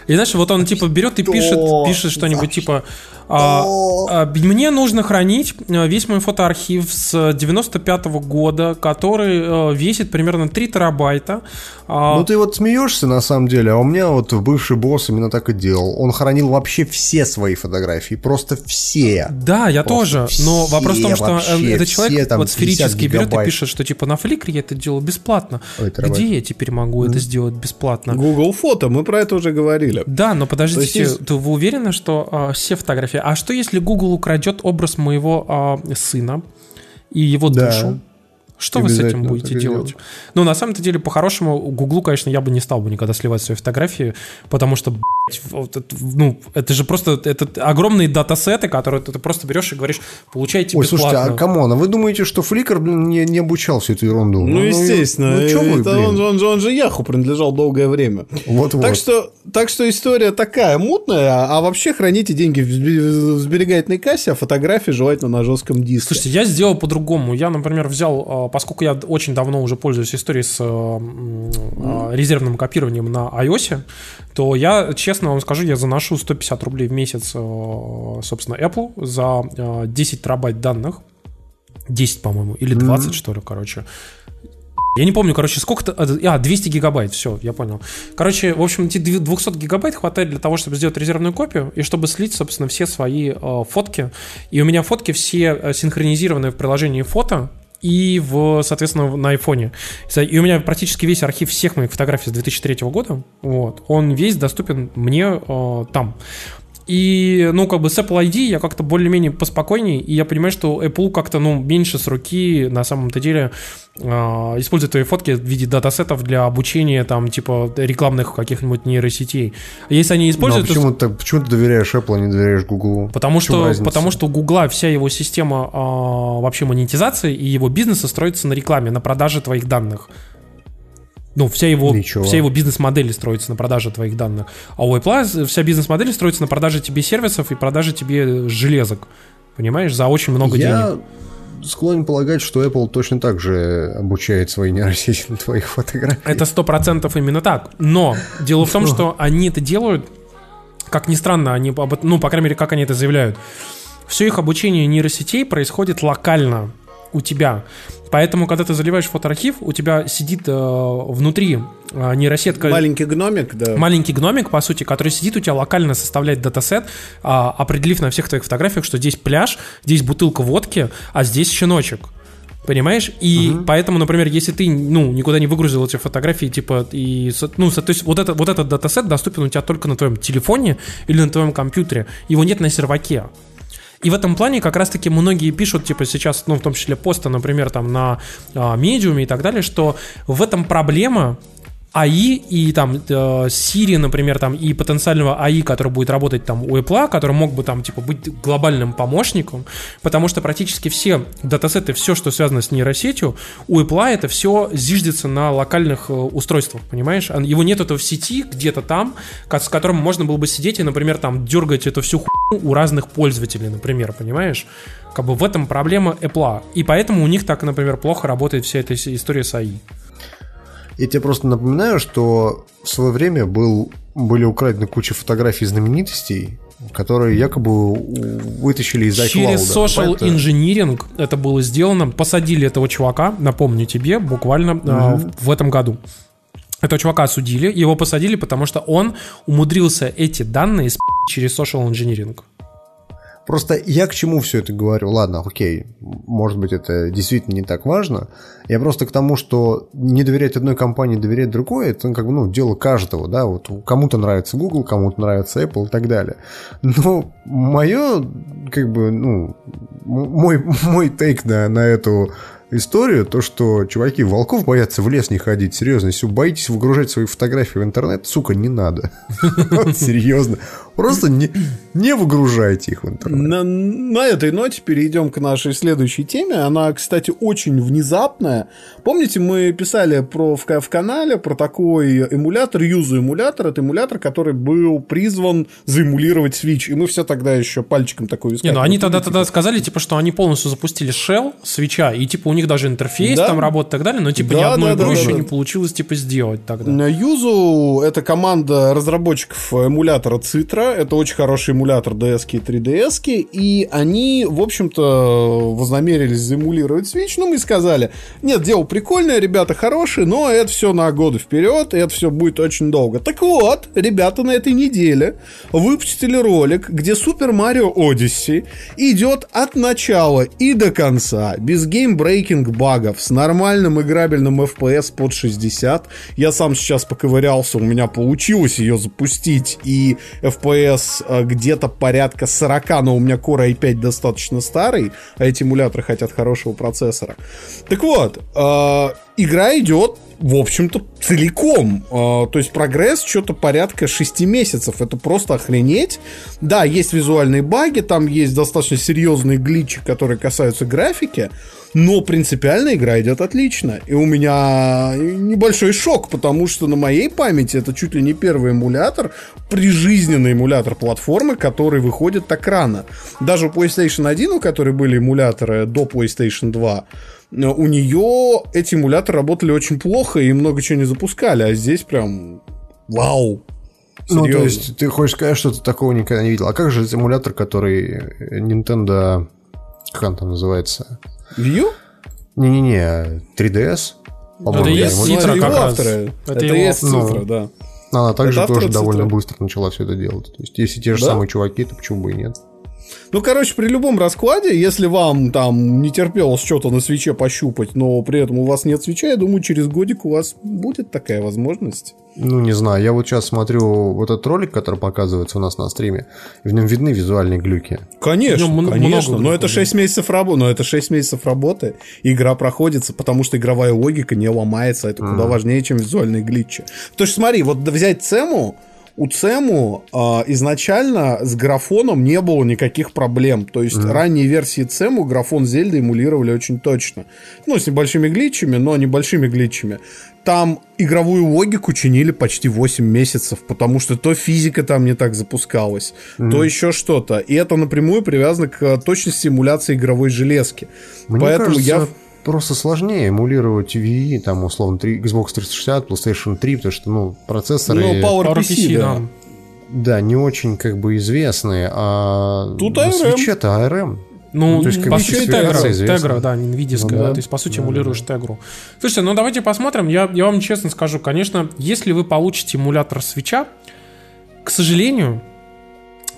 И знаешь, вот он, типа, берет и пишет, пишет что-нибудь, типа, а, а, мне нужно хранить э, весь мой фотоархив с 95 -го года, который э, весит примерно 3 терабайта. А, ну ты вот смеешься на самом деле, а у меня вот бывший босс именно так и делал. Он хранил вообще все свои фотографии, просто все. Да, я тоже. Но вопрос в том, что вообще, этот человек все, там, вот сферически берет и пишет, что типа на Фликре я это делал бесплатно. Ой, Где я теперь могу это сделать бесплатно? Google фото, мы про это уже говорили. Да, но подождите, есть... вы уверены, что а, все фотографии? А что если Google украдет образ моего а, сына и его да. Что вы с этим будете делать? делать? Ну, на самом-то деле, по-хорошему, Гуглу, конечно, я бы не стал бы никогда сливать свои фотографии, потому что, блядь, ну, это же просто это огромные датасеты, которые ты, просто берешь и говоришь, получайте Ой, бесплатно. слушайте, а come on, а вы думаете, что Flickr, блин, не, не обучал всю эту ерунду? Ну, ну естественно. Ну, что вы, блин? Он, он, же, он же Яху принадлежал долгое время. Вот-вот. Так что, так что история такая мутная, а, а вообще храните деньги в сберегательной кассе, а фотографии желательно на жестком диске. Слушайте, я сделал по-другому. Я, например, взял а, поскольку я очень давно уже пользуюсь историей с mm. резервным копированием на iOS, то я, честно вам скажу, я заношу 150 рублей в месяц, э, собственно, Apple за 10 терабайт данных. 10, по-моему, или 20, mm. что ли, короче. Я не помню, короче, сколько-то... А, 200 гигабайт, все, я понял. Короче, в общем, эти 200 гигабайт хватает для того, чтобы сделать резервную копию и чтобы слить, собственно, все свои э, фотки. И у меня фотки все синхронизированы в приложении фото, и, в, соответственно, на айфоне. И у меня практически весь архив всех моих фотографий с 2003 года, вот, он весь доступен мне э, там. И, ну, как бы с Apple ID я как-то более-менее поспокойней, и я понимаю, что Apple как-то, ну, меньше с руки на самом-то деле э, использует твои фотки в виде датасетов для обучения, там, типа, рекламных каких-нибудь нейросетей. Если они используют... Но почему, ты, почему ты доверяешь Apple, а не доверяешь Google? Потому что, потому что у Google вся его система э, вообще монетизации и его бизнеса строится на рекламе, на продаже твоих данных. Ну, вся его, вся его бизнес-модель строится на продаже твоих данных. А у Apple вся бизнес-модель строится на продаже тебе сервисов и продаже тебе железок. Понимаешь, за очень много Я... денег склонен полагать, что Apple точно так же обучает свои нейросети на *laughs* твоих фотографиях. Это сто процентов именно так. Но дело в том, что они это делают, как ни странно, они, ну, по крайней мере, как они это заявляют. Все их обучение нейросетей происходит локально у тебя. Поэтому, когда ты заливаешь фотоархив, у тебя сидит э, внутри э, нейросетка... Маленький гномик, да. Маленький гномик, по сути, который сидит у тебя локально, составляет датасет, э, определив на всех твоих фотографиях, что здесь пляж, здесь бутылка водки, а здесь щеночек. Понимаешь? И угу. поэтому, например, если ты, ну, никуда не выгрузил эти фотографии, типа, и, ну, то есть вот, это, вот этот датасет доступен у тебя только на твоем телефоне или на твоем компьютере. Его нет на серваке. И в этом плане как раз-таки многие пишут, типа сейчас, ну, в том числе посты, например, там на а, медиуме и так далее, что в этом проблема, АИ и там э, Siri, например, там и потенциального АИ, который будет работать там у Apple, который мог бы там типа быть глобальным помощником, потому что практически все датасеты, все, что связано с нейросетью, у Apple это все зиждется на локальных э, устройствах, понимаешь? Его нет этого в сети где-то там, с которым можно было бы сидеть и, например, там дергать эту всю хуйню у разных пользователей, например, понимаешь? Как бы в этом проблема Apple. И поэтому у них так, например, плохо работает вся эта история с АИ. Я тебе просто напоминаю, что в свое время был, были украдены куча фотографий знаменитостей, которые якобы вытащили из iCloud. Через social это... engineering это было сделано. Посадили этого чувака, напомню тебе, буквально mm-hmm. э, в этом году. Этого чувака осудили, его посадили, потому что он умудрился эти данные через social engineering. Просто я к чему все это говорю? Ладно, окей, может быть, это действительно не так важно. Я просто к тому, что не доверять одной компании, доверять другой, это как бы, ну, дело каждого, да, вот кому-то нравится Google, кому-то нравится Apple и так далее. Но мое, как бы, ну, мой, *laughs* мой тейк на, на эту историю, то, что чуваки волков боятся в лес не ходить. Серьезно, если боитесь выгружать свои фотографии в интернет, сука, не надо. *laughs* Серьезно. Просто не, не выгружайте их в интернет. На, на этой ноте перейдем к нашей следующей теме. Она, кстати, очень внезапная. Помните, мы писали про, в, в канале про такой эмулятор, юзу эмулятор. Это эмулятор, который был призван заэмулировать Switch. И мы все тогда еще пальчиком такой Не, ну они тогда, тогда сказали, типа, что они полностью запустили shell свеча, и типа у них даже интерфейс да? там работает и так далее, но типа да, ни одной да, игру да, еще да. не получилось типа сделать тогда. На Юзу это команда разработчиков эмулятора Citra это очень хороший эмулятор DS и 3DS, и они, в общем-то, вознамерились заэмулировать Switch, ну, мы сказали, нет, дело прикольное, ребята хорошие, но это все на годы вперед, и это все будет очень долго. Так вот, ребята на этой неделе выпустили ролик, где Super Mario Odyssey идет от начала и до конца, без game-breaking багов, с нормальным играбельным FPS под 60. Я сам сейчас поковырялся, у меня получилось ее запустить, и FPS FPS э, где-то порядка 40, но у меня Core i5 достаточно старый, а эти эмуляторы хотят хорошего процессора. Так вот, э, игра идет в общем-то, целиком. Э, то есть прогресс что-то порядка 6 месяцев. Это просто охренеть. Да, есть визуальные баги, там есть достаточно серьезные гличи, которые касаются графики, но принципиально игра идет отлично. И у меня небольшой шок, потому что на моей памяти это чуть ли не первый эмулятор, прижизненный эмулятор платформы, который выходит так рано. Даже у PlayStation 1, у которой были эмуляторы до PlayStation 2, у нее эти эмуляторы работали очень плохо и много чего не запускали, а здесь прям вау. Серьезно. Ну, то есть, ты хочешь сказать, что ты такого никогда не видел. А как же эмулятор, который Nintendo... Как он там называется? View? Не-не-не, 3DS. Это есть цифра как раз. Это, это есть цифра, да. Она также тоже довольно цифра. быстро начала все это делать. То есть, если те же да? самые чуваки, то почему бы и нет? Ну, короче, при любом раскладе, если вам там не терпелось что-то на свече пощупать, но при этом у вас нет свеча, я думаю, через годик у вас будет такая возможность. Ну, не знаю, я вот сейчас смотрю вот этот ролик, который показывается у нас на стриме, и в нем видны визуальные глюки. Конечно, м- конечно, много но это 6 месяцев работы, но это 6 месяцев работы, и игра проходится, потому что игровая логика не ломается, это куда важнее, чем визуальные глитчи. То есть смотри, вот взять Цему, у Цему а, изначально с графоном не было никаких проблем. То есть ранние версии Цему графон Зельды эмулировали очень точно. Ну, с небольшими глитчами, но небольшими глитчами. Там игровую логику чинили почти 8 месяцев, потому что то физика там не так запускалась, то еще что-то. И это напрямую привязано к точности эмуляции игровой железки. Мне Поэтому кажется, я... просто сложнее эмулировать Wii, там, условно, 3, Xbox 360, PlayStation 3, потому что, ну, процессоры... Ну, Power Пару PC, PC, да. да. Да, не очень как бы известные, а Тут ARM. Switch-то ARM. Ну, то есть, как по сути, Тегра. Тегра, да, NVIDIA, Ну да. то есть, по сути, эмулируешь Тегру. Слушайте, ну давайте посмотрим, я, я вам честно скажу, конечно, если вы получите эмулятор свеча, к сожалению,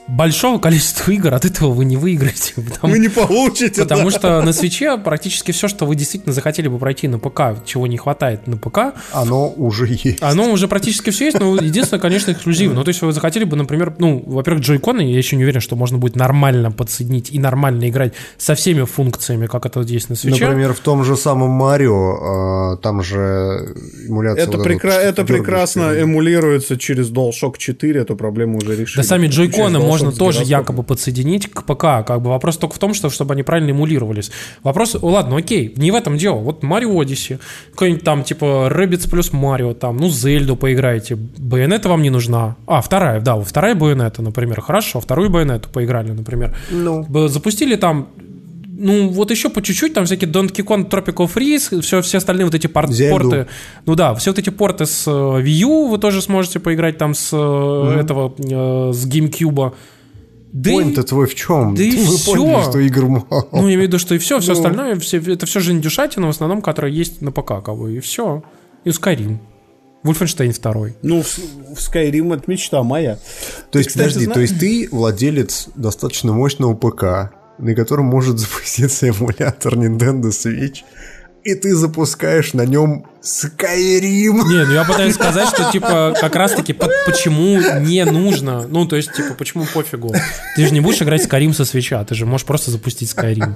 большого количества игр от этого вы не выиграете. *laughs* Потому, Вы не получите, потому да. что на свече практически все, что вы действительно захотели бы пройти на ПК, чего не хватает на ПК, Оно уже есть. оно уже практически все есть, но единственное, конечно, эксклюзивы. Ну, то есть вы захотели бы, например, ну, во-первых, джойконы, я еще не уверен, что можно будет нормально подсоединить и нормально играть со всеми функциями, как это есть на свече. Например, в том же самом Марио, а, там же эмуляция... Это, вот прекра- вот, это прекрасно эмулируется через DualShock 4, эту проблему уже решили. Да сами джойконы Через можно тоже якобы подсоединить к ПК. Как бы вопрос только в том, что, чтобы они правильно эмулировались. Вопрос, ладно, окей, не в этом дело. Вот Марио Odyssey, какой-нибудь там типа Rabbids плюс Марио, там, ну, Зельду поиграете. Байонета вам не нужна. А, вторая, да, вторая Байонета, например. Хорошо, вторую Байонету поиграли, например. Ну. Запустили там ну, вот еще по чуть-чуть, там всякие Donkey Kong Tropical Freeze, все, все остальные вот эти пор- порты. Ну да, все вот эти порты с э, Wii U вы тоже сможете поиграть там с э, этого, э, с GameCube. Да и- Point-то твой в чем? да и Вы всё. поняли, что игр мало. ну, я имею в виду, что и все, все Ну. остальное, все, это все же индюшатина, в основном, которая есть на ПК, как бы, и все. И Skyrim. Wolfenstein 2. Ну, в, в Skyrim это мечта моя. То есть, кстати, подожди, зна- то есть ты владелец достаточно мощного ПК, на котором может запуститься эмулятор Nintendo Switch, и ты запускаешь на нем Skyrim. Не, ну я пытаюсь сказать, что, типа, как раз-таки, по- почему не нужно, ну, то есть, типа, почему пофигу. Ты же не будешь играть Skyrim со свеча, ты же можешь просто запустить Skyrim.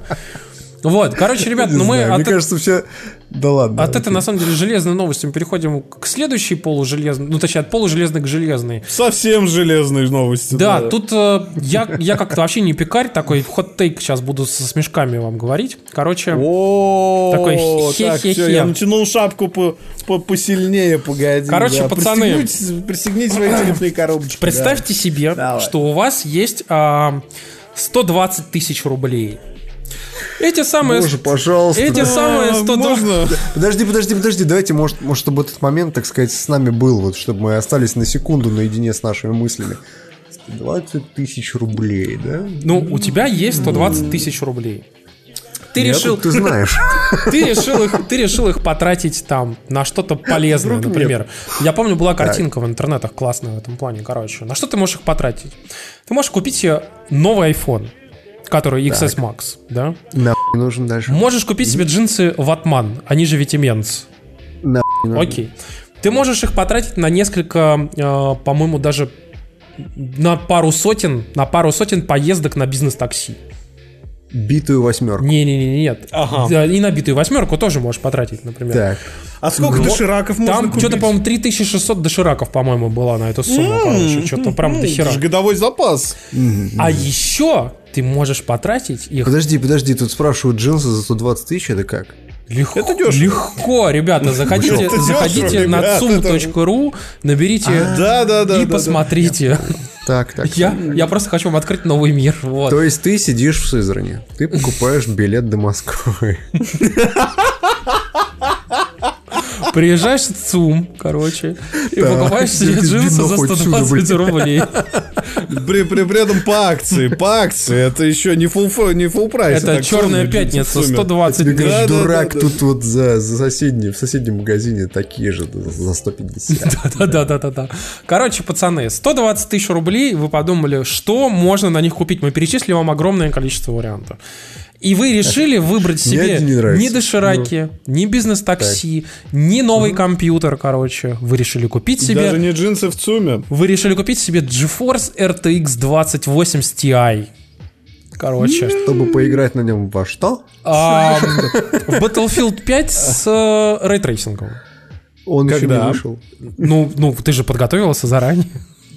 Вот, короче, ребят, ну мы Мне кажется, все... Да ладно. от этой, на самом деле, железной новости мы переходим к следующей полужелезной, ну, точнее, от полужелезной к железной. Совсем железные новости. Да, тут э, я, я как-то вообще не пекарь такой, хот-тейк сейчас буду со смешками вам говорить. Короче, О, Такой так, хе-хе-хе. я натянул шапку по, по- посильнее, погоди. Короче, да. пацаны. Пристегните, пристегните свои телефонные коробочки. представьте себе, Давай. что у вас есть а, 120 тысяч рублей. Эти самые... Боже, пожалуйста. Эти да. самые А, 120... Можно? Подожди, подожди, подожди, давайте, может, может, чтобы этот момент, так сказать, с нами был, вот, чтобы мы остались на секунду наедине с нашими мыслями. 20 тысяч рублей, да? Ну, у тебя есть 120 тысяч рублей. Ты Нет, решил, Ты знаешь. *laughs* ты решил их, ты решил их потратить там на что-то полезное, Вдруг например. Я помню, была картинка в интернетах классная в этом плане, короче. На что ты можешь их потратить? Ты можешь купить себе новый iPhone, который XS Max, да? Нахуй нужен дальше. Можешь купить себе джинсы Ватман, они же Витименс. Нужен. Окей. Ты можешь их потратить на несколько, э, по-моему, даже на пару сотен, на пару сотен поездок на бизнес-такси. Битую восьмерку. Не-не-не, нет. Ага. И набитую восьмерку тоже можешь потратить, например. Так. А сколько Ну, дошираков можно Там купить? что-то, по-моему, 3600 дошираков, по-моему, была на эту сумму, короче. Что-то прям М, дохера. это же годовой запас. А еще ты можешь потратить их Подожди, подожди, тут спрашивают джинсы за 120 тысяч, это как? легко. Это дешево. Легко, ребята, заходите, Это дешево, заходите на ребят, tsum.ru, наберите Да, да, да. и да, да. посмотрите. Так, так. Я, я просто хочу вам открыть новый мир. Вот. То есть ты сидишь в Сызрани, ты покупаешь билет до Москвы. Приезжаешь в ЦУМ, короче, и покупаешь себе джинсы за нахуй отсюда, 120 блин. рублей. При, при, при этом по акции, по акции, это еще не full, не full прайс. Это черная пятница, 120 Ты говоришь, Да, да, дурак, да, да. тут вот за, за соседний, в соседнем магазине такие же за 150. *laughs* Да-да-да-да. Короче, пацаны, 120 тысяч рублей, вы подумали, что можно на них купить? Мы перечислили вам огромное количество вариантов. И вы решили выбрать себе не дошираки, ни бизнес-такси, ни новый компьютер, короче. Вы решили купить себе... Даже не джинсы в ЦУМе. Вы решили купить себе GeForce RTX 2080 Ti. Короче. Чтобы поиграть на нем во что? А, в Battlefield 5 с э, ray tracing ом. Он еще Когда? не вышел. Ну, ну, ты же подготовился заранее.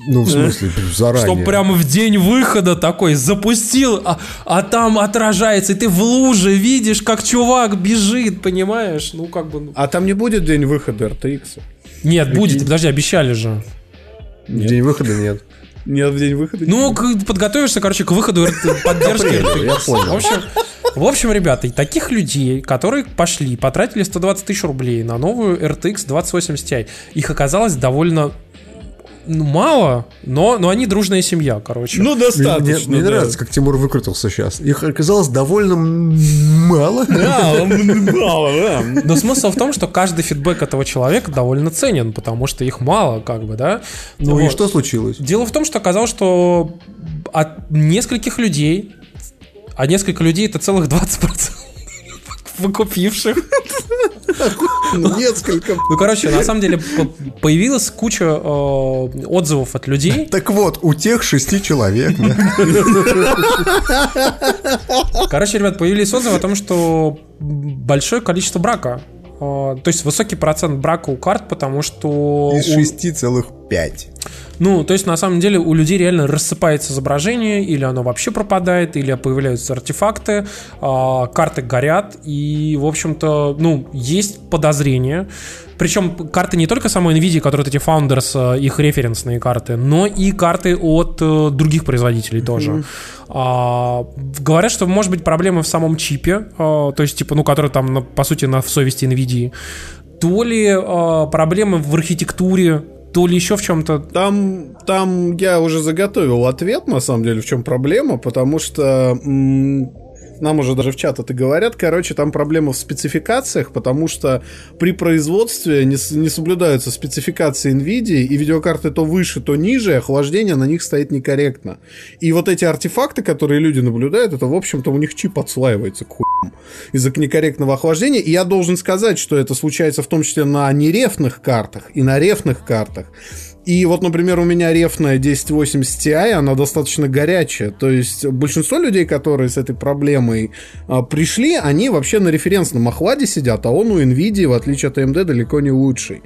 Ну, в смысле, заранее. Что прямо в день выхода такой запустил, а, а там отражается, и ты в луже видишь, как чувак бежит, понимаешь? Ну, как бы... ну. А там не будет день выхода RTX? Нет, будет, подожди, обещали же. В день выхода нет. Нет, в день выхода? Ну, к- подготовишься, короче, к выходу *laughs* поддержки Апреля, я понял. В общем, в общем, ребята, таких людей, которые пошли, потратили 120 тысяч рублей на новую RTX 2080 Ti, их оказалось довольно ну, мало, но, но они дружная семья, короче. Ну, Мне, достаточно. мне да. нравится, как Тимур выкрутился сейчас. Их оказалось довольно мало. *laughs* Да, мало, да. Но смысл в том, что каждый фидбэк этого человека довольно ценен, потому что их мало, как бы, да. Ну и что случилось? Дело в том, что оказалось, что от нескольких людей, а несколько людей это целых 20% выкупивших. *laughs* Несколько. Ну, короче, на самом деле по- появилась куча э, отзывов от людей. Так вот, у тех шести человек. Короче, ребят, появились отзывы о том, что большое количество брака. Э, То есть высокий процент брака у карт, потому что... Из у- шести целых пять. Ну, то есть, на самом деле, у людей реально рассыпается изображение, или оно вообще пропадает, или появляются артефакты, а, карты горят, и, в общем-то, ну, есть подозрения. Причем карты не только самой NVIDIA, которые вот эти Founders, э, их референсные карты, но и карты от э, других производителей тоже. А, говорят, что может быть проблемы в самом чипе, а, то есть, типа, ну, который там, на- по сути, на в совести NVIDIA. То ли а, проблемы в архитектуре, то ли еще в чем-то. Там, там я уже заготовил ответ, на самом деле, в чем проблема, потому что нам уже даже в чат это говорят, короче, там проблема в спецификациях, потому что при производстве не, не соблюдаются спецификации NVIDIA, и видеокарты то выше, то ниже, охлаждение на них стоит некорректно. И вот эти артефакты, которые люди наблюдают, это, в общем-то, у них чип отслаивается к хуям из-за некорректного охлаждения. И я должен сказать, что это случается в том числе на нерефных картах и на рефных картах. И вот, например, у меня рефная 1080 Ti, она достаточно горячая. То есть большинство людей, которые с этой проблемой а, пришли, они вообще на референсном охладе сидят, а он у NVIDIA, в отличие от AMD, далеко не лучший.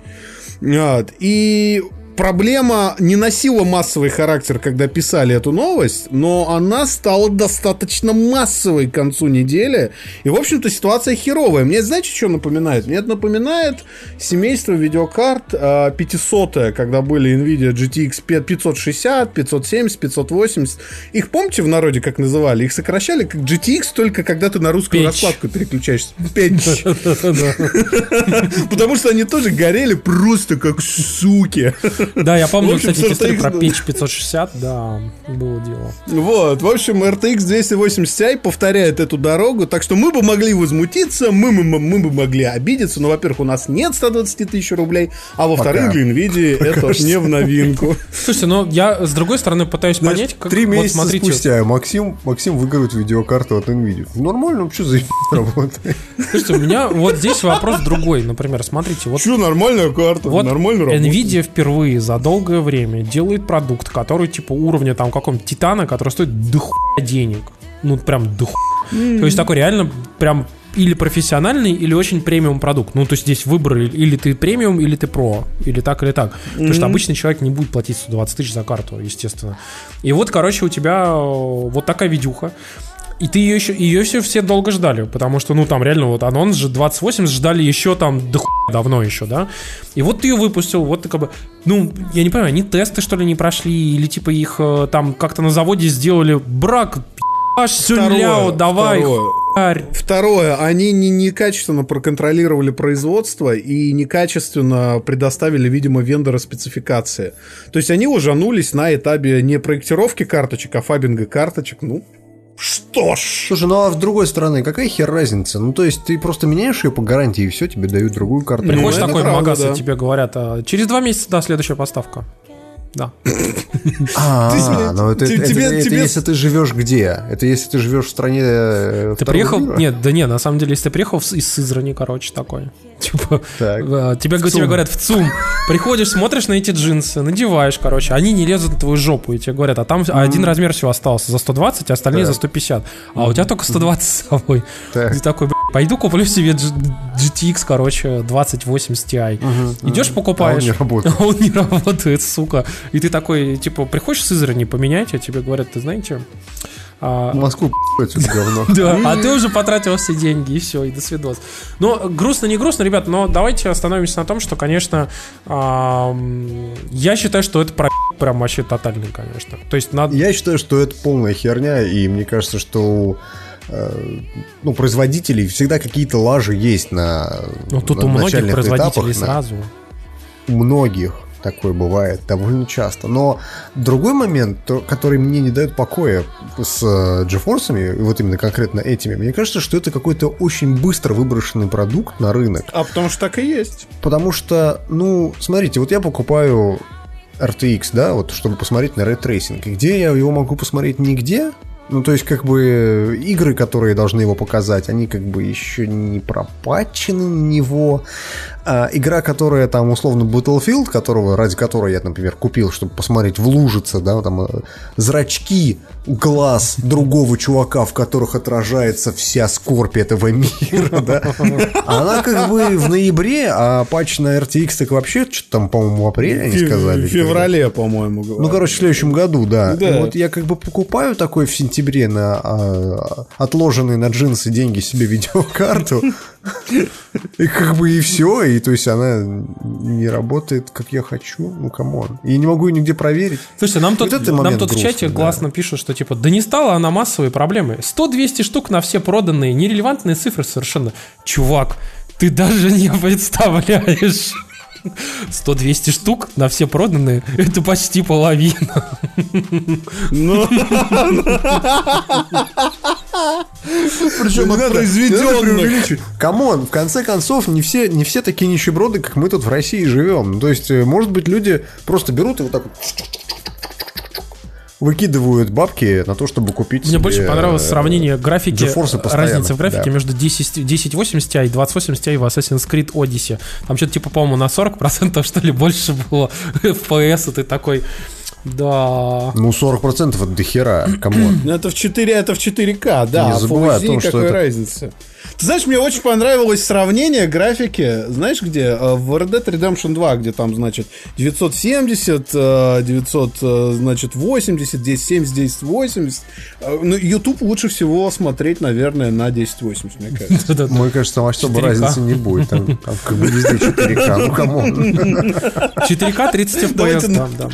Вот. И проблема не носила массовый характер, когда писали эту новость, но она стала достаточно массовой к концу недели. И, в общем-то, ситуация херовая. Мне, знаете, что напоминает? Мне это напоминает семейство видеокарт а, 500 когда были NVIDIA GTX 560, 570, 580. Их помните в народе как называли? Их сокращали как GTX только когда ты на русскую Печь. раскладку переключаешься. Печь. *laughs* Потому что они тоже горели просто как суки. *laughs* Да, я помню, общем, кстати, историю RTX, про печь 560, да, было дело. Вот, в общем, RTX 280 Ti повторяет эту дорогу, так что мы бы могли возмутиться, мы, мы, мы, мы бы могли обидеться, но, во-первых, у нас нет 120 тысяч рублей, а во-вторых, для NVIDIA это не в новинку. *laughs* Слушайте, ну я с другой стороны пытаюсь понять, как Три вот месяца смотрите, спустя Максим, Максим выигрывает видеокарту от NVIDIA. Нормально, вообще за *laughs* работает. Слушайте, у меня вот здесь вопрос другой, например, смотрите, вот Че, нормальная карта, Вот нормально работает. Nvidia впервые за долгое время делает продукт, который типа уровня там какого-нибудь Титана, который стоит дохуя денег. Ну, прям дохуя. То есть такой реально прям или профессиональный, или очень премиум продукт. Ну, то есть здесь выбор или ты премиум, или ты про, или так, или так. Потому что обычный человек не будет платить 120 тысяч за карту, естественно. И вот, короче, у тебя э, вот такая видюха. И ты ее еще, ее все, все долго ждали, потому что, ну, там реально вот анонс же 2080 ждали еще там до хуя давно еще, да? И вот ты ее выпустил, вот ты как бы, ну, я не понимаю, они тесты, что ли, не прошли, или типа их э, там как-то на заводе сделали брак, аж Второе, ляо, давай. второе. хуярь. Второе, они не, некачественно проконтролировали производство и некачественно предоставили, видимо, вендора спецификации. То есть они ужанулись на этапе не проектировки карточек, а фабинга карточек. Ну, что ж. Слушай, ну а с другой стороны, какая хер разница? Ну, то есть ты просто меняешь ее по гарантии, и все, тебе дают другую карту. Приходишь это такой правда, магаз, да. и тебе говорят, а, через два месяца, да, следующая поставка. Да. А, *laughs* ну это, те- это- тебе- это тебе- если ты живешь где? Это если ты живешь в стране э, Ты приехал? мира? Нет, да нет, на самом деле, если ты приехал в- из Сызрани, короче, такой. *laughs* Типа, Так. э, тебе, В говорят в ЦУМ, приходишь, смотришь на эти джинсы, надеваешь, короче, они не лезут на твою жопу, и тебе говорят, а там один размер всего остался за 120, а остальные за 150. А у тебя только 120 с собой. Ты такой, «Бля, пойду куплю себе GTX, короче, 2080 Ti. Идешь, покупаешь. А он не работает. А *laughs* он не работает, сука. И ты такой, типа, приходишь с Израни поменять, а тебе говорят, ты знаете... а, Москву это *laughs* говно. да, а ты уже потратил все деньги, и все, и до свидос. Но грустно, не грустно, ребят, но давайте остановимся на том, что, конечно, я считаю, что это про прям вообще тотальный, конечно. То есть надо... Я считаю, что это полная херня, и мне кажется, что ну, производителей всегда какие-то лажи есть на Ну, тут на у многих производителей этапах, на- сразу. у многих такое бывает довольно часто. Но другой момент, то- который мне не дает покоя с э, GeForce, вот именно конкретно этими, мне кажется, что это какой-то очень быстро выброшенный продукт на рынок. А потому что так и есть. Потому что, ну, смотрите, вот я покупаю RTX, да, вот чтобы посмотреть на ray tracing. И где я его могу посмотреть? Нигде. Ну, то есть, как бы, игры, которые должны его показать, они как бы еще не пропатчены на него. А игра, которая там, условно, Battlefield, которого, ради которой я, например, купил, чтобы посмотреть в лужице, да, там, э, зрачки глаз другого чувака, в которых отражается вся скорбь этого мира, да. Она как бы в ноябре, а патч на RTX так вообще что-то там, по-моему, в апреле они сказали. В феврале, по-моему, говорят. Ну, короче, в следующем году, да. Да. И вот я как бы покупаю такой в сентябре на а, отложенные на джинсы деньги себе *laughs* видеокарту. И как бы и все. И то есть она не работает, как я хочу. Ну, come on. И не могу ее нигде проверить. Слушайте, нам тут, Вот нам тут в чате грустный, да. гласно пишут, что типа, да не стала она массовой проблемой. 100-200 штук на все проданные, нерелевантные цифры совершенно. Чувак, ты даже не представляешь. 100-200 штук на все проданные, это почти половина. Ну, *laughs* Причем от произведенных. Come on, в конце концов, не все, не все такие нищеброды, как мы тут в России живем. Ну, То есть, э, может быть, люди просто берут и вот так вот выкидывают бабки на то, чтобы купить Мне себе, больше понравилось э, сравнение графики, постоянно, разницы в графике да. между 10, 1080 Ti и 2080 Ti в Assassin's Creed Odyssey. Там что-то типа, по-моему, на 40% что ли больше было *laughs* FPS, и ты такой, да... Ну, 40% это дохера, *clears throat* come on. Ну, это в 4, это в 4К, да. Не а забывай о том, что какой это- разницы. Ты знаешь, мне очень понравилось сравнение графики, знаешь где? Э, В Red Dead Redemption 2, где там, значит, 970, э, 900, э, значит, 80, 1070, 1080. Э, Ну, YouTube лучше всего смотреть, наверное, на 1080, мне кажется. *laughs* Мне кажется, там особо 4К. разницы не будет. Там, как бы везде 4К. Ну, come on. *laughs* 4К 30 Давайте FPS, да.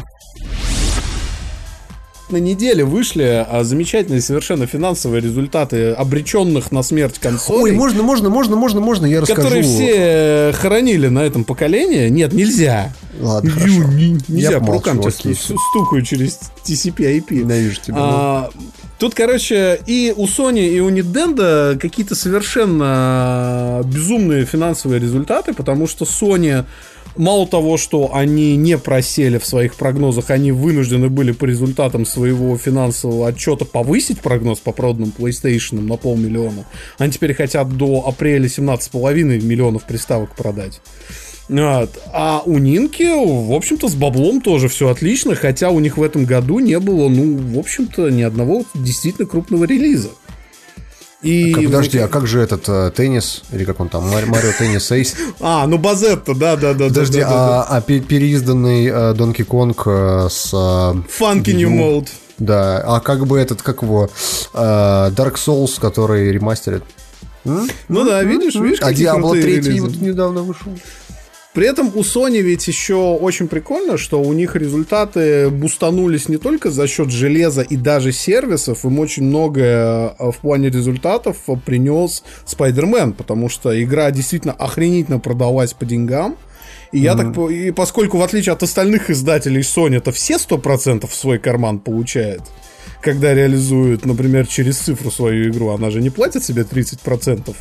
На неделе вышли а, замечательные совершенно финансовые результаты обреченных на смерть консолей. Ой, можно, можно, можно, можно, можно, я расскажу. которые все э, хоронили на этом поколении. Нет, нельзя. Ладно, Ю, не- нельзя, Я по рукам тебя стукаю через TCP IP. Ненавижу тебя. ну. А, Тут, короче, и у Sony, и у Nintendo какие-то совершенно безумные финансовые результаты, потому что Sony мало того, что они не просели в своих прогнозах, они вынуждены были по результатам своего финансового отчета повысить прогноз по проданным PlayStation на полмиллиона. Они теперь хотят до апреля 17,5 миллионов приставок продать. Вот. А у Нинки, в общем-то, с баблом тоже все отлично, хотя у них в этом году не было, ну, в общем-то, ни одного действительно крупного релиза. И... Как- Подожди, а как же этот э, теннис, или как он там, Мари- Марио Теннис Эйс? *laughs* А, ну Базетта, да-да-да. Подожди, да-да-да. а, а пе- переизданный э, Донки Конг э, с... э, Funky New Mode. Да, а как бы этот, как его, э, Dark Souls, который ремастерит. Ну да, видишь, видишь, А Diablo крутые 3 релизы. вот недавно вышел. При этом у Sony ведь еще очень прикольно, что у них результаты бустанулись не только за счет железа и даже сервисов, им очень многое э, в плане результатов принес Spider-Man, потому что игра действительно охренительно продалась по деньгам. И я mm-hmm. так, и поскольку в отличие от остальных издателей Sony это все 100% в свой карман получает, когда реализует, например, через цифру свою игру, она же не платит себе 30%.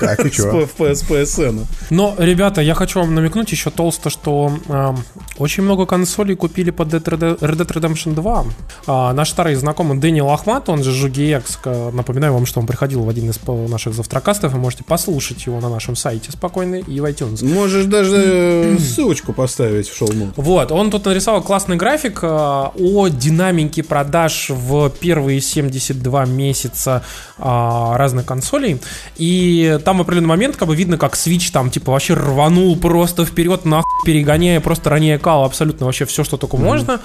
Так, и что? *laughs* С PSN. Но, ребята, я хочу вам намекнуть еще толсто, что э, очень много консолей купили под Red Dead Redemption 2. А, наш старый знакомый Дэниел Ахмат, он же Жугиекс, напоминаю вам, что он приходил в один из наших завтракастов, вы можете послушать его на нашем сайте спокойно и в iTunes. Можешь даже ссылочку поставить в шоу Вот, он тут нарисовал классный график о динамике продаж в первые 72 месяца а, разных консолей. И там в определенный момент как бы видно, как Switch там типа вообще рванул просто вперед, нахуй перегоняя, просто ранее кал абсолютно вообще все, что только mm-hmm. можно.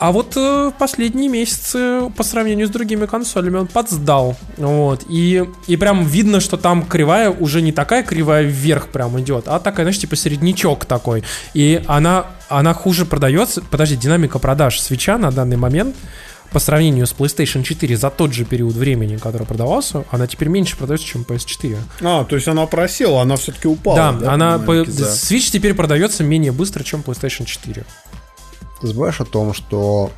А вот э, последние месяцы по сравнению с другими консолями он подсдал. Вот. И, и прям видно, что там кривая уже не такая кривая вверх прям идет, а такая, знаешь, типа середнячок такой. И она, она хуже продается. Подожди, динамика продаж свеча на данный момент по сравнению с PlayStation 4 за тот же период времени, который продавался, она теперь меньше продается, чем PS4. А, то есть она просела, она все-таки упала. Да, да она по... Switch теперь продается менее быстро, чем PlayStation 4. Ты забываешь о том, что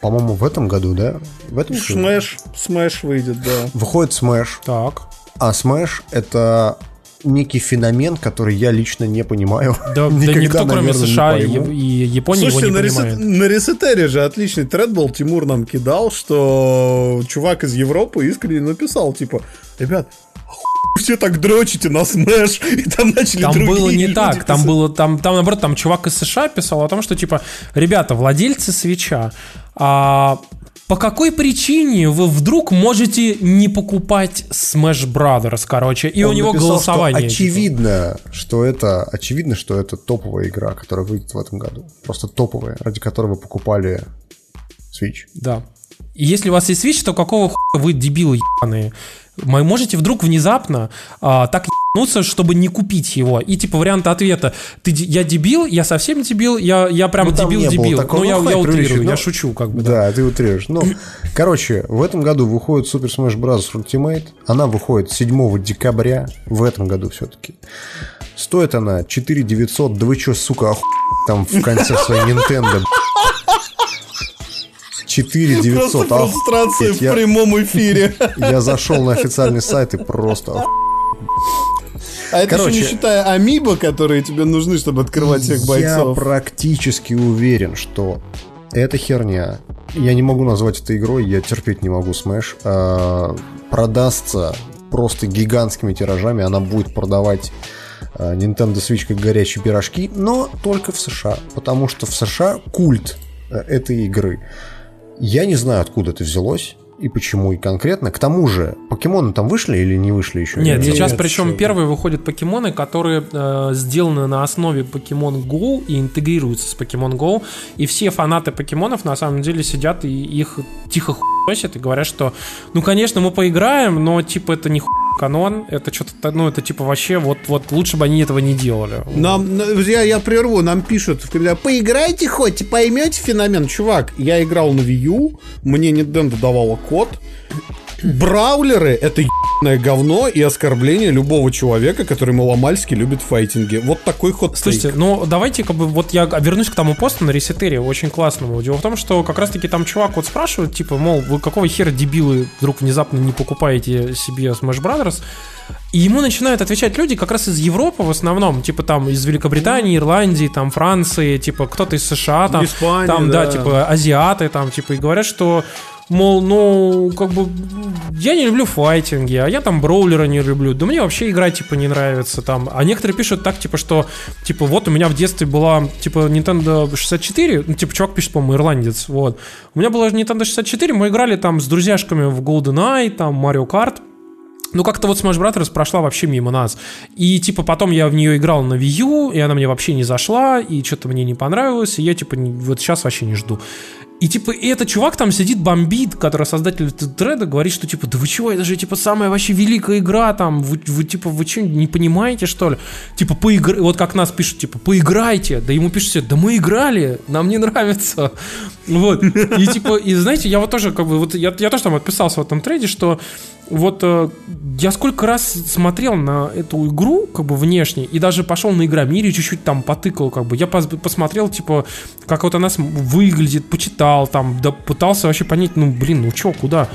по-моему, в этом году, да? В этом Smash, Smash выйдет, да. Выходит Smash. Так. А Smash это некий феномен, который я лично не понимаю. Да, *laughs* Никогда, да никто, кроме США и, и Японии Слушайте, его не на понимает. на Ресетере же отличный тред был, Тимур нам кидал, что чувак из Европы искренне написал, типа, ребят, все так дрочите на Smash, *laughs* и там начали Там было не так, писать. там было, там, там, наоборот, там чувак из США писал о том, что, типа, ребята, владельцы свеча, а, по какой причине вы вдруг можете не покупать Smash Brothers, короче, и Он у него написал, голосование? Что типа? очевидно, что это очевидно, что это топовая игра, которая выйдет в этом году. Просто топовая, ради которой вы покупали Switch. Да. И если у вас есть Switch, то какого хуя вы дебилы ебаные? Вы можете вдруг внезапно а, так ебнуться, чтобы не купить его. И типа вариант ответа. Ты, я дебил, я совсем дебил, я, я прям ну, дебил-дебил. Ну, я, я утрирую, но... я шучу как бы. Да, да ты утрируешь. Ну, *coughs* короче, в этом году выходит Super Smash Bros. Ultimate. Она выходит 7 декабря в этом году все-таки. Стоит она 4 900. Да вы что, сука, оху... там в конце своей *laughs* Nintendo, 4 900. Просто фрустрация в прямом эфире. Я зашел на официальный сайт и просто... А это Короче, еще не считая амибо, которые тебе нужны, чтобы открывать всех бойцов. Я практически уверен, что эта херня, я не могу назвать это игрой, я терпеть не могу Smash, а, продастся просто гигантскими тиражами, она будет продавать а, Nintendo Switch как горячие пирожки, но только в США, потому что в США культ э, этой игры. Я не знаю, откуда это взялось и почему и конкретно. К тому же, покемоны там вышли или не вышли еще? Нет, Нет сейчас причем все. первые выходят покемоны, которые э, сделаны на основе Pokemon Go и интегрируются с Pokemon Go. И все фанаты покемонов на самом деле сидят и их тихо хуесят и говорят, что ну конечно мы поиграем, но типа это не хуй канон, это что-то, ну, это типа вообще, вот, вот лучше бы они этого не делали. Нам, я, я прерву, нам пишут, когда поиграйте хоть, поймете феномен. Чувак, я играл на Wii U, мне Nintendo давала код, Браулеры — это говно и оскорбление любого человека, который маломальски любит файтинги. Вот такой ход Слушайте, ну давайте как бы вот я вернусь к тому посту на ресетере, очень классному. Дело в том, что как раз-таки там чувак вот спрашивает, типа, мол, вы какого хера дебилы вдруг внезапно не покупаете себе Smash Brothers? И ему начинают отвечать люди как раз из Европы в основном, типа там из Великобритании, Ирландии, там Франции, типа кто-то из США, там, Испания, там да. да, типа азиаты, там, типа, и говорят, что мол, ну, как бы, я не люблю файтинги, а я там броулера не люблю, да мне вообще играть, типа, не нравится там. А некоторые пишут так, типа, что, типа, вот у меня в детстве была, типа, Nintendo 64, ну, типа, чувак пишет, по-моему, ирландец, вот. У меня была Nintendo 64, мы играли там с друзьяшками в GoldenEye, там, Mario Kart, ну, как-то вот Smash Brothers прошла вообще мимо нас. И, типа, потом я в нее играл на Wii U, и она мне вообще не зашла, и что-то мне не понравилось, и я, типа, вот сейчас вообще не жду. И типа, и этот чувак там сидит, бомбит, который создатель треда, говорит, что типа, да вы чего, это же типа самая вообще великая игра, там, вы, вы типа, вы что, не понимаете, что ли? Типа, поигр... вот как нас пишут, типа, поиграйте, да ему пишут все, да мы играли, нам не нравится. Вот. И типа, и знаете, я вот тоже, как бы, вот я, я тоже там отписался в этом трейде, что вот э, я сколько раз смотрел на эту игру, как бы внешне, и даже пошел на Игромире, чуть-чуть там потыкал, как бы. Я пос посмотрел, типа, как вот она выглядит, почитал, там, да пытался вообще понять, ну, блин, ну чё, куда?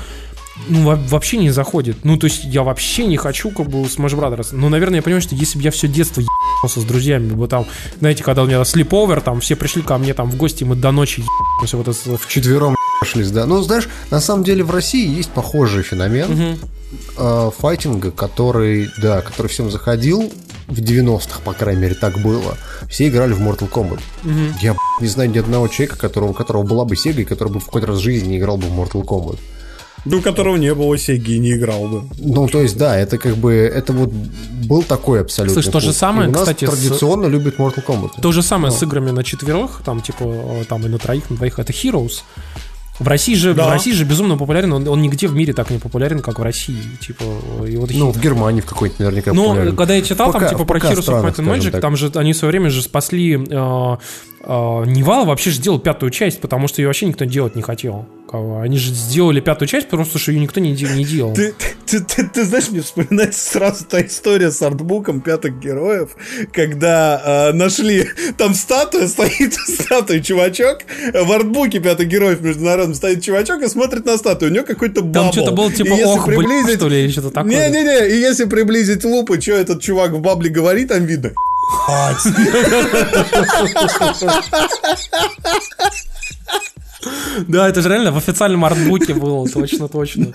Ну, вообще не заходит. Ну, то есть я вообще не хочу, как бы, Smash Brothers. Но, наверное, я понимаю, что если бы я все детство ебался с друзьями, вот там, знаете, когда у меня слиповер, там, все пришли ко мне там в гости, мы до ночи ебаемся. Вот это... Вчетвером ебашлись, да. Ну, знаешь, на самом деле в России есть похожий феномен угу. э, файтинга, который, да, который всем заходил, в 90-х, по крайней мере, так было. Все играли в Mortal Kombat. Угу. Я не знаю ни одного человека, которого, у которого была бы Sega, и который бы в какой-то раз в жизни не играл бы в Mortal Kombat. Ну, которого не было Сеги и не играл бы. Ну, то есть, да, это как бы, это вот был такой абсолютно. Слышь, то же самое, и у нас кстати, традиционно с... любит Mortal Kombat. То же самое Но. с играми на четверых, там, типа, там и на троих, на двоих, это Heroes. В России же, да. в России же безумно популярен, он, он нигде в мире так не популярен, как в России. Типа, и вот ну, в Германии в какой-то наверняка Ну, популярен. когда я читал пока, там, типа, про Heroes of Might and Magic, так. там же они в свое время же спасли э, э, Nival вообще же сделал пятую часть, потому что ее вообще никто делать не хотел. Они же сделали пятую часть, просто что ее никто не, не делал. Ты, ты, ты, ты знаешь, мне вспоминается сразу та история с артбуком пятых героев, когда э, нашли, там статуя, стоит *laughs* статуя чувачок, в артбуке пятых героев международным стоит чувачок и смотрит на статую, у него какой-то бабл. Там что-то было типа, ох, приблизить... что ли, или что-то такое. Не-не-не, и если приблизить лупы, что этот чувак в бабле говорит, там видно, Да, это же реально в официальном артбуке было, точно, точно.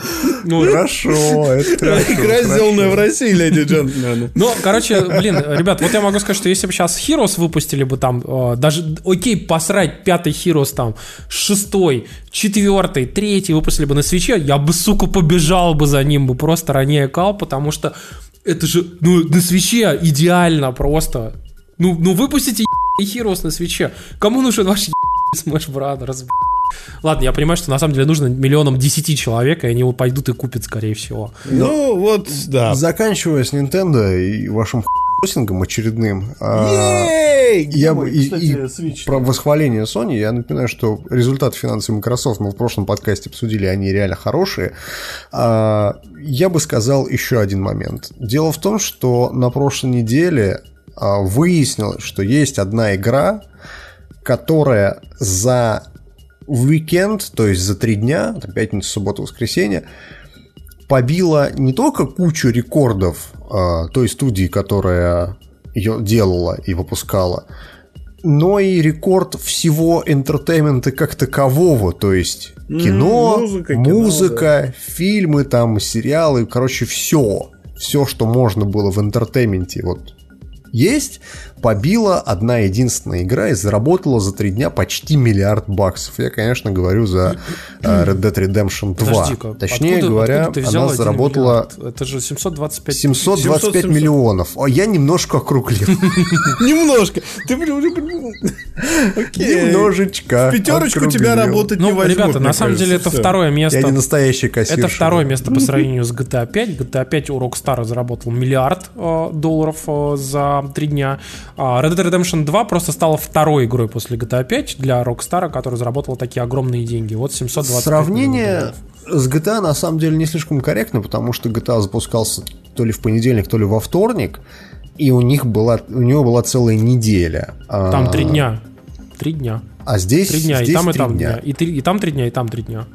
Ну, хорошо, это *laughs* Игра, сделанная в России, леди и джентльмены. Ну, короче, блин, ребят, вот я могу сказать, что если бы сейчас Heroes выпустили бы там, э, даже, окей, посрать пятый Heroes там, шестой, четвертый, третий выпустили бы на свече, я бы, сука, побежал бы за ним бы просто ранее кал, потому что это же, ну, на свече идеально просто. Ну, ну выпустите Heroes на свече. Кому нужен ваш Smash Brothers, Ладно, я понимаю, что на самом деле нужно миллионам десяти человек, и они его пойдут и купят, скорее всего. Ну, вот, да. Заканчивая с Nintendo и вашим хостингом очередным. А, я бы и, и про восхваление Sony я напоминаю, что результаты финансовых Microsoft мы в прошлом подкасте обсудили, они реально хорошие. А, я бы сказал еще один момент. Дело в том, что на прошлой неделе а, выяснилось, что есть одна игра, которая за уикенд, то есть за три дня, пятница, суббота, воскресенье, побила не только кучу рекордов той студии, которая ее делала и выпускала, но и рекорд всего entertainment а как такового, то есть кино, музыка, музыка кино, да. фильмы, там, сериалы, короче, все. Все, что можно было в entertainment е вот есть, побила одна единственная игра и заработала за три дня почти миллиард баксов. Я, конечно, говорю за э, Red Dead Redemption 2. Подожди-ка, Точнее откуда, говоря, откуда она заработала... Миллиард? Это же 725... 725 миллионов. А я немножко округлил. *laughs* Немножко. Ты Немножечко. В пятерочку тебя работать не возьмут. Ребята, на самом деле это второе место. Я не настоящий кассир. Это второе место по *laughs* сравнению с GTA 5. GTA 5 у Rockstar заработал миллиард э, долларов э, за три дня. А Red Dead Redemption 2 просто стала второй игрой после GTA 5 для Rockstar, которая заработала такие огромные деньги. Вот 720 Сравнение с GTA на самом деле не слишком корректно, потому что GTA запускался то ли в понедельник, то ли во вторник, и у них была, у него была целая неделя. Там три дня. Три дня. А здесь три дня, здесь и там, и там дня. дня. И, три, и там три дня, и там три дня.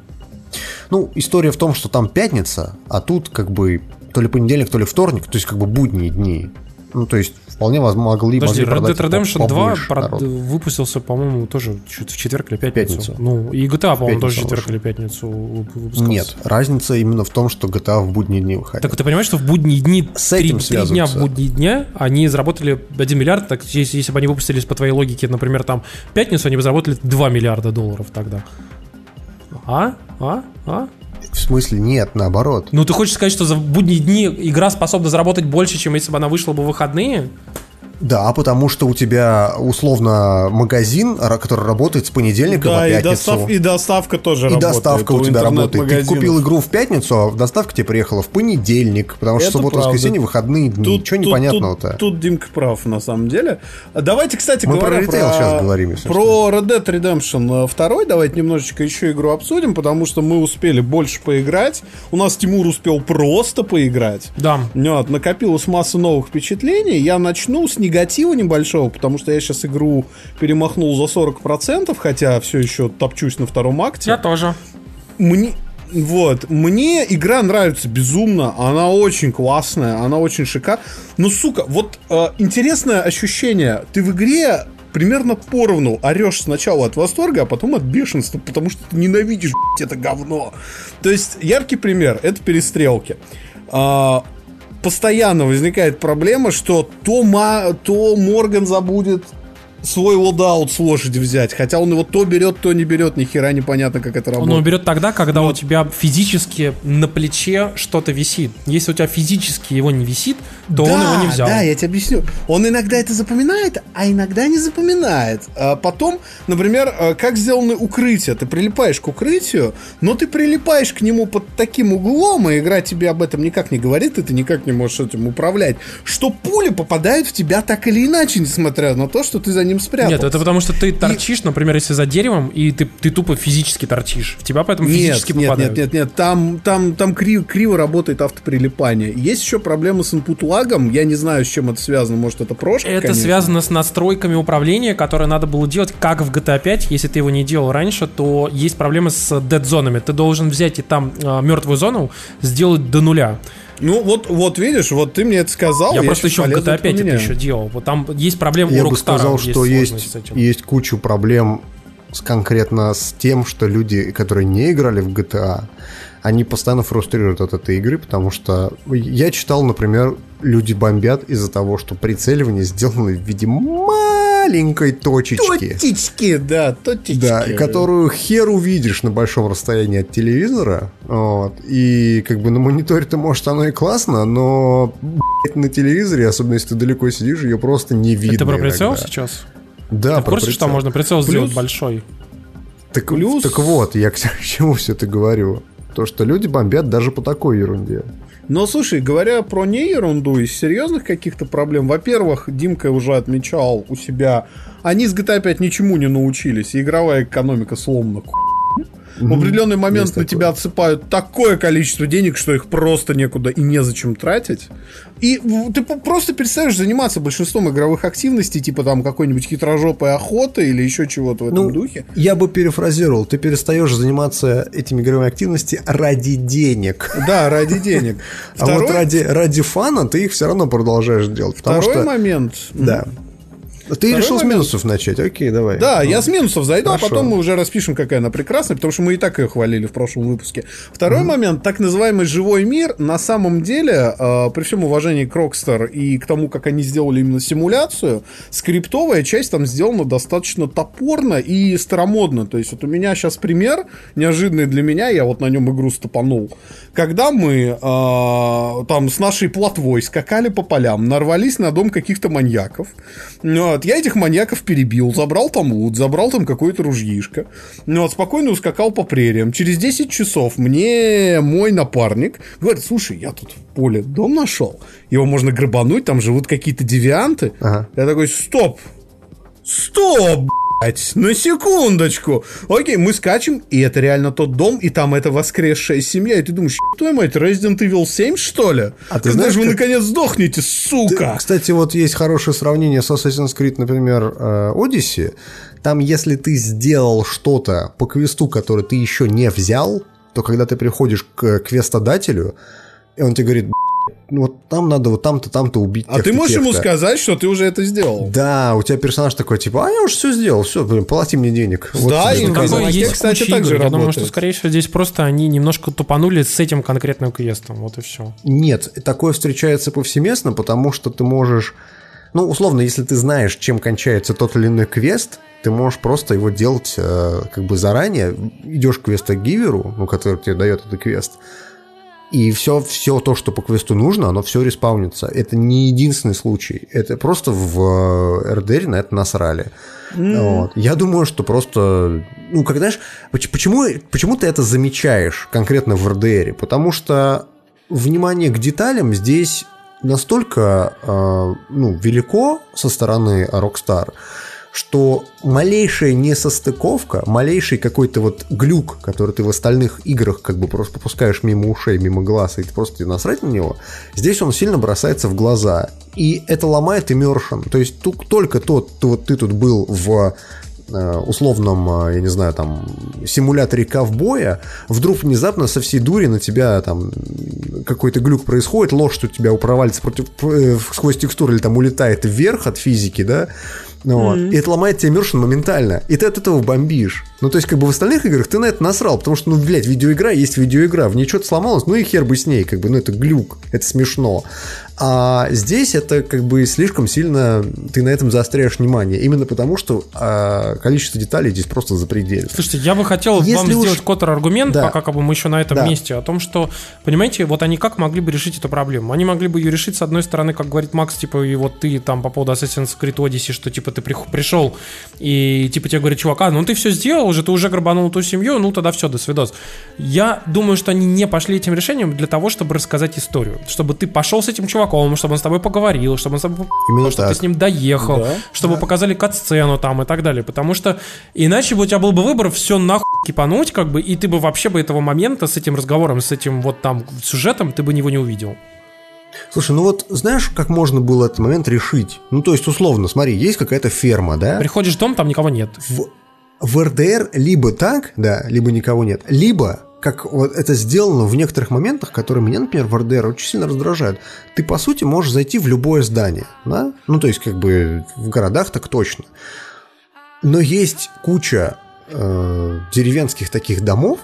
Ну, история в том, что там пятница, а тут как бы то ли понедельник, то ли вторник, то есть как бы будние дни. Ну, то есть вполне возможно могли, Подожди, могли Red Dead Redemption 2 прод... выпустился, по-моему, тоже в четверг или пятницу. пятницу. Ну, и GTA, по-моему, тоже в четверг или пятницу выпускался. Нет, разница именно в том, что GTA в будние дни выходит. Так ты понимаешь, что в будние дни, С этим 3, 3 дня в будние дня, они заработали 1 миллиард, так если, если бы они выпустились по твоей логике, например, там пятницу, они бы заработали 2 миллиарда долларов тогда. А? А? А? В смысле, нет, наоборот. Ну, ты хочешь сказать, что за будние дни игра способна заработать больше, чем если бы она вышла бы в выходные? Да, потому что у тебя условно магазин, который работает с понедельника Да, по и, пятницу. достав- и доставка тоже И работает. доставка у тебя работает. Ты купил игру в пятницу, а доставка тебе приехала в понедельник, потому что Это суббота, правда. воскресенье, выходные дни. Ничего непонятного-то. Тут, тут Димка прав, на самом деле. Давайте, кстати, Мы говоря про ритейл сейчас говорим, если про Red Dead Redemption 2, давайте немножечко еще игру обсудим, потому что мы успели больше поиграть. У нас Тимур успел просто поиграть. Да. Вот, накопилась масса новых впечатлений. Я начну с негатива небольшого, потому что я сейчас игру перемахнул за 40%, хотя все еще топчусь на втором акте. Я тоже. Мне, вот, мне игра нравится безумно, она очень классная, она очень шикарная. Но, сука, вот э, интересное ощущение, ты в игре примерно поровну орешь сначала от восторга, а потом от бешенства, потому что ты ненавидишь это говно. То есть, яркий пример, это перестрелки. А, постоянно возникает проблема, что то, Ма- то Морган забудет свой loadout с лошади взять, хотя он его то берет, то не берет, ни хера непонятно, как это Он работает. его берет тогда, когда у тебя физически на плече что-то висит. Если у тебя физически его не висит, то он его не взял. Да, я тебе объясню. Он иногда это запоминает, а иногда не запоминает. А потом, например, э, как сделаны укрытия. Ты прилипаешь к укрытию, но ты прилипаешь к нему под таким углом, и игра тебе об этом никак не говорит, и ты никак не можешь этим управлять, что пули попадают в тебя так или иначе, несмотря на то, что ты за ним спрятался. Нет, это потому что ты торчишь, например, если за деревом, и ты, ты тупо физически торчишь. В тебя поэтому Нет, физически нет, попадают. нет, нет, нет, там, там, там криво, криво работает автоприлипание. Есть еще проблемы с input лагом, я не знаю, с чем это связано, может это прошка, Это конечно. связано с настройками управления, которые надо было делать, как в GTA 5. Если ты его не делал раньше, то есть проблемы с дед-зонами. Ты должен взять и там а, мертвую зону сделать до нуля. Ну вот, вот видишь, вот ты мне это сказал. я просто щас еще в GTA это 5 это еще делал. Вот там есть проблемы Я у бы Rockstar, сказал, что есть, с этим. есть кучу проблем с, конкретно с тем, что люди, которые не играли в GTA, они постоянно фрустрируют от этой игры, потому что я читал, например, люди бомбят из-за того, что прицеливание сделано в виде маленькой точечки. Точечки, да, точечки. Да, которую хер увидишь на большом расстоянии от телевизора. Вот. И как бы на мониторе-то, может, оно и классно, но блядь, на телевизоре, особенно если ты далеко сидишь, ее просто не видно. Это про прицел иногда. сейчас? Да, Ты в про курсе, что прицел. можно прицел Плюс- сделать большой? Так, Плюс- так вот, я к к *laughs* чему все это говорю? То, что люди бомбят даже по такой ерунде. Но слушай, говоря про не ерунду, из серьезных каких-то проблем, во-первых, Димка уже отмечал у себя, они с GTA 5 ничему не научились, и игровая экономика сломана. В определенный момент есть на такое. тебя отсыпают такое количество денег, что их просто некуда и незачем тратить. И ты просто перестаешь заниматься большинством игровых активностей, типа там какой-нибудь хитрожопой охоты или еще чего-то в этом Ну, духе. я бы перефразировал. Ты перестаешь заниматься этими игровыми активностями ради денег. Да, ради денег. *laughs* А вот ради, ради фана ты их все равно продолжаешь делать. Второй что... момент. Да. Ты Второй решил с момент. минусов начать, окей, давай. Да, Ну, я с минусов зайду, хорошо. а потом мы уже распишем, какая она прекрасная, потому что мы и так ее хвалили в прошлом выпуске. Второй момент, так называемый живой мир, на самом деле, э, при всем уважении к Rockstar и к тому, как они сделали именно симуляцию, скриптовая часть там сделана достаточно топорно и старомодно. То есть вот у меня сейчас пример, неожиданный для меня, я вот на нем игру стопанул. Когда мы э, там с нашей плотвой скакали по полям, нарвались на дом каких-то маньяков, ну вот, я этих маньяков перебил, забрал там лут, забрал там какое-то ружьишко, ну вот, спокойно ускакал по прериям. Через 10 часов мне мой напарник говорит, слушай, я тут в поле дом нашел, его можно грабануть, там живут какие-то девианты. Ага. Я такой, стоп, стоп, на секундочку. Окей, мы скачем, и это реально тот дом, и там эта воскресшая семья, и ты думаешь, твою мать, Resident Evil 7, что ли? А ты Когда знаешь, же вы как- наконец сдохнете, Ты- сука? Кстати, вот есть хорошее сравнение с Assassin's Creed, например, э, Odyssey. Там, если ты сделал что-то по квесту, который ты еще не взял, то когда ты приходишь к квестодателю, и он тебе говорит, «Б***ь, ну вот там надо вот там-то, там-то убить А ты можешь ему тех-то». сказать, что ты уже это сделал? Да, у тебя персонаж такой, типа, а я уже все сделал, все, блин, плати мне денег. Вот Да, и Такое есть кстати, куча так же игр. Я думаю, работает. что, скорее всего, здесь просто они немножко тупанули с этим конкретным квестом. Вот и все. Нет, такое встречается повсеместно, потому что ты можешь... Ну, условно, если ты знаешь, чем кончается тот или иной квест, ты можешь просто его делать э, как бы заранее. Идешь к квестогиверу, ну, который тебе дает этот квест, И все, все то, что по квесту нужно, оно все респаунится. Это не единственный случай. Это просто в РДР на это насрали. Mm. Вот. Я думаю, что просто... Ну, когда знаешь, почему, почему ты это замечаешь конкретно в РДР? Потому что внимание к деталям здесь настолько э, ну, велико со стороны Rockstar, что малейшая несостыковка, малейший какой-то вот глюк, который ты в остальных играх как бы просто попускаешь мимо ушей, мимо глаз, и ты просто насрать на него, здесь он сильно бросается в глаза. И это ломает immersion. То есть только тот, вот ты тут был в Э, условном, э, я не знаю, там, симуляторе ковбоя, вдруг внезапно со всей дури на тебя там какой-то глюк происходит, лошадь у тебя провалится против, э, сквозь текстуру или там улетает вверх от физики, да, ну, вот. Mm-hmm. И это ломает тебе иммершн моментально. И ты от этого бомбишь. Ну, то есть, как бы в остальных играх ты на это насрал, потому что, ну, блядь, видеоигра есть видеоигра, в ней что-то сломалось, ну и хер бы с ней, как бы, ну, это глюк, это смешно. А здесь это как бы слишком сильно ты на этом заостряешь внимание. Именно потому, что а, количество деталей здесь просто запредельно. Слушайте, я бы хотел Если вам уж... сделать контраргумент, да. пока как бы мы еще на этом да. месте, о том, что, понимаете, вот они как могли бы решить эту проблему? Они могли бы ее решить, с одной стороны, как говорит Макс, типа, и вот ты там по поводу Assassin's Creed Odyssey, что типа ты пришел и типа тебе говорит, чувак, а, ну ты все сделал уже, ты уже грабанул ту семью, ну тогда все, до свидос. Я думаю, что они не пошли этим решением для того, чтобы рассказать историю. Чтобы ты пошел с этим чуваком, чуваком, чтобы он с тобой поговорил, чтобы он с тобой Именно чтобы так. ты с ним доехал, да, чтобы да. показали кат-сцену там и так далее. Потому что иначе бы у тебя был бы выбор все нахуй кипануть, как бы, и ты бы вообще бы этого момента с этим разговором, с этим вот там сюжетом, ты бы его не увидел. Слушай, ну вот знаешь, как можно было этот момент решить? Ну, то есть, условно, смотри, есть какая-то ферма, да? Приходишь в дом, там никого нет. В, в РДР либо так, да, либо никого нет, либо как вот это сделано в некоторых моментах, которые меня, например, в РДР очень сильно раздражают. Ты, по сути, можешь зайти в любое здание, да? Ну, то есть, как бы в городах так точно. Но есть куча э, деревенских таких домов,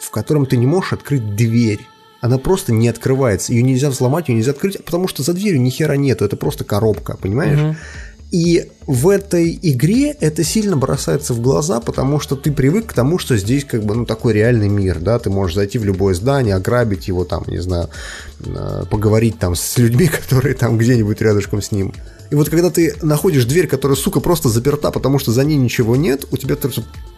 в котором ты не можешь открыть дверь. Она просто не открывается. Ее нельзя взломать, ее нельзя открыть, потому что за дверью ни хера нету. Это просто коробка, понимаешь? Угу. И в этой игре это сильно бросается в глаза, потому что ты привык к тому, что здесь как бы ну такой реальный мир, да, ты можешь зайти в любое здание, ограбить его там, не знаю, э, поговорить там с людьми, *laughs* которые там где-нибудь рядышком с ним. И вот когда ты находишь дверь, которая, сука, просто заперта, потому что за ней ничего нет, у тебя...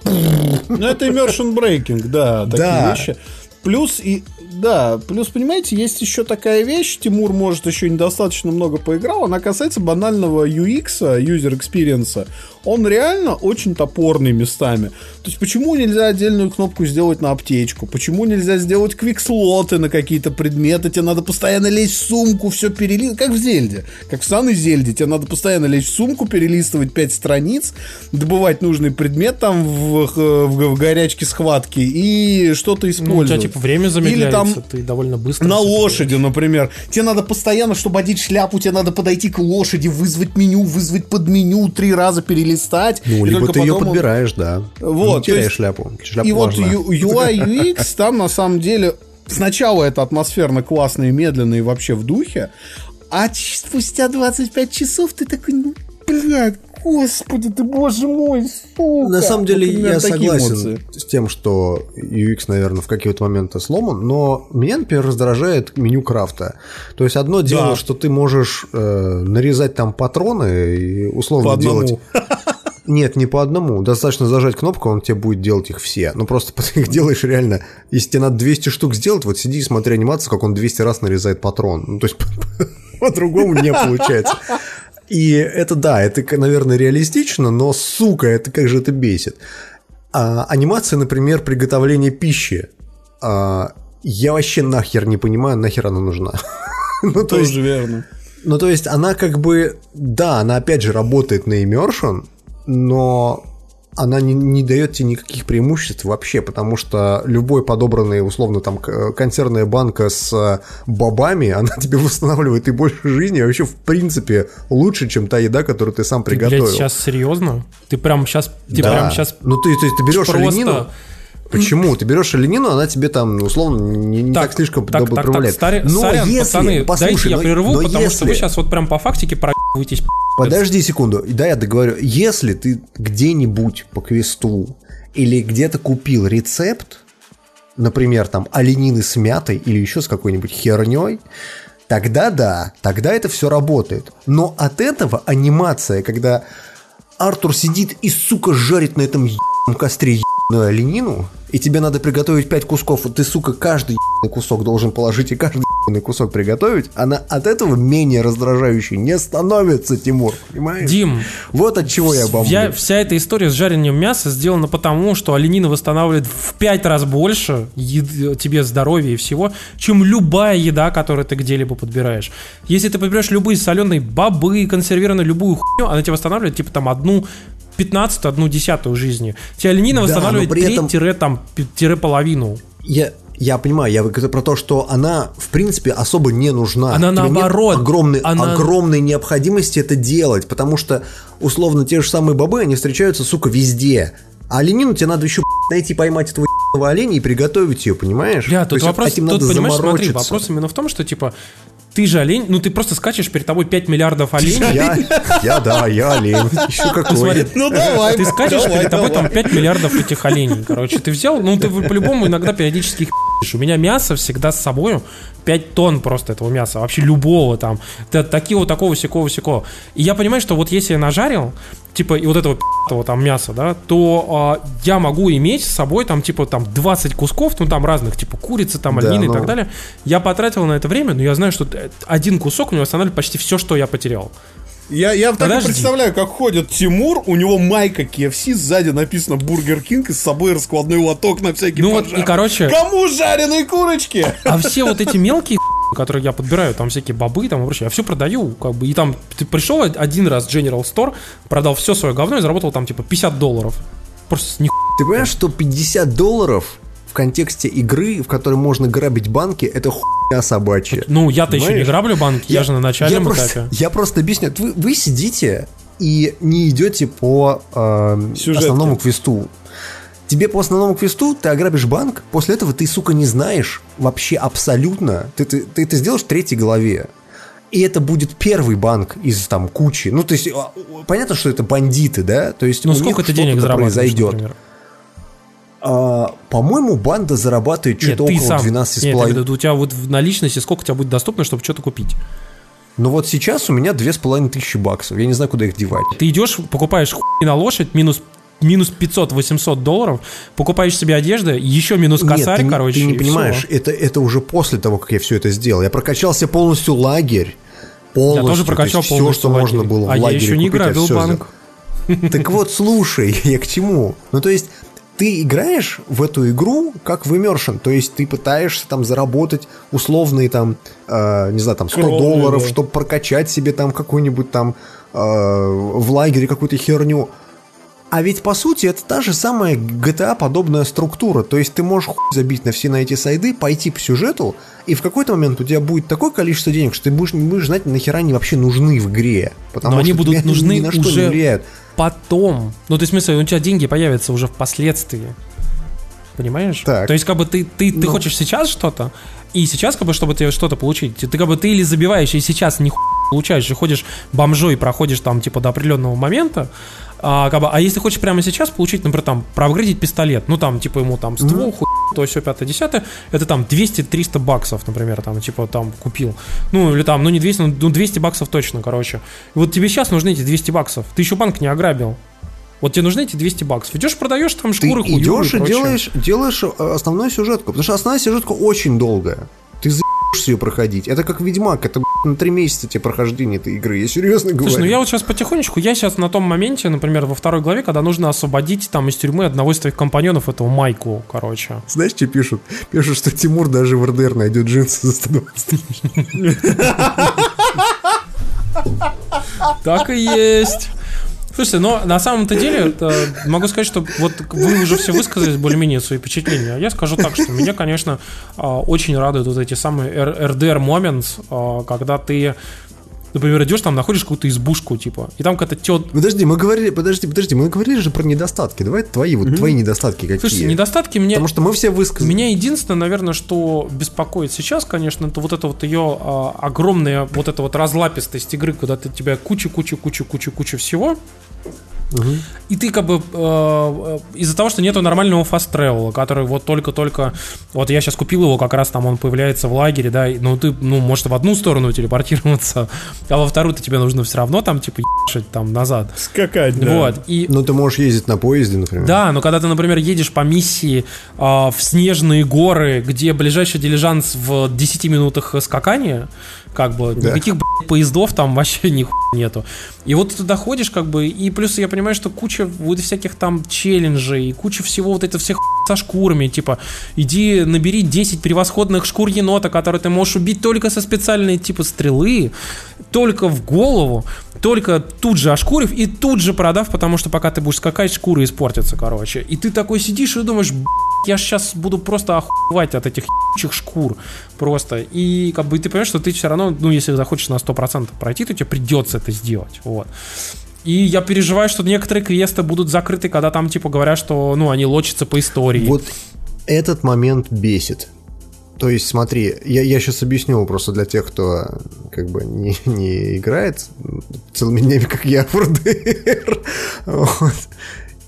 Ну, это immersion breaking, да, такие да. вещи. Плюс и да, плюс, понимаете, есть еще такая вещь, Тимур, может, еще недостаточно много поиграл, она касается банального UX, user experience он реально очень топорный местами. То есть почему нельзя отдельную кнопку сделать на аптечку? Почему нельзя сделать квикслоты на какие-то предметы? Тебе надо постоянно лезть в сумку, все перелистывать. Как в Зельде. Как в Сан Зельде. Тебе надо постоянно лезть в сумку, перелистывать 5 страниц, добывать нужный предмет там в, в, в горячке схватки и что-то использовать. Ну, у тебя типа время замедляется, Или там ты довольно быстро. На лошади, например. Тебе надо постоянно, чтобы одеть шляпу, тебе надо подойти к лошади, вызвать меню, вызвать под меню, три раза перелистать листать. Ну, либо ты ее подбираешь, да. Вот. Не теряешь шляпу. шляпу и важна. вот UI UX там на самом деле сначала это атмосферно классно и медленно и вообще в духе, а спустя 25 часов ты такой, ну, блядь, Господи ты, боже мой, сука. На самом деле вот, я согласен эмоции. с тем, что UX, наверное, в какие-то моменты сломан, но меня, например, раздражает меню крафта. То есть одно дело, да. что ты можешь э, нарезать там патроны и условно По делать... *laughs* Нет, не по одному. Достаточно зажать кнопку, он тебе будет делать их все. Ну, просто *laughs* ты их делаешь реально. Если тебе надо 200 штук сделать, вот сиди и смотри анимацию, как он 200 раз нарезает патрон. Ну, то есть *laughs* по-другому не получается. И это да, это, наверное, реалистично, но, сука, это как же это бесит. А, анимация, например, приготовления пищи. А, я вообще нахер не понимаю, нахер она нужна. *laughs* ну, то Тоже есть, верно. Ну, то есть, она как бы, да, она опять же работает на immersion, но она не, не дает тебе никаких преимуществ вообще, потому что любой подобранный, условно, там, консервная банка с э, бобами, *laughs* она тебе восстанавливает и больше жизни, а вообще, в принципе, лучше, чем та еда, которую ты сам приготовил. Ты, блядь, сейчас серьезно? Ты прям сейчас... Ты да. прям сейчас... Ну, ты, то есть, ты берешь просто... оленину, Почему? Ты берешь оленину, она тебе там, условно, не, не так, так слишком так, так, так, старе, но сорян, если, пацаны, послушай, дайте я но, прерву, но потому если... что вы сейчас вот прям по фактике проебываетесь. Подожди секунду, да, я договорю. Если ты где-нибудь по квесту или где-то купил рецепт, например, там оленины с мятой или еще с какой-нибудь херней, тогда да, тогда это все работает. Но от этого анимация, когда Артур сидит и, сука, жарит на этом ебаном костре ебаную оленину, и тебе надо приготовить 5 кусков, ты, сука, каждый кусок должен положить и каждый кусок приготовить, она от этого менее раздражающей не становится, Тимур, понимаешь? Дим, Вот от чего я бомблю. я, вся эта история с жарением мяса сделана потому, что оленина восстанавливает в 5 раз больше ед- тебе здоровья и всего, чем любая еда, которую ты где-либо подбираешь. Если ты подбираешь любые соленые бобы, консервированные, любую хуйню, она тебе восстанавливает типа там одну 15 одну десятую жизни. Тебе оленина Да, восстанавливает но при этом- треть там, пи- тире половину. Я, я понимаю, я говорю про то, что она, в принципе, особо не нужна. Она Тебе нет наоборот, огромной, она- огромной необходимости это делать, потому что, условно, те же самые бобы, они встречаются, сука, везде. А оленину тебе надо еще найти, поймать этого ебаного оленя и приготовить ее, понимаешь? То тут есть вопрос, этим тут, надо понимаешь, смотри, вопрос именно в том, что, типа, ты же олень, ну ты просто скачешь перед тобой 5 миллиардов оленей, Я, я, да, я олень. Еще какой. смотри, Ну давай, ты скачешь давай, перед тобой давай. там 5 миллиардов этих оленей, короче, ты взял, ну ты по-любому иногда периодически их. У меня мясо всегда с собой 5 тонн просто этого мяса, вообще любого там, Т- такого, такого, всякого, всякого. И я понимаю, что вот если я нажарил, типа, и вот этого пи***того там мяса, да, то а, я могу иметь с собой там, типа, там 20 кусков, ну там разных, типа, курицы, там, Да, оленины и ну. так далее. Я потратил на это время, но я знаю, что э, один кусок у него останавливает почти все, что я потерял. Я, я так и Подожди. представляю, как ходит Тимур, у него майка KFC, сзади написано Бургер Кинг, и с собой раскладной лоток на всякий Ну вот, пожар. и, короче- Кому жареные курочки? А все вот эти мелкие *laughs* которые я подбираю, там всякие бобы там и прочее, я все продаю, как бы, и там ты пришел один раз в General Store, продал все свое говно и заработал там типа 50 долларов. Просто ни Ты понимаешь, что 50 долларов в контексте игры, в которой можно грабить банки, это хуйня собачья. Ну, я-то еще не граблю банки, я, же на начальном я просто, этапе. Я просто объясню. Вы, вы сидите и не идете по э, основному квесту. Тебе по основному квесту ты ограбишь банк, после этого ты, сука, не знаешь вообще абсолютно. Ты, ты, ты это сделаешь в третьей главе. И это будет первый банк из там кучи. Ну, то есть, а, понятно, что это бандиты, да? То есть, Ну, у них сколько ты денег произойдет. например? А, по-моему, банда зарабатывает Нет, что-то ты около сам. 12,5. Нет, я виду, у тебя вот в наличности сколько у тебя будет доступно, чтобы что-то купить? Ну вот сейчас у меня 2500 баксов. Я не знаю, куда их девать. Ты идешь, покупаешь хуй на лошадь, минус минус 500-800 долларов, покупаешь себе одежду, еще минус Нет, косарь, ты, не- короче. ты не понимаешь, всё. это, это уже после того, как я все это сделал. Я прокачался полностью лагерь. Полностью. Я тоже прокачал все, полностью что можно лагерь. было в А я лагере еще не купить, грабил всё банк. Так вот, слушай, *laughs* я к чему? Ну, то есть, ты играешь в эту игру как в Immersion, то есть ты пытаешься там заработать условные там, э, не знаю, там 100 Кровные, долларов, да. чтобы прокачать себе там какую-нибудь там э, в лагере какую-то херню. А ведь по сути это та же самая GTA подобная структура. То есть ты можешь хуй забить на все на эти сайды, пойти по сюжету, и в какой-то момент у тебя будет такое количество денег, что ты будешь, не будешь знать, нахера они вообще нужны в игре. Потому Но они что будут тебе нужны ни на что уже не влияют. потом. Ну, то есть, в смысле, у тебя деньги появятся уже впоследствии. Понимаешь? Так. То есть, как бы ты, ты, ты Ну. хочешь сейчас что-то, и сейчас, как бы, чтобы тебе что-то получить, ты как бы ты или забиваешь, и сейчас не получаешь, и ходишь бомжой, проходишь там, типа, до определенного момента, а, как бы, а если хочешь прямо сейчас получить, например, там, проапгрейдить пистолет, ну, там, типа, ему там ствол, хуй, то все, пятое, десятое, это там 200-300 баксов, например, там, типа, там, купил. Ну, или там, ну, не 200, ну, 200 баксов точно, короче. И вот тебе сейчас нужны эти 200 баксов. Ты еще банк не ограбил. Вот тебе нужны эти 200 баксов. Идешь, продаешь там Ты шкуры, хуёвые идешь и прочее. делаешь, делаешь э, основную сюжетку. Потому что основная сюжетка очень долгая. Ты заебешься ее проходить. Это как Ведьмак, это на три месяца тебе прохождение этой игры. Я серьезно говорю. Слушай, ну я вот сейчас потихонечку, я сейчас на том моменте, например, во второй главе, когда нужно освободить там из тюрьмы одного из твоих компаньонов, этого Майку, короче. Знаешь, что пишут? Пишут, что Тимур даже в РДР найдет джинсы за 120 *laughs* Так и есть. Слушайте, но на самом-то деле могу сказать, что вот вы уже все высказались более-менее свои впечатления. А я скажу так, что меня, конечно, а, очень радуют вот эти самые RDR moments, а, когда ты, например, идешь там, находишь какую-то избушку, типа, и там какая-то тет... Подожди, мы говорили, подожди, подожди, мы говорили же про недостатки. Давай твои, вот твои недостатки какие. Слушайте, недостатки мне... Потому что мы все высказали. Меня единственное, наверное, что беспокоит сейчас, конечно, это вот это вот ее а, огромная вот эта вот разлапистость игры, когда ты у тебя куча, куча, И ты как бы э, из-за того, что нету нормального fast travel, который вот только-только... Вот я сейчас купил его, как раз там он появляется в лагере, да, ну ты, ну, может, в одну сторону телепортироваться, а во вторую-то тебе нужно все равно там, типа, ебашить там назад. Скакать, да. Вот, и... Ну, ты можешь ездить на поезде, например. Да, но когда ты, например, едешь по миссии э, в снежные горы, где ближайший дилижанс в 10 минутах скакания, как бы Да. никаких блядь, поездов там вообще нихуя нету. И вот ты туда ходишь, как бы, и плюс я понимаю, что куча вот всяких там челленджей, и куча всего вот это всех со шкурами, типа, иди набери 10 превосходных шкур енота, которые ты можешь убить только со специальной типа стрелы, только в голову, только тут же ошкурив и тут же продав, потому что пока ты будешь скакать, шкуры испортятся, короче. И ты такой сидишь и думаешь, «Б***ь, я сейчас буду просто охуевать от этих ебучих шкур просто. И как бы ты понимаешь, что ты все равно, ну, если захочешь на 100% пройти, то тебе придется это сделать. Вот. И я переживаю, что некоторые квесты будут закрыты, когда там, типа, говорят, что, ну, они лочатся по истории. Вот этот момент бесит. То есть, смотри, я, я сейчас объясню просто для тех, кто как бы не, не играет целыми днями, как я, в РДР. *laughs* Вот.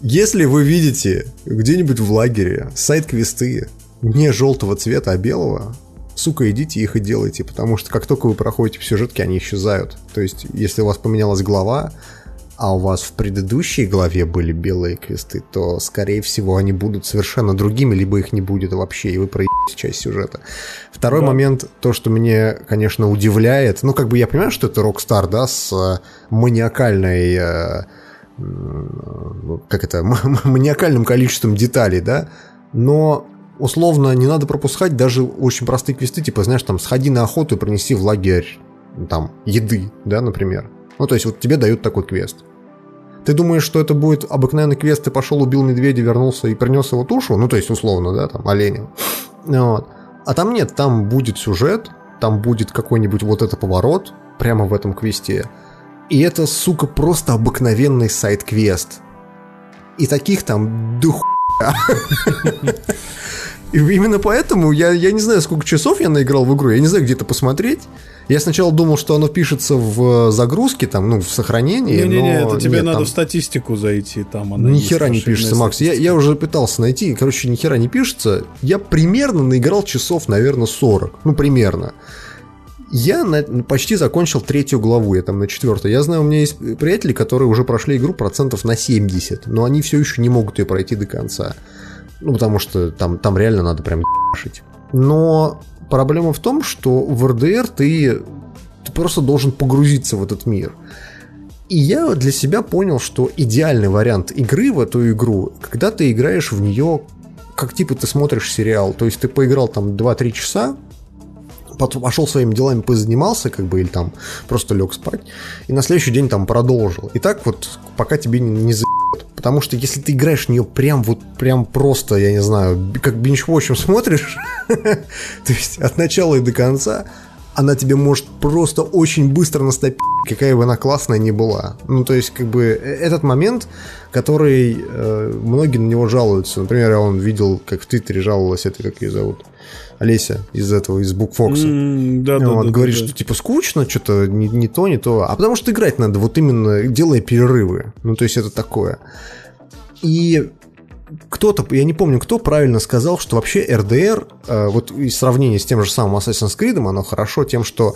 Если вы видите где-нибудь в лагере сайт-квесты не желтого цвета, а белого, сука, идите их и делайте, потому что как только вы проходите в сюжетке, они исчезают. То есть, если у вас поменялась глава, а у вас в предыдущей главе были белые квесты, то, скорее всего, они будут совершенно другими, либо их не будет вообще, и вы проебите часть сюжета. Второй Да. момент, то, что мне, конечно, удивляет, ну, как бы я понимаю, что это Rockstar, да, с э, маниакальной... э, как это, *laughs* маниакальным количеством деталей, да, но условно не надо пропускать даже очень простые квесты, типа, знаешь, там, сходи на охоту и принеси в лагерь, там, еды, да, например. Ну, то есть, вот тебе дают такой квест. Ты думаешь, что это будет обыкновенный квест, ты пошел, убил медведя, вернулся и принес его тушу, ну, то есть, условно, да, там, оленя. *sniffs* Вот. А там нет, там будет сюжет, там будет какой-нибудь вот это поворот прямо в этом квесте. И это, сука, просто обыкновенный сайт-квест. И таких там хуя. И именно поэтому я, я не знаю, сколько часов я наиграл в игру, я не знаю, где это посмотреть. Я сначала думал, что оно пишется в загрузке, там, ну, в сохранении. Не-не-не, это тебе нет, надо там в статистику зайти, там она ни хера не пишется, Макс. Я, я уже пытался найти, короче, ни хера не пишется. Я примерно наиграл часов, наверное, 40. Ну, примерно. Я на- почти закончил третью главу, я там на четвертой. Я знаю, у меня есть приятели, которые уже прошли игру процентов на 70, но они все еще не могут ее пройти до конца. Ну, потому что там, там реально надо прям ебашить. Но проблема в том, что в РДР ты, ты просто должен погрузиться в этот мир. И я для себя понял, что идеальный вариант игры в эту игру, когда ты играешь в нее, как типа ты смотришь сериал. То есть ты поиграл там 2-3 часа, пошел своими делами позанимался, как бы, или там просто лег спать, и на следующий день там продолжил. И так вот, пока тебе не, не заебет. Потому что если ты играешь в нее прям вот, прям просто, я не знаю, как бинч-вотчем смотришь, *laughs* то есть от начала и до конца, она тебе может просто очень быстро настопить, *laughs* какая бы она классная ни была. Ну, то есть, как бы, э- этот момент, который э, многие на него жалуются. Например, я он видел, как в Твиттере жаловалась, это как ее зовут, Олеся из этого, из Букфокса. М, Да, да, он да, говорит, да, да. что типа скучно, что-то не, не то, не то. А потому что играть надо вот именно делая перерывы. Ну, то есть это такое. И кто-то, я не помню, кто правильно сказал, что вообще РДР, э, вот и сравнение с тем же самым Assassin's Creed, оно хорошо тем, что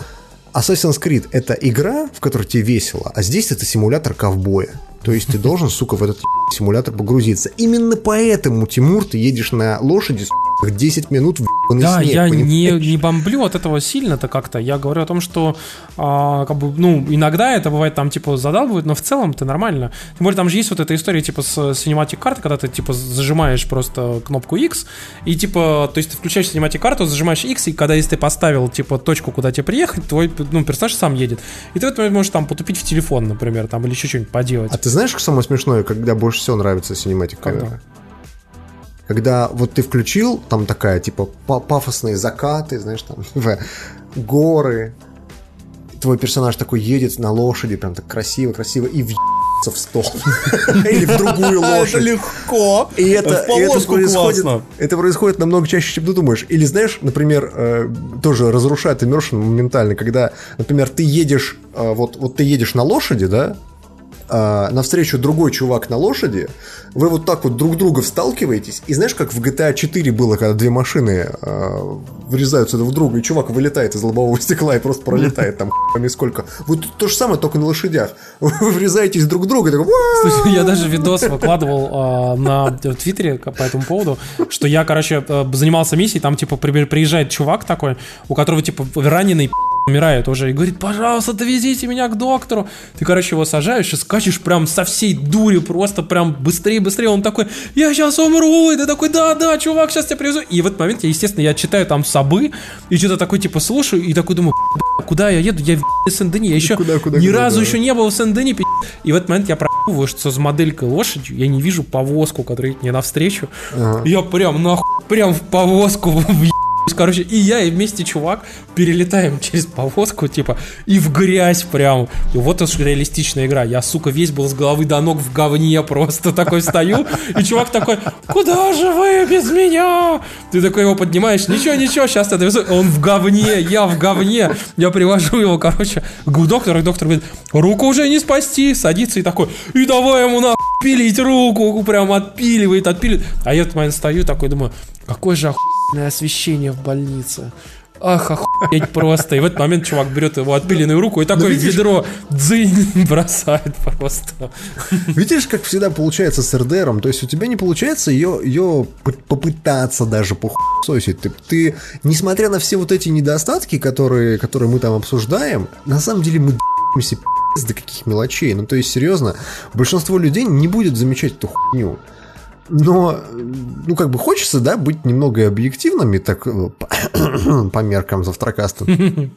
Assassin's Creed это игра, в которой тебе весело, а здесь это симулятор ковбоя. То есть ты должен, сука, в этот *laughs* симулятор погрузиться. Именно поэтому, Тимур, ты едешь на лошади, сука, *laughs* 10 минут в Да, снег, я не, понимаешь? не бомблю от этого сильно-то как-то. Я говорю о том, что а, как бы, ну, иногда это бывает там, типа, задалбывает, но в целом это нормально. Тем более там же есть вот эта история, типа, с cinematic карты, когда ты, типа, зажимаешь просто кнопку X, и, типа, то есть ты включаешь cinematic карту, зажимаешь X, и когда если ты поставил, типа, точку, куда тебе приехать, твой, ну, персонаж сам едет. И ты в этот момент можешь там потупить в телефон, например, там, или еще что-нибудь поделать. А ты знаешь, что самое смешное, когда больше всего нравится синематик камера? Когда вот ты включил, там такая, типа, па- пафосные закаты, знаешь, там, *laughs* в горы, твой персонаж такой едет на лошади, прям так красиво, красиво, и въебется в стол. *laughs* Или в другую *laughs* А, Это лошадь. легко. И это, В и это происходит, это происходит намного чаще, чем ты думаешь. Или знаешь, например, э, тоже разрушает immersion моментально, когда, например, ты едешь, э, вот, вот ты едешь на лошади, да, а, навстречу другой чувак на лошади, вы вот так вот друг друга сталкиваетесь, и знаешь, как в GTA 4 было, когда две машины а, врезаются друг в друга, и чувак вылетает из лобового стекла и просто пролетает там хуями сколько. Вот то же самое, только на лошадях. Вы врезаетесь друг в друга, такой! Слушай, я даже видос выкладывал а, на Твиттере по этому поводу, что я, короче, э, занимался миссией, там, типа, при- приезжает чувак такой, у которого, типа, раненый умирает уже, и говорит, пожалуйста, довезите меня к доктору. Ты, короче, его сажаешь и скачешь прям со всей дури, просто прям быстрее, быстрее. Он такой, я сейчас умру, и ты такой, да, да, чувак, сейчас тебя привезу. И в этот момент, я, естественно, я читаю там собы, и что-то такой, типа, слушаю, и такой думаю, «Б***ь, куда я еду? Я в Сен-Дени, я еще Куда, куда, ни куда, разу да. еще не был в Сен-Дени, пи***. И в этот момент я проебываю, что с моделькой лошадью я не вижу повозку, которая едет мне навстречу. Я прям нахуй, прям в повозку *laughs* въебусь, Короче, и я, и вместе чувак перелетаем *laughs* через повозку, типа, и в грязь прям. И вот это реалистичная игра. Я, сука, весь был с головы до ног в говне *laughs* просто такой стою, и чувак такой, куда же вы без меня? Ты такой его поднимаешь, ничего, ничего, сейчас я довезу. Он в говне, я в говне. Я привожу его, короче, к доктору, и доктор говорит, руку уже не спасти. Садится и такой, и давай ему нахуй *laughs* пилить руку, прям отпиливает, отпиливает. А я в этот момент стою такой, думаю, какое же охуенное освещение в больнице. Ах, охуеть просто. И в этот момент чувак берет его отпиленную руку и такое видишь- ведро дзынь *laughs* бросает просто. Видишь, как всегда получается с РДРом? То есть у тебя не получается ее, ее попытаться даже похуесосить. Ты, ты, несмотря на все вот эти недостатки, которые, которые мы там обсуждаем, на самом деле мы до каких мелочей. Ну, то есть, серьезно, большинство людей не будет замечать эту хуйню. Но, ну, как бы хочется, да, быть немного объективными, так, э, по, *coughs* по меркам завтракаста. *laughs*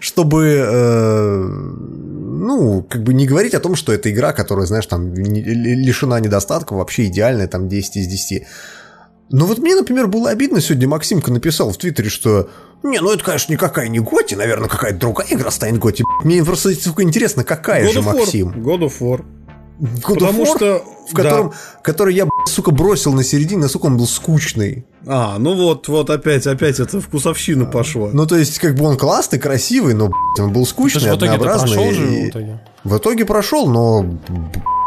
Чтобы, э, ну, как бы не говорить о том, что это игра, которая, знаешь, там лишена недостатков, вообще идеальная, там 10 из 10. Но вот мне, например, было обидно, сегодня Максимка написал в Твиттере, что не, ну это, конечно, никакая не Готи, наверное, какая-то другая игра станет Готи. Мне просто сука, интересно, какая God же. Максим? God of War. God Потому что... в котором, который я, б***ь, сука, бросил на середине, насколько он был скучный. А, ну вот, вот опять, опять это вкусовщина пошла. Ну, то есть, как бы он классный, красивый, но, он был Ты скучный, же в итоге ты однообразный. прошел же и- в итоге. В итоге прошел, но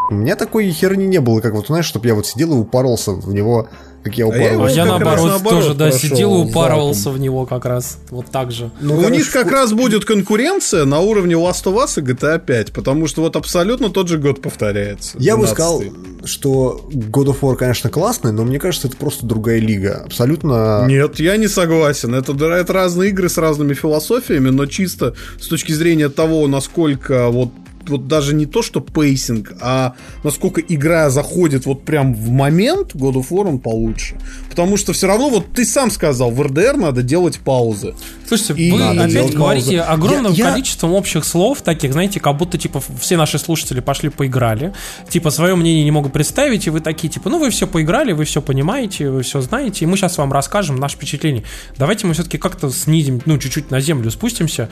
у меня такой херни не было, как вот, знаешь, чтобы я вот сидел и упоролся в него, как я я упоролся. А я как раз наоборот, наоборот тоже, да, прошел сидел и в упарывался в него как раз. Вот так же. Ну, У них как раз будет конкуренция на уровне Last of Us и GTA 5, потому что вот абсолютно тот же год повторяется. Я бы 12-й. сказал, что God of War, конечно, классный, но мне кажется, это просто другая лига. Абсолютно... Нет, я не согласен. Это, да, это разные игры с разными философиями, но чисто с точки зрения того, насколько вот вот даже не то, что pacing, а насколько игра заходит вот прям в момент, God of War он получше. Потому что все равно, вот ты сам сказал, в RDR надо делать паузы. Слушайте, И вы надо опять говорите паузу. огромным Я- я- количеством общих слов, таких, знаете, как будто, типа, все наши слушатели пошли поиграли, типа, свое мнение не могут представить, и вы такие, типа, ну, вы все поиграли, вы все понимаете, вы все знаете, и мы сейчас вам расскажем наше впечатление. Давайте мы все-таки как-то снизим, ну, чуть-чуть на землю спустимся,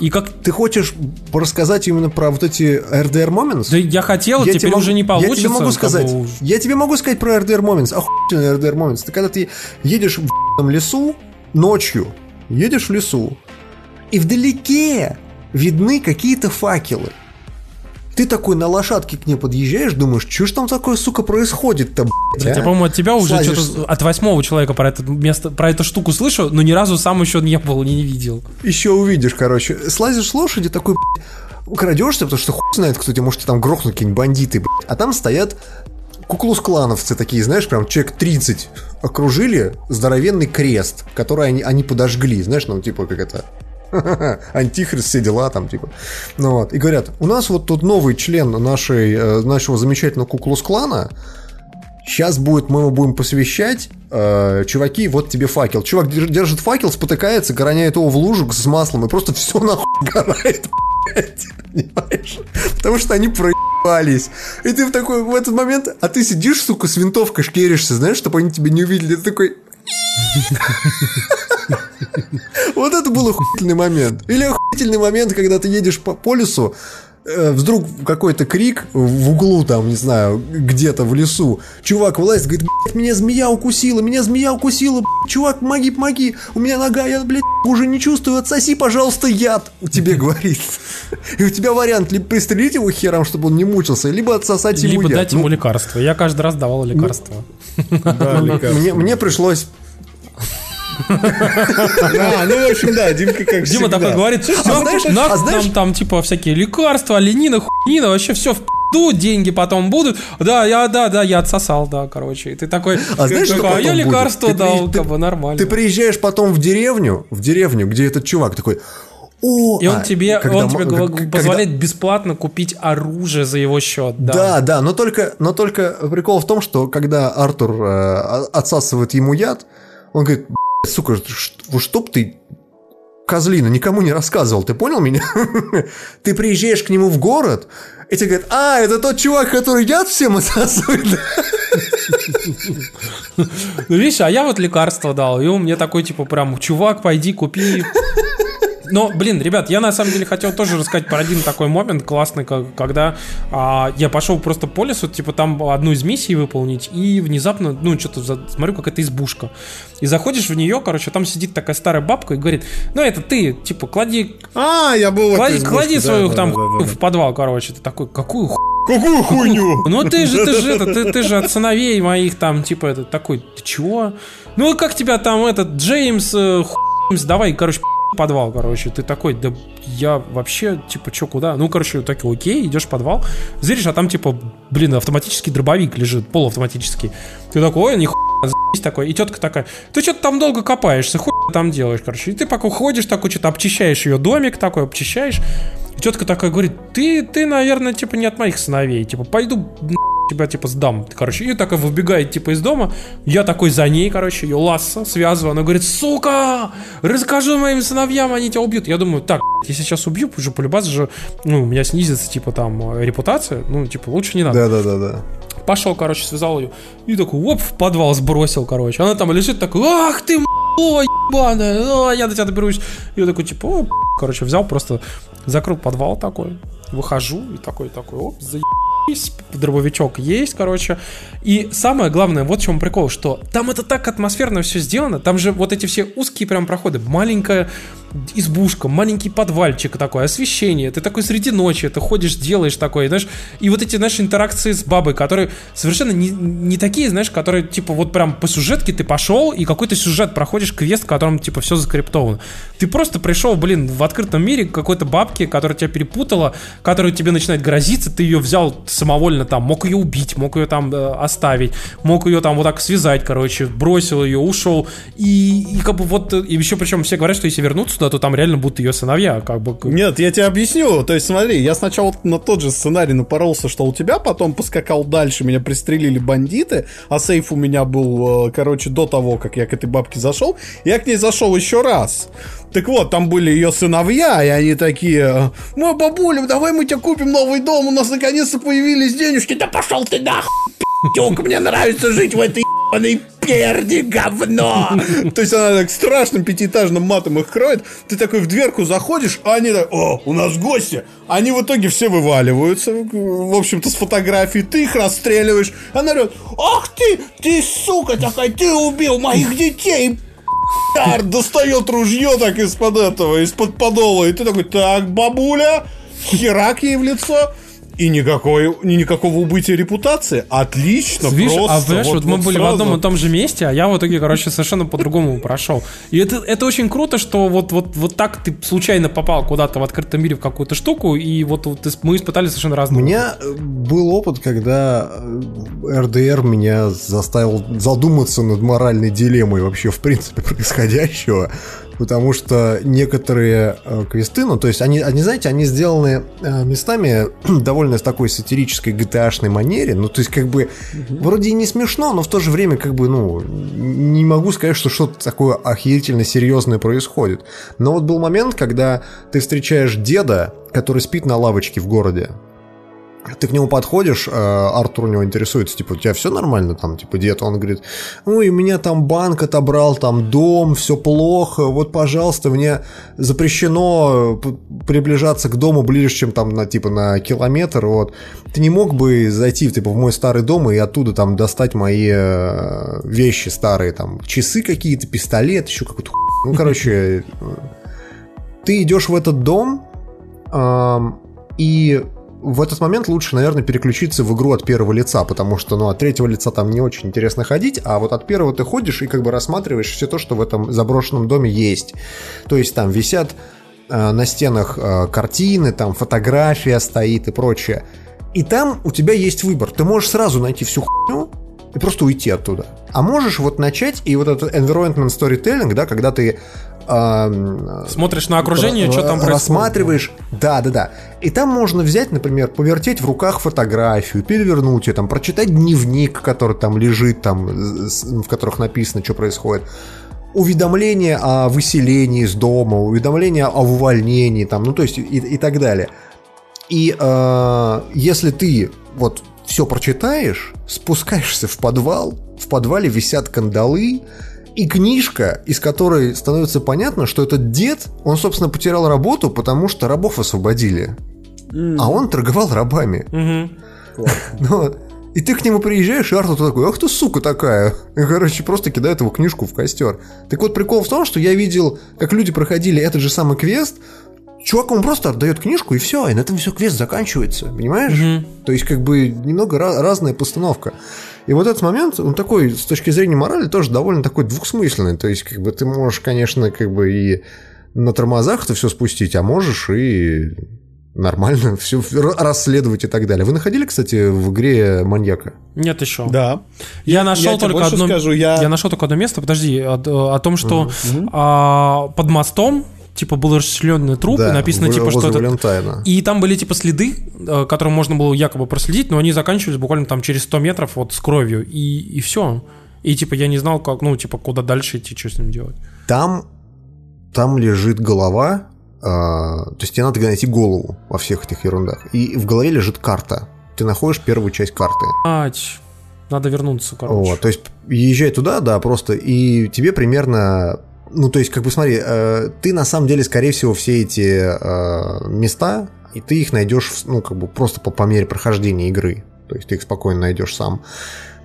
и как... Ты хочешь рассказать именно про вот эти RDR Moments? Да я хотел, Я теперь тебе уже не получится. Я тебе могу сказать, бы, я тебе могу сказать про RDR Moments. Охуительный RDR Moments. Ты когда ты едешь в лесу ночью, едешь в лесу, и вдалеке видны какие-то факелы. Ты такой на лошадке к ней подъезжаешь, думаешь, что ж там такое, сука, происходит-то, блядь, Блядь, а? я, по-моему, от тебя уже Слазишь что-то от восьмого человека про это место, про эту штуку слышу, но ни разу сам еще не был, не видел. Еще увидишь, короче. Слазишь с лошади, такой, блядь, крадешься, потому что хуй знает, кто тебя может там грохнуть, какие-нибудь бандиты, блядь. А там стоят куклус-клановцы такие, знаешь, прям человек 30 окружили здоровенный крест, который они, они подожгли, знаешь, ну, типа, как это... *laughs* Антихрист, все дела там, типа. Ну вот. И говорят, у нас вот тут новый член нашей, э, нашего замечательного куклус-клана, Сейчас будет, мы его будем посвящать. э, чуваки, вот тебе факел. Чувак держ- держит факел, спотыкается, гороняет его в лужу с маслом, и просто все нахуй *laughs* горает. Потому что они проебались. И ты в такой, в этот момент, а ты сидишь, сука, с винтовкой шкеришься, знаешь, чтобы они тебя не увидели. Ты такой... Вот это был охуительный момент. Или охуительный момент, когда ты едешь по, по лесу, э, вдруг какой-то крик в углу там, не знаю, где-то в лесу. Чувак вылазит, говорит, блядь, меня змея укусила, меня змея укусила, блядь, чувак, помоги, помоги, у меня нога, я, блядь, уже не чувствую, отсоси, пожалуйста, яд, *laughs* у тебе говорит. И у тебя вариант либо пристрелить его хером, чтобы он не мучился, либо отсосать ему Либо яд. дать Ну, ему лекарство. Я каждый раз давал лекарство. Да, лекарство. мне, мне пришлось *laughs* А, ну, в общем, да, Димка как Дима такой говорит, а «Ну, знаешь- нахуй а нам там типа всякие лекарства, оленина, хуйнина, вообще все в пизду, деньги потом будут. Да, я, да, да, я отсосал, да, короче. И ты такой, А знаешь, что такой, а я будет? лекарство Ты дал, при- как бы нормально. Ты приезжаешь потом в деревню, в деревню, где этот чувак такой, о, И он а, тебе, когда он тебе когда- позволяет бесплатно купить оружие за его счет. Да. Да, да, но только, но только прикол в том, что когда Артур э, отсасывает ему яд, он говорит, «Б***ь, сука, вот чтоб ты козлина никому не рассказывал, ты понял меня? *laughs* Ты приезжаешь к нему в город, и тебе говорят, а, это тот чувак, который яд всем отсасывает. *laughs* Ну, видишь, а я вот лекарство дал, и он мне такой, типа, прям, чувак, пойди купи. *laughs* Но, блин, ребят, я на самом деле хотел тоже рассказать про один такой момент классный, как- когда а, я пошел просто по лесу, типа там одну из миссий выполнить, и внезапно, ну, что-то за- смотрю, какая-то избушка. И заходишь в нее, короче, там сидит такая старая бабка и говорит, ну, это ты, типа, клади, А, я был клади, избушке, клади да, свою да, там да, да, хуйню да. в подвал, короче. Ты такой, какую ху... Какую хуйню? Ну ты же, ты же, это, ты, ты же от *laughs* сыновей моих там, типа, это такой, ты чего? Ну как тебя там этот Джеймс, э, хуй, давай, короче, подвал, короче. Ты такой, да я вообще, типа, чё, куда? Ну, короче, так окей, идешь в подвал, зришь, а там, типа, блин, автоматический дробовик лежит, полуавтоматический. Ты такой, ой, нихуя, такой. И тетка такая, ты что-то там долго копаешься, хуй там делаешь, короче. И ты пока ходишь такой, что-то обчищаешь ее домик такой, обчищаешь. И тетка такая говорит, ты, ты, наверное, типа, не от моих сыновей, типа, пойду тебя типа сдам, короче, и такая выбегает типа из дома, я такой за ней, короче, ее ласса, связываю, она говорит, сука, расскажи моим сыновьям, они тебя убьют. Я думаю, так, если сейчас убью, уже полюбас же, ну, у меня снизится, типа, там, репутация, ну, типа, лучше не надо. Да-да-да-да. Пошел, короче, связал ее, и такой, оп, в подвал сбросил, короче. Она там лежит, такой, ах ты, о, ебаная, а, я до тебя доберусь. И я такой, типа, о, короче, взял, просто закрыл подвал такой, выхожу, и такой, такой, оп, заебись, дробовичок есть, короче. И самое главное, вот в чем прикол, что там это так атмосферно все сделано, там же вот эти все узкие прям проходы, маленькая избушка, маленький подвальчик такой, освещение, ты такой среди ночи, ты ходишь, делаешь такое, знаешь, и вот эти, знаешь, интеракции с бабой, которые совершенно не, не такие, знаешь, которые, типа, вот прям по сюжетке ты пошел, и какой-то сюжет проходишь, квест, в котором, типа, все закриптовано. Ты просто пришел, блин, в открытом мире к какой-то бабке, которая тебя перепутала, которая тебе начинает грозиться, ты ее взял самовольно там, мог ее убить, мог ее там э, оставить, мог ее там вот так связать, короче, бросил ее, ушел, и, и как бы вот, э, и еще причем все говорят, что если вернуться туда, то там реально будут ее сыновья, как бы. Нет, я тебе объясню. То есть, смотри, я сначала на тот же сценарий напоролся, что у тебя, потом поскакал дальше, меня пристрелили бандиты, а сейф у меня был, э, короче, до того, как я к этой бабке зашел. Я к ней зашел еще раз. Так вот, там были ее сыновья, и они такие, мой бабуля, давай мы тебе купим новый дом, у нас наконец-то появились денежки. Да пошел ты нахуй, *laughs* пи***к, мне нравится жить в этой ебаной перди, говно. *laughs* То есть она так страшным пятиэтажным матом их кроет. Ты такой в дверку заходишь, а они так, о, у нас гости. Они в итоге все вываливаются, в общем-то, с фотографии. Ты их расстреливаешь. Она говорит, ах ты, ты сука такая, ты убил моих детей, Ар достает ружье так из-под этого, из-под подола. И ты такой, так, бабуля, херак ей в лицо. И никакой, ни никакого убытия репутации. Отлично, Видишь, просто. а понимаешь, вот, мы были в сразу. одном и том же месте, а я в итоге, короче, совершенно по-другому прошел. И это, это очень круто, что вот, вот, вот так ты случайно попал куда-то в открытом мире в какую-то штуку, и вот, вот мы испытали совершенно У разные. меня э, был опыт, когда э, РДР меня заставил задуматься над моральной дилеммой вообще в принципе происходящего. Потому что некоторые э, квесты, ну, то есть они, они, знаете, они сделаны э, местами *clears throat* довольно с такой сатирической GTA-шной манере. Ну, то есть, как бы, вроде и не смешно, но в то же время, как бы, ну, не могу сказать, что что-то такое охерительно серьезное происходит. Но вот был момент, когда ты встречаешь деда, который спит на лавочке в городе. Ты к нему подходишь, э, Артур у него интересуется, типа, у тебя все нормально там, типа, дед? Он говорит, ой, у меня там банк отобрал, там дом, все плохо, вот, пожалуйста, мне запрещено приближаться к дому ближе, чем там, на, типа, на километр, вот. Ты не мог бы зайти, типа, в мой старый дом и оттуда там достать мои э, вещи старые, там, часы какие-то, пистолет, еще какую-то Ну, короче, ты идешь в этот дом, и в этот момент лучше, наверное, переключиться в игру от первого лица, потому что, ну, от третьего лица там не очень интересно ходить, а вот от первого ты ходишь и как бы рассматриваешь все то, что в этом заброшенном доме есть. То есть там висят э, на стенах э, картины, там фотография стоит и прочее. И там у тебя есть выбор. Ты можешь сразу найти всю хуйню и просто уйти оттуда. А можешь вот начать, и вот этот environment storytelling, да, когда ты Смотришь на окружение, что там происходит. Рассматриваешь, да, да, да. И там можно взять, например, повертеть в руках фотографию, перевернуть ее, там, прочитать дневник, который там лежит, там, в которых написано, что происходит уведомление о выселении из дома, уведомление о увольнении, там, ну то есть и, и так далее. И э, если ты вот все прочитаешь, спускаешься в подвал, в подвале висят кандалы, и книжка, из которой становится понятно, что этот дед, он, собственно, потерял работу, потому что рабов освободили. Mm. А он торговал рабами. Mm-hmm. *laughs* Ну, и ты к нему приезжаешь, и Артур такой, ах ты сука такая. И, короче, просто кидает его книжку в костер. Так вот, прикол в том, что я видел, как люди проходили этот же самый квест, Чувак, он просто отдает книжку, и все, и на этом все квест заканчивается, понимаешь? Mm-hmm. То есть, как бы, немного разная постановка. И вот этот момент, он такой, с точки зрения морали, тоже довольно такой двухсмысленный. То есть, как бы ты можешь, конечно, как бы и на тормозах это все спустить, а можешь и нормально *laughs* все расследовать и так далее. Вы находили, кстати, в игре маньяка? Нет еще. Да. Я нашел я только одно. Скажу, я... я нашел только одно место. Подожди, о, о том, что mm-hmm. а, под мостом типа был расчлененный труп, да, и написано, типа, что это... И там были, типа, следы, э, которые можно было якобы проследить, но они заканчивались буквально там через 100 метров вот с кровью, и, и все. И, типа, я не знал, как, ну, типа, куда дальше идти, что с ним делать. Там, там лежит голова, э, то есть тебе надо найти голову во всех этих ерундах. И в голове лежит карта. Ты находишь первую часть карты. Ать. Надо вернуться, короче. Вот, то есть езжай туда, да, просто, и тебе примерно ну, то есть, как бы смотри, э, ты на самом деле, скорее всего, все эти э, места, и ты их найдешь, ну, как бы просто по, по мере прохождения игры. То есть ты их спокойно найдешь сам.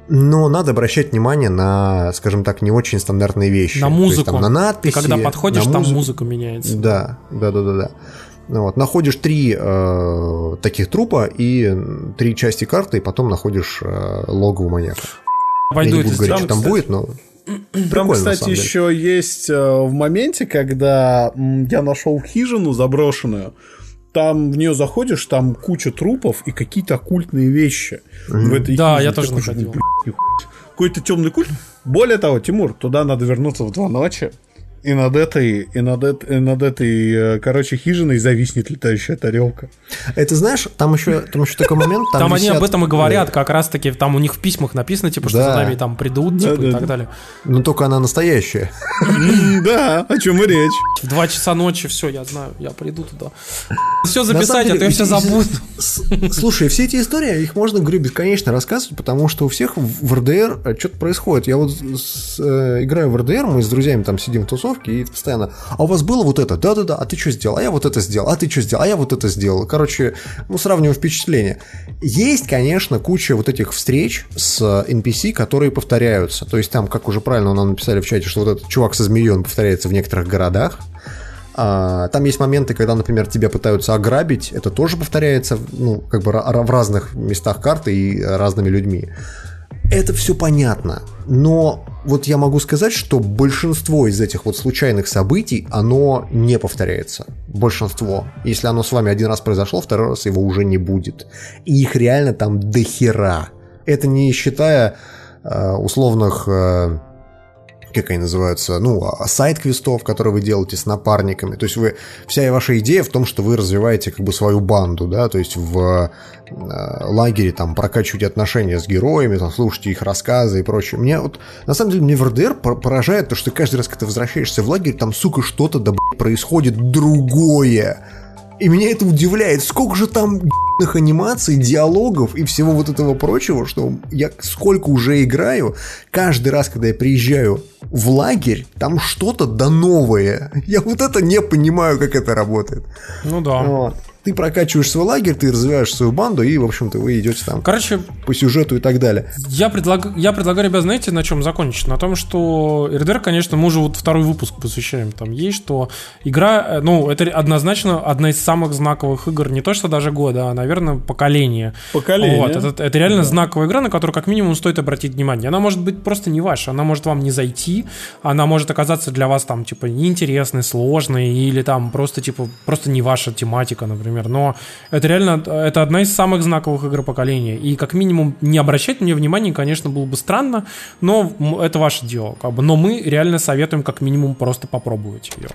Но надо обращать внимание на, скажем так, не очень стандартные вещи. На музыку. есть, там, на надписи. Ты когда подходишь, там музыка меняется. Да, да, да, да, да. Ну вот, находишь три э, таких трупа и три части карты, и потом находишь э, логово маньяка. Войду Я не буду говорить, что там будет, но... Там, кстати, еще есть э, в моменте, когда я нашел хижину заброшенную, там в нее заходишь, там куча трупов и какие-то оккультные вещи. Mm-hmm. В этой да, хижине. я тоже находил. Какой-то темный культ. Более того, Тимур, туда надо вернуться в два ночи. И над этой, и над, и над этой, э, короче, хижиной зависнет летающая тарелка. Это знаешь, там еще, там еще такой момент. Там, там висят... они об этом и говорят, как раз-таки, там у них в письмах написано, типа, что да. за нами там придут, типа, да, и да, так далее. Но только она настоящая. Да, о чем и речь. В два часа ночи, все, я знаю, я приду туда. Все записать, а то я все забуду. Слушай, все эти истории, их можно, говорю, бесконечно рассказывать, потому что у всех в РДР э, что-то происходит. Я вот э, играю в РДР, мы с друзьями там сидим в тусовке, тусовки и постоянно, а у вас было вот это, да-да-да, а ты что сделал, а я вот это сделал, а ты что сделал, а я вот это сделал. Короче, ну, сравниваем впечатления. Есть, конечно, куча вот этих встреч с NPC, которые повторяются. То есть там, как уже правильно нам написали в чате, что вот этот чувак со змеей, он повторяется в некоторых городах. А, там есть моменты, когда, например, тебя пытаются ограбить, это тоже повторяется, ну, как бы в разных местах карты и разными людьми. Это все понятно, но вот я могу сказать, что большинство из этих вот случайных событий, оно не повторяется. Большинство. Если оно с вами один раз произошло, второй раз его уже не будет. И их реально там дохера. Это не считая э, условных... Э, как они называются, ну, а, сайт-квестов, которые вы делаете с напарниками. То есть вы, вся ваша идея в том, что вы развиваете как бы свою банду, да, то есть в э, лагере там прокачиваете отношения с героями, там, слушайте их рассказы и прочее. Мне вот, на самом деле, мне в РДР поражает то, что каждый раз, когда ты возвращаешься в лагерь, там, сука, что-то да, происходит другое. И меня это удивляет. Сколько же там анимаций, диалогов и всего вот этого прочего, что я сколько уже играю, каждый раз, когда я приезжаю в лагерь, там что-то да новое. Я вот это не понимаю, как это работает. Ну да. Вот ты прокачиваешь свой лагерь, ты развиваешь свою банду, и, в общем-то, вы идете там Короче, по сюжету и так далее. Я, предлаг... я предлагаю, ребят, знаете, на чем закончить? На том, что РДР, конечно, мы уже вот второй выпуск посвящаем. Там есть, что игра, э, ну, это однозначно одна из самых знаковых игр, не то что даже года, а, наверное, поколения. Поколение. Вот, это, это реально да. знаковая игра, на которую как минимум стоит обратить внимание. Она может быть просто не ваша, она может вам не зайти, она может оказаться для вас там, типа, неинтересной, сложной, или там просто, типа, просто не ваша тематика, например например. Но это реально, это одна из самых знаковых игр поколения. И как минимум не обращать на нее внимания, конечно, было бы странно, но это ваше дело. Как бы. Но мы реально советуем как минимум просто попробовать ее.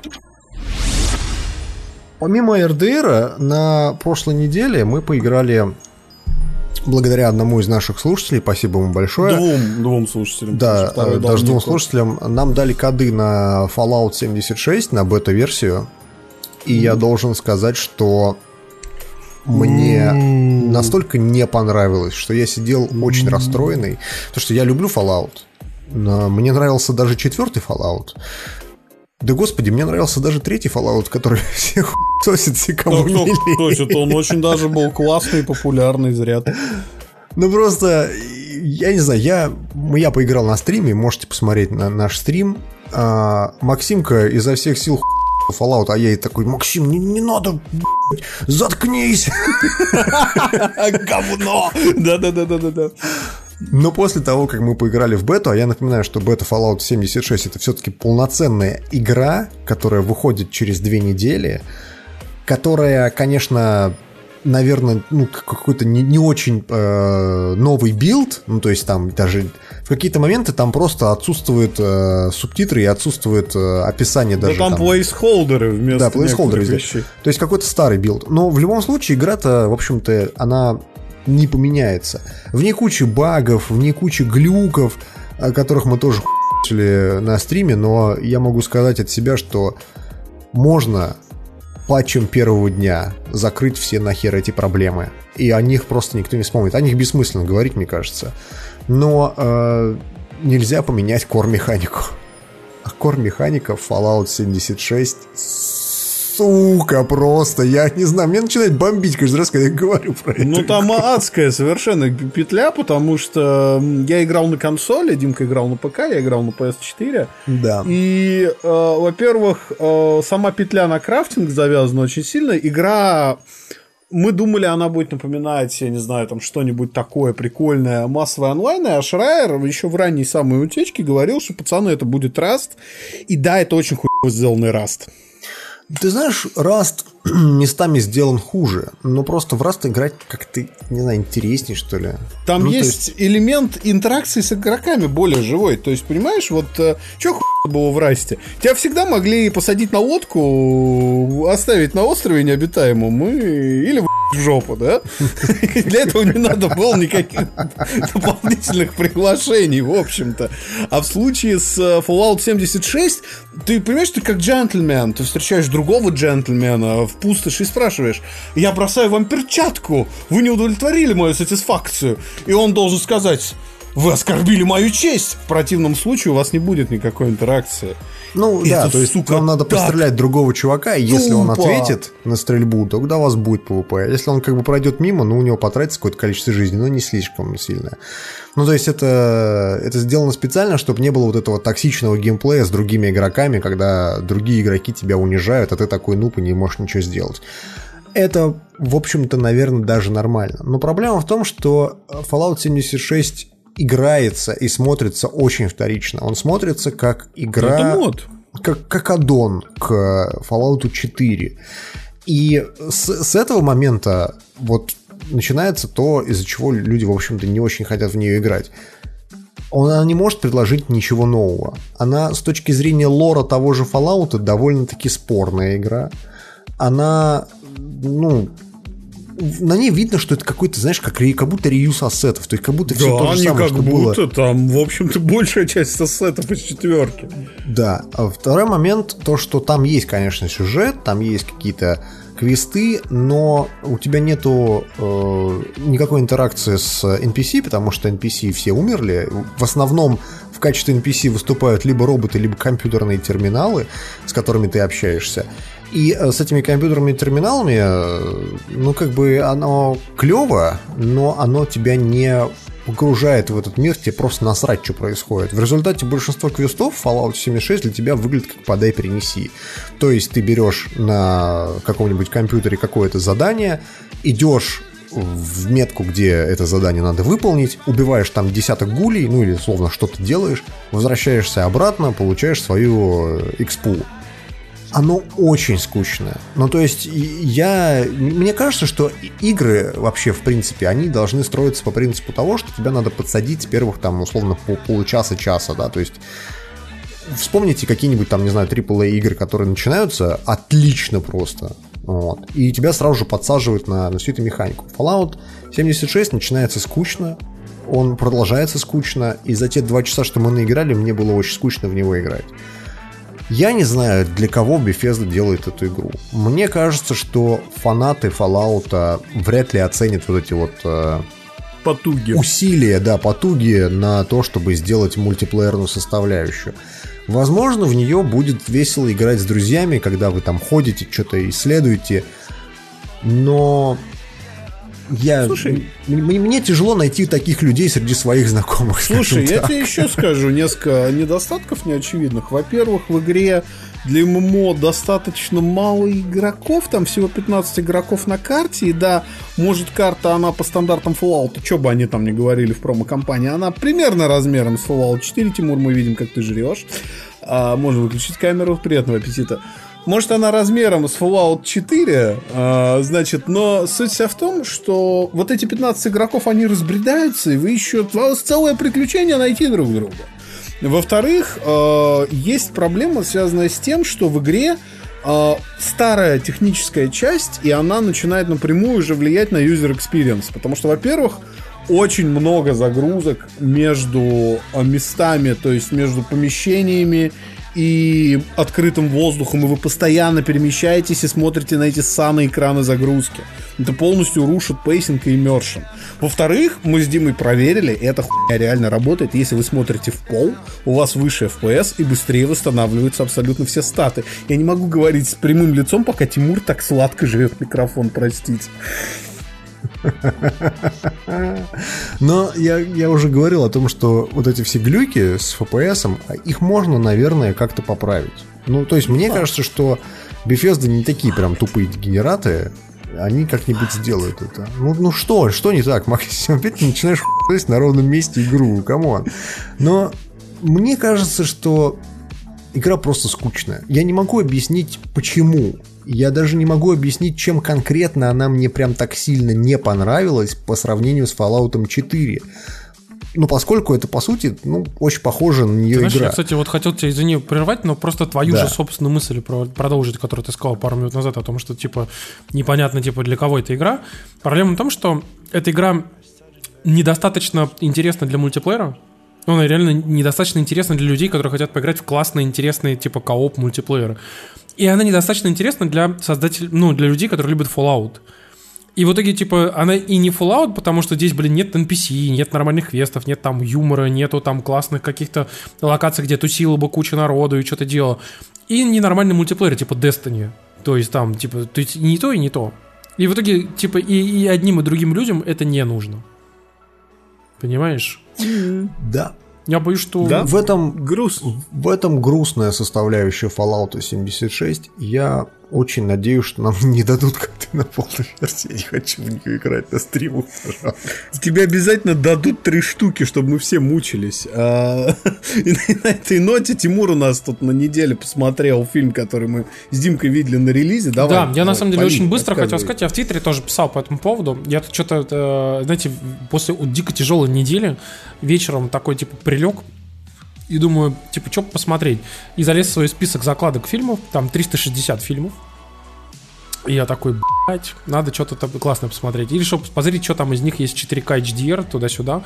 Помимо РДР, на прошлой неделе мы поиграли благодаря одному из наших слушателей, спасибо ему большое. Двум, двум слушателям. Да, даже двум слушателям. Нам дали коды на Fallout 76, на бета-версию. И mm. я должен сказать, что мне настолько не понравилось, что я сидел очень расстроенный. Потому что я люблю Fallout. Но мне нравился даже четвертый Fallout. Да господи, мне нравился даже третий Fallout, который *laughs* всех *laughs* тосит все кому не То есть это он очень даже был классный, популярный, зря. Ну просто, я не знаю, я, я поиграл на стриме, можете посмотреть на наш стрим. А, Максимка изо всех сил Fallout, а я и такой, Максим, не, не надо, заткнись! *laughs* Говно! Да-да-да-да-да. Но после того, как мы поиграли в бету, а я напоминаю, что бета Fallout 76 это все-таки полноценная игра, которая выходит через две недели, которая, конечно, наверное, ну, какой-то не, не очень э, новый билд, ну, то есть там даже в какие-то моменты там просто отсутствуют э, субтитры и отсутствует э, описание даже. Да там, там плейсхолдеры вместо Да, плейсхолдеры вещей. То есть какой-то старый билд. Но в любом случае игра-то, в общем-то, она не поменяется. В ней куча багов, в ней куча глюков, о которых мы тоже на стриме, но я могу сказать от себя, что можно патчем первого дня закрыть все нахер эти проблемы. И о них просто никто не вспомнит. О них бессмысленно говорить, мне кажется. Но э, нельзя поменять core-механику. А кор-механика Fallout 76 сука, просто, я не знаю, мне начинает бомбить каждый раз, когда я говорю про это. Ну, там адская совершенно петля, потому что я играл на консоли, Димка играл на ПК, я играл на PS4. Да. И, э, во-первых, э, сама петля на крафтинг завязана очень сильно. Игра мы думали, она будет напоминать, я не знаю, там что-нибудь такое прикольное, массовое онлайн, а Шрайер еще в ранней самой утечке говорил, что, пацаны, это будет Раст. И да, это очень хуево сделанный Раст. Ты знаешь, Раст *clears throat* местами сделан хуже, но просто в Раст играть как-то, не знаю, интереснее, что ли. Там ну, есть, есть элемент интеракции с игроками более живой. То есть, понимаешь, вот э, что хуй было в Расте? Тебя всегда могли посадить на лодку, оставить на острове необитаемом и... или в *laughs* жопу, да? Для этого не надо было никаких *laughs* дополнительных приглашений, в общем-то. А в случае с э, Fallout 76, ты понимаешь, ты как джентльмен, ты встречаешь другого джентльмена в пустоши и спрашиваешь, я бросаю вам перчатку, вы не удовлетворили мою сатисфакцию. И он должен сказать, вы оскорбили мою честь. В противном случае у вас не будет никакой интеракции. Ну и да, это, то есть сука, вам надо так пострелять другого чувака, и если он ответит на стрельбу, тогда у вас будет ПВП. Если он как бы пройдет мимо, ну у него потратится какое-то количество жизни, но не слишком сильное. Ну то есть это, это сделано специально, чтобы не было вот этого токсичного геймплея с другими игроками, когда другие игроки тебя унижают, а ты такой нуп и не можешь ничего сделать. Это, в общем-то, наверное, даже нормально. Но проблема в том, что Fallout 76 играется и смотрится очень вторично. Он смотрится как игра... Это мод. Как, как аддон к Fallout 4. И с, с этого момента вот начинается то, из-за чего люди, в общем-то, не очень хотят в нее играть. Она не может предложить ничего нового. Она с точки зрения лора того же Fallout довольно-таки спорная игра. Она, ну, на ней видно, что это какой-то, знаешь, как, как будто реюз ассетов. То есть как будто да, все то же самое, как что будто, было. Там, в общем-то, *laughs* большая часть ассетов из четверки. Да. А второй момент, то, что там есть, конечно, сюжет, там есть какие-то квесты, но у тебя нету э, никакой интеракции с NPC, потому что NPC все умерли. В основном в качестве NPC выступают либо роботы, либо компьютерные терминалы, с которыми ты общаешься. И э, с этими компьютерными терминалами, э, ну, как бы оно клево, но оно тебя не погружает в этот мир, тебе просто насрать, что происходит. В результате большинство квестов Fallout 76 для тебя выглядит как «подай, принеси». То есть ты берешь на каком-нибудь компьютере какое-то задание, идешь в метку, где это задание надо выполнить, убиваешь там десяток гулей, ну или словно что-то делаешь, возвращаешься обратно, получаешь свою э, экспу оно очень скучное. Ну, то есть, я... Мне кажется, что игры вообще, в принципе, они должны строиться по принципу того, что тебя надо подсадить с первых, там, условно, по получаса-часа, да, то есть вспомните какие-нибудь там, не знаю, AAA игры, которые начинаются отлично просто, вот, и тебя сразу же подсаживают на, на всю эту механику. Fallout 76 начинается скучно, он продолжается скучно, и за те два часа, что мы наиграли, мне было очень скучно в него играть. Я не знаю, для кого Bethesda делает эту игру. Мне кажется, что фанаты Fallout вряд ли оценят вот эти вот э, потуги. усилия, да, потуги на то, чтобы сделать мультиплеерную составляющую. Возможно, в нее будет весело играть с друзьями, когда вы там ходите, что-то исследуете. Но я, Слушай, мне, мне тяжело найти таких людей среди своих знакомых. Слушай, я тебе еще скажу несколько недостатков неочевидных. Во-первых, в игре для ММО достаточно мало игроков, там всего 15 игроков на карте, и да, может карта, она по стандартам Fallout, что бы они там не говорили в промо-компании, она примерно размером с Fallout 4, Тимур, мы видим, как ты жрешь. А, можно выключить камеру, приятного аппетита. Может, она размером с Fallout 4, э, значит, но суть вся в том, что вот эти 15 игроков, они разбредаются, и вы еще... У вас целое приключение найти друг друга. Во-вторых, э, есть проблема, связанная с тем, что в игре э, старая техническая часть, и она начинает напрямую уже влиять на user experience. Потому что, во-первых, очень много загрузок между местами, то есть между помещениями и открытым воздухом, и вы постоянно перемещаетесь и смотрите на эти самые экраны загрузки. Это полностью рушит pacing и immersion. Во-вторых, мы с Димой проверили, эта хуйня реально работает. Если вы смотрите в пол, у вас выше FPS и быстрее восстанавливаются абсолютно все статы. Я не могу говорить с прямым лицом, пока Тимур так сладко жует микрофон, простите. Но я, я уже говорил о том, что вот эти все глюки с FPS, их можно, наверное, как-то поправить. Ну, то есть мне кажется, что Bethesda не такие прям тупые дегенераты, они как-нибудь сделают это. Ну, ну что, что не так, Максим? *laughs* Опять ты начинаешь хуй на ровном месте игру, come on. Но мне кажется, что игра просто скучная. Я не могу объяснить, почему. Я даже не могу объяснить, чем конкретно она мне прям так сильно не понравилась по сравнению с Fallout 4. Ну, поскольку это, по сути, ну, очень похоже на нее ты знаешь, игра. Я, кстати, вот хотел тебя, извини, прервать, но просто твою да. же собственную мысль продолжить, которую ты сказал пару минут назад о том, что, типа, непонятно, типа, для кого эта игра. Проблема в том, что эта игра недостаточно интересна для мультиплеера, ну, она реально недостаточно интересна для людей, которые хотят поиграть в классные, интересные, типа, кооп мультиплееры. И она недостаточно интересна для создателей, ну, для людей, которые любят Fallout. И в итоге, типа, она и не Fallout, потому что здесь, блин, нет NPC, нет нормальных квестов, нет там юмора, нету там классных каких-то локаций, где тусила бы куча народу и что-то делала. И ненормальный мультиплеер, типа Destiny. То есть там, типа, то есть не то и не то. И в итоге, типа, и, и одним, и другим людям это не нужно. Понимаешь? Да. Я боюсь, что... Да? В этом, груз... в этом грустная составляющая Fallout 76. Я очень надеюсь, что нам не дадут как-то на полной версии. Я не хочу в нее играть на стримах, пожалуйста. Тебе обязательно дадут три штуки, чтобы мы все мучились. А, *laughs* и на этой ноте Тимур у нас тут на неделе посмотрел фильм, который мы с Димкой видели на релизе. Давай, да, я на самом деле очень быстро хотел сказать. Я в Твиттере тоже писал по этому поводу. Я тут что-то, знаете, после дико тяжелой недели вечером такой, типа, прилег, и думаю, типа, что посмотреть. И залез в свой список закладок фильмов, там 360 фильмов. И я такой, блядь, надо что-то там классное посмотреть. Или чтобы посмотреть, что там из них есть 4К HDR, туда-сюда.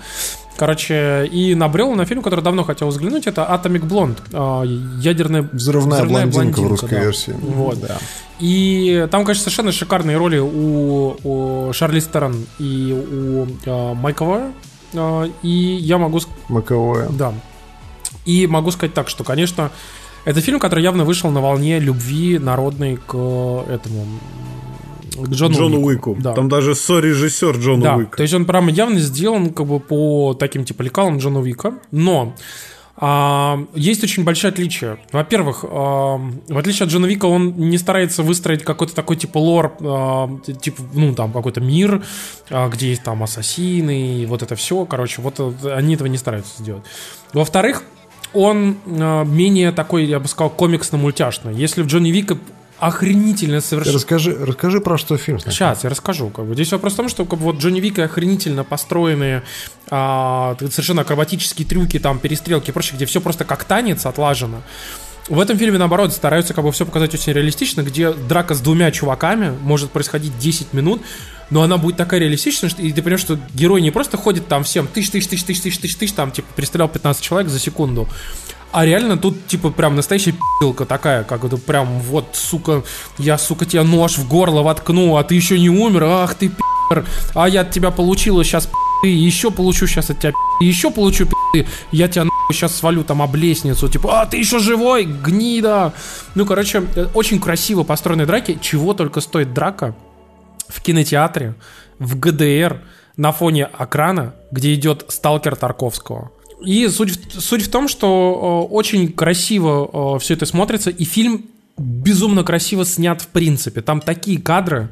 Короче, и набрел на фильм, который давно хотел взглянуть, это Atomic Blonde, э, ядерная Взрывная, взрывная блондинка, в русской да. версии. Вот. Да. И там, конечно, совершенно шикарные роли у, у Шарлиз Терон и у э, Майка Вая. Э, и я могу... ск- Маковое. Да. И могу сказать так, что, конечно, это фильм, который явно вышел на волне любви народной к этому... К Джону, Джону Уику. Уику. Да. Там даже сорежиссер Джона Да, Уика. то есть он прям явно сделан как бы по таким типа лекалам Джона Уика. Но а, есть очень большое отличие. Во-первых, а, в отличие от Джона Вика, он не старается выстроить какой-то такой типа лор, а, типа, ну, там, какой-то мир, а, где есть там ассасины и вот это все. Короче, вот э, они этого не стараются сделать. Во-вторых, он а, менее такой, я бы сказал, комиксно-мультяшный. Если в Джонни Вика охренительно совершенно... Расскажи, расскажи про что фильм. сначала. Сейчас я расскажу. Как бы. Здесь вопрос в том, что как бы, вот Джонни Вика охренительно построенные а, совершенно акробатические трюки, там, перестрелки и прочее, где все просто как танец отлажено. В этом фильме, наоборот, стараются как бы все показать очень реалистично, где драка с двумя чуваками может происходить 10 минут, но она будет такая реалистичная, что, и ты понимаешь, что герой не просто ходит там всем тысяч, тысяч, тысяч, тысяч, тысяч, тысяч, тысяч, там, типа, перестрелял 15 человек за секунду. А реально тут, типа, прям настоящая пилка такая, как это прям, вот, сука, я, сука, тебе нож в горло воткну, а ты еще не умер, ах ты, пи***р, а я от тебя получила сейчас пи***ы, еще получу сейчас от тебя пи***ы, еще получу пи***ы, я тебя сейчас свалю там об лестницу, типа, а ты еще живой, гнида. Ну, короче, э, очень красиво построенные драки, чего только стоит драка в кинотеатре, в ГДР, на фоне экрана, где идет сталкер Тарковского. И суть, суть в том, что э, очень красиво все это смотрится, и фильм безумно красиво снят в принципе. Там такие кадры,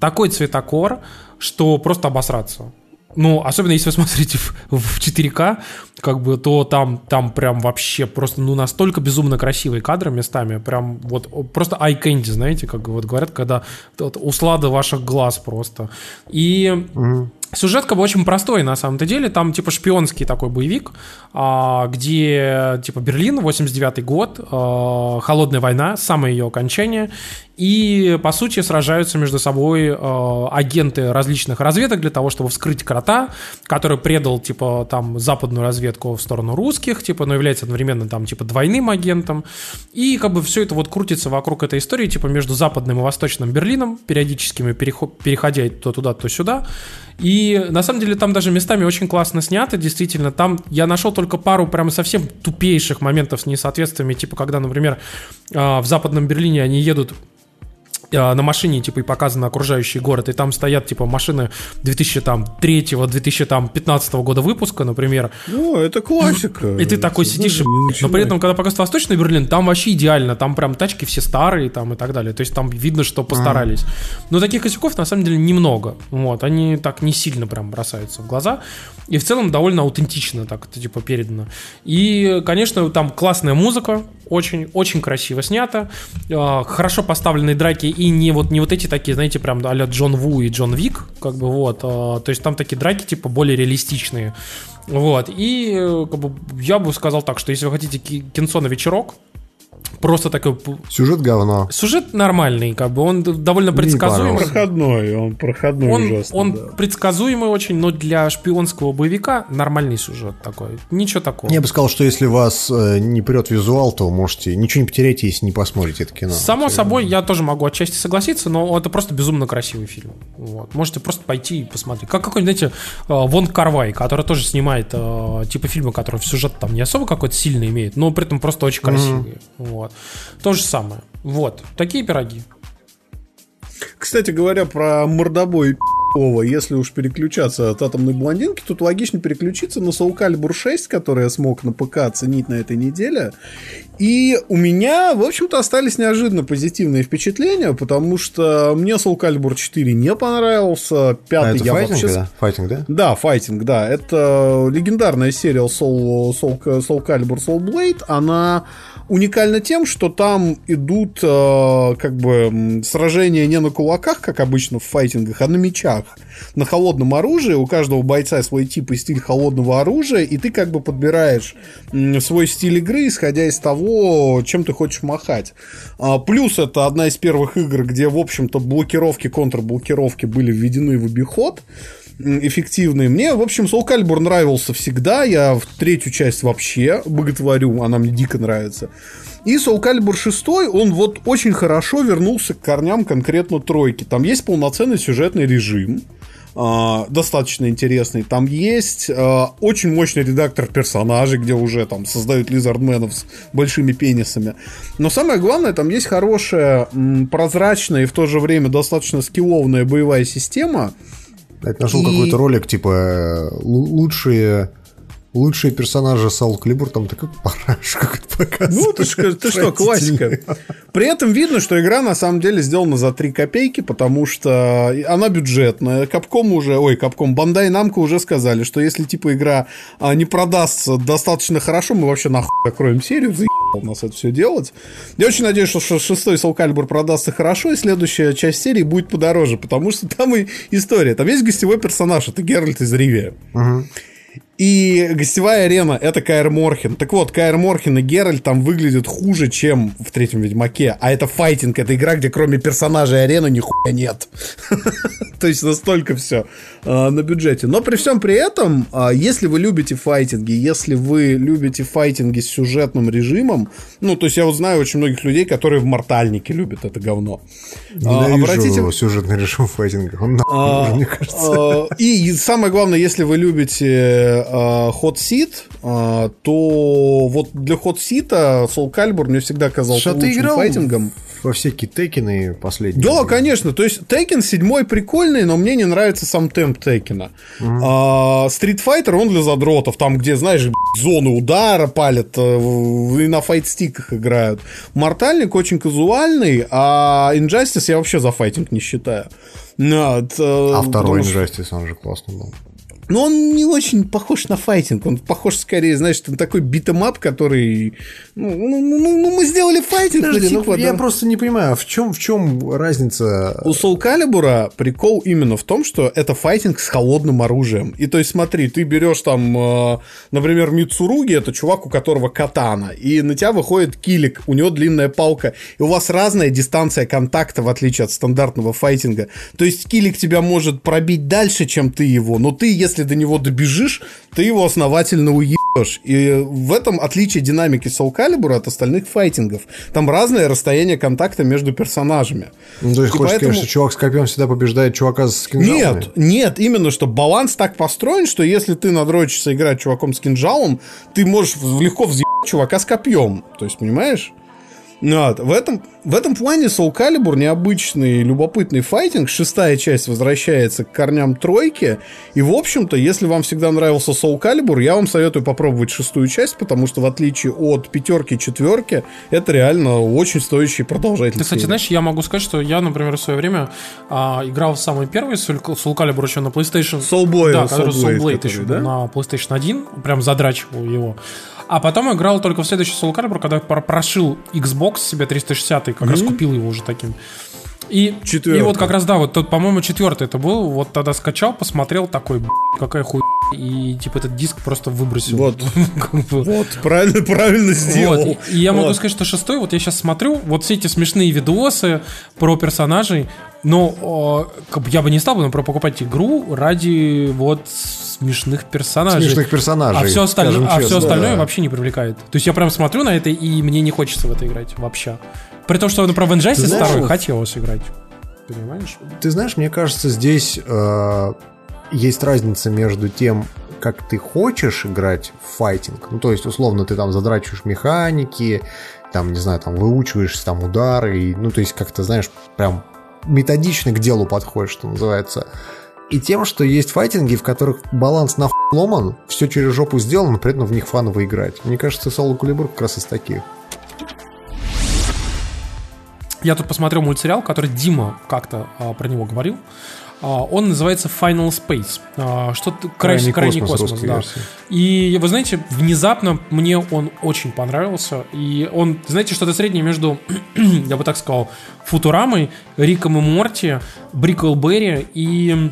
такой цветокор, что просто обосраться. Ну, особенно если вы смотрите в, в 4К, как бы, то там, там прям вообще просто, ну, настолько безумно красивые кадры местами, прям вот просто eye candy, знаете, как вот говорят, когда вот услада ваших глаз просто. И Сюжет как бы очень простой на самом-то деле. Там типа шпионский такой боевик, а, где типа Берлин, 89-й год, а, холодная война, самое ее окончание. И по сути сражаются между собой а, агенты различных разведок для того, чтобы вскрыть крота, который предал типа там западную разведку в сторону русских, типа, но является одновременно там типа двойным агентом. И как бы все это вот крутится вокруг этой истории, типа между западным и восточным Берлином, периодическими перехо- переходя то туда, то сюда. И на самом деле там даже местами очень классно снято, действительно. Там я нашел только пару прям совсем тупейших моментов с несоответствиями, типа когда, например, а, в западном Берлине они едут на машине, типа, и показано окружающий город, и там стоят, типа, машины 2003-2015 года выпуска, например, Ну, это классика. и ты такой сидишь, и- но при этом, когда показывают Восточный Берлин, там вообще идеально, там прям тачки все старые там и так далее, то есть там видно, что постарались. Но таких косяков на самом деле немного, вот, они так не сильно прям бросаются в глаза, и в целом довольно аутентично так это типа передано. И, конечно, там классная музыка, очень, очень красиво снято, э, хорошо поставленные драки и не вот, не вот эти такие, знаете, прям а Джон Ву и Джон Вик, как бы вот, э, то есть там такие драки типа более реалистичные. Вот, и э, как бы, я бы сказал так, что если вы хотите ки- кинцо на вечерок, просто такой Сюжет говно. сюжет нормальный, как бы он довольно предсказуемый. понравился. Проходной, он проходной Он, ужасно. он да. предсказуемый очень, но для шпионского боевика нормальный сюжет такой. Ничего такого. Я бы сказал, что если вас э, не прет визуал, то можете ничего не потеряете, если не посмотрите это кино. Само собой, я тоже могу отчасти согласиться, но это просто безумно красивый фильм. Вот. Можете просто пойти и посмотреть. Как какой-нибудь, знаете, э, Вон Карвай, который тоже снимает э, типа фильмы, которые в сюжет там не особо какой-то сильный имеет, но при этом просто очень красивые. Вот. То же самое. Вот. Такие пироги. Кстати говоря, про мордобой Пи***ого, если уж переключаться от атомной блондинки, тут логично переключиться на Soul Calibur 6, который я смог на ПК оценить на этой неделе. И у меня, в общем-то, остались неожиданно позитивные впечатления, потому что мне Soul Calibur 4 не понравился, А пятый это я файтинг, вообще... да? Файтинг, да? Да, файтинг, да. Это легендарная серия Soul, Soul, Soul Calibur Soul Blade. Она уникальна тем, что там идут э, как бы сражения не на кулаках, как обычно в файтингах, а на мечах. *laughs* на холодном оружии. У каждого бойца свой тип и стиль холодного оружия, и ты как бы подбираешь свой стиль игры, исходя из того, чем ты хочешь махать. А, плюс это одна из первых игр, где, в общем-то, блокировки, контрблокировки были введены в обиход эффективные. Мне, в общем, Soul Calibur нравился всегда. Я в третью часть вообще боготворю. Она мне дико нравится. И Soul Calibur 6, он вот очень хорошо вернулся к корням конкретно тройки. Там есть полноценный сюжетный режим. Uh, достаточно интересный. Там есть uh, очень мощный редактор персонажей, где уже там создают лизардменов с большими пенисами. Но самое главное, там есть хорошая, м, прозрачная и в то же время достаточно скилловная боевая система, я нашел и... какой-то ролик, типа, лучшие лучшие персонажи Саул Клибур, там такой параш какой-то показывает. Ну, ты, ты что, классика. При этом видно, что игра на самом деле сделана за 3 копейки, потому что она бюджетная. Капком уже, ой, Капком, Бандай Намка уже сказали, что если типа игра а, не продастся достаточно хорошо, мы вообще нахуй закроем серию, заебал нас это все делать. Я очень надеюсь, что шестой Soul Calibur продастся хорошо, и следующая часть серии будет подороже, потому что там и история. Там есть гостевой персонаж, это Геральт из Ривия. Угу. И гостевая арена — это Каэр Морхен. Так вот, Каэр Морхен и Геральт там выглядят хуже, чем в третьем Ведьмаке. А это файтинг, это игра, где кроме персонажей арены нихуя нет. *laughs* То есть настолько все а, на бюджете. Но при всем при этом, а, если вы любите файтинги, если вы любите файтинги с сюжетным режимом, ну, то есть я вот знаю очень многих людей, которые в Мортальнике любят это говно. А, обратите... сюжетный режим файтинга. Он мне кажется. И самое главное, если вы любите Hot Seat, то вот для Hot Seat Soul Calibur мне всегда казался лучшим ты играл файтингом. Во всякие Текины последние. Да, конечно. То есть Текен 7 прикольный, но мне не нравится сам темп Текина. Street Fighter, он для задротов. Там, где, знаешь, *laughs* зоны удара палят, э, и на файтстиках играют. Мортальник очень казуальный, а Injustice я вообще за файтинг не считаю. Нет, а второй Injustice, он же классный был. Но он не очень похож на файтинг. Он похож скорее, знаешь, он такой битэмап, который... Ну, ну, ну, ну мы сделали файтинг. Подожди, ну, типа, я просто не понимаю, в чем, в чем разница? У Soul Calibur прикол именно в том, что это файтинг с холодным оружием. И то есть смотри, ты берешь там, э, например, Мицуруги, это чувак, у которого катана, и на тебя выходит Килик, у него длинная палка, и у вас разная дистанция контакта, в отличие от стандартного файтинга. То есть килик тебя может пробить дальше, чем ты его, но ты, если если до него добежишь, ты его основательно уебешь. И в этом отличие динамики Soul Calibur от остальных файтингов. Там разное расстояние контакта между персонажами. Ну, то есть, хочешь поэтому... сказать, что чувак с копьем всегда побеждает чувака с кинжалом? Нет, нет, именно, что баланс так построен, что если ты надрочишься играть чуваком с кинжалом, ты можешь легко взъебать чувака с копьем. То есть, понимаешь? Ну, вот. В, этом, в этом плане Soul Calibur необычный, любопытный файтинг. Шестая часть возвращается к корням тройки. И, в общем-то, если вам всегда нравился Soul Calibur, я вам советую попробовать шестую часть, потому что, в отличие от пятерки четверки, это реально очень стоящий продолжатель. Ты, кстати, знаешь, я могу сказать, что я, например, в свое время а, играл в самый первый Soul Calibur еще на PlayStation. Soul Boy, да, Soul который Soul Blade, который, еще да? на PlayStation 1. Прям задрачивал его. А потом играл только в следующий Soul Calibur, когда прошил Xbox себе 360, как mm-hmm. раз купил его уже таким. И, и вот как раз, да, вот тот, по-моему, четвертый это был. Вот тогда скачал, посмотрел, такой, какая хуй. И типа этот диск просто выбросил. Вот, *laughs* вот правильно, правильно сделал. Вот. И, я могу сказать, что шестой, вот я сейчас смотрю, вот все эти смешные видосы про персонажей, но э, я бы не стал бы, например, покупать игру ради вот смешных персонажей. Смешных персонажей. А все, осталь... а все остальное да. вообще не привлекает. То есть я прям смотрю на это, и мне не хочется в это играть вообще. При том, что, например, в знаешь, второй вот... хотелось играть. Понимаешь? Ты знаешь, мне кажется, здесь э, есть разница между тем, как ты хочешь играть в файтинг. Ну, то есть, условно, ты там задрачиваешь механики, там, не знаю, там выучиваешься там удары, и, ну, то есть, как-то, знаешь, прям методично к делу подходишь, что называется и тем, что есть файтинги, в которых баланс на ломан, все через жопу сделано, при этом в них фаново играть. Мне кажется, Соло Кулибур как раз из таких. Я тут посмотрел мультсериал, который Дима как-то а, про него говорил. А, он называется Final Space. А, что-то крайний, крайний космос, космос да. Версии. И вы знаете, внезапно мне он очень понравился. И он, знаете, что-то среднее между, *clears throat* я бы так сказал, Футурамой, Риком и Морти, Бриклберри и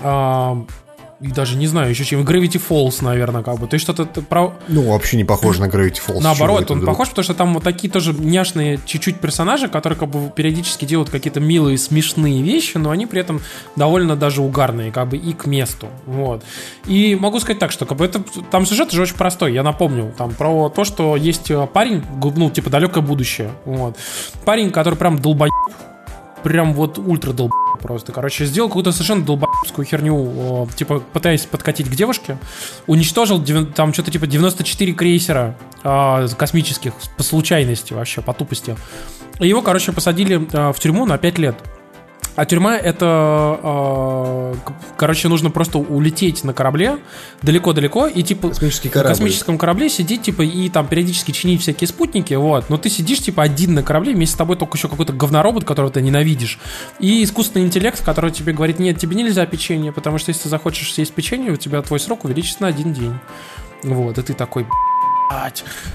а, и даже не знаю еще чем, Gravity Falls, наверное, как бы. То есть что-то про... Ну, вообще не похоже на Gravity Falls. Наоборот, он похож, потому что там вот такие тоже няшные чуть-чуть персонажи, которые как бы периодически делают какие-то милые, смешные вещи, но они при этом довольно даже угарные, как бы и к месту. Вот. И могу сказать так, что как бы это, там сюжет же очень простой, я напомню, там про то, что есть э, парень, ну, типа далекое будущее. Вот. Парень, который прям долбоеб, прям вот ультра долб просто. Короче, сделал какую-то совершенно долбоебскую херню, типа пытаясь подкатить к девушке, уничтожил там что-то типа 94 крейсера э, космических по случайности вообще, по тупости. И его, короче, посадили э, в тюрьму на 5 лет. А тюрьма это, э, короче, нужно просто улететь на корабле далеко-далеко и типа Космический на космическом корабле сидеть типа и там периодически чинить всякие спутники, вот. Но ты сидишь типа один на корабле, вместе с тобой только еще какой-то говноробот, которого ты ненавидишь, и искусственный интеллект, который тебе говорит, нет, тебе нельзя печенье, потому что если ты захочешь съесть печенье, у тебя твой срок увеличится на один день. Вот, и ты такой,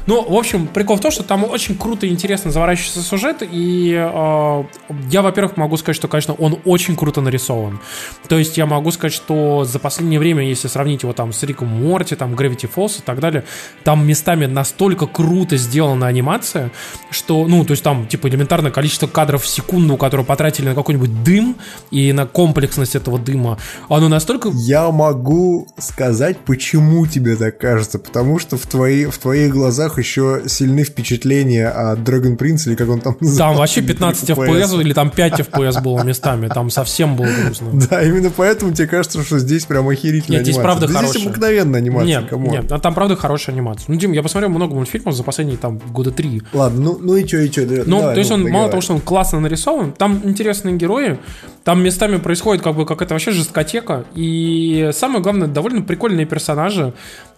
ну, в общем, прикол в том, что там очень круто и интересно заворачивается сюжет, и э, я, во-первых, могу сказать, что, конечно, он очень круто нарисован. То есть я могу сказать, что за последнее время, если сравнить его там с Риком Морти, там Gravity Falls и так далее, там местами настолько круто сделана анимация, что, ну, то есть там, типа, элементарное количество кадров в секунду, которые потратили на какой-нибудь дым и на комплексность этого дыма, оно настолько... Я могу сказать, почему тебе так кажется, потому что в твоей твоих глазах еще сильны впечатления от Dragon Prince, или как он там называется. Там вообще 15 FPS, или там 5 FPS было местами, там совсем было грустно. *laughs* Да, именно поэтому тебе кажется, что здесь прям охерительная Нет, здесь правда да хорошая. Здесь обыкновенная анимация, Нет, come on. нет, а там правда хорошая анимация. Ну, Дим, я посмотрел много мультфильмов за последние там года три. Ладно, ну, ну и что, и что? Ну, Давай, то есть ну, он, мало того, что он классно нарисован, там интересные герои, там местами происходит как бы как это вообще жесткотека, и самое главное, довольно прикольные персонажи,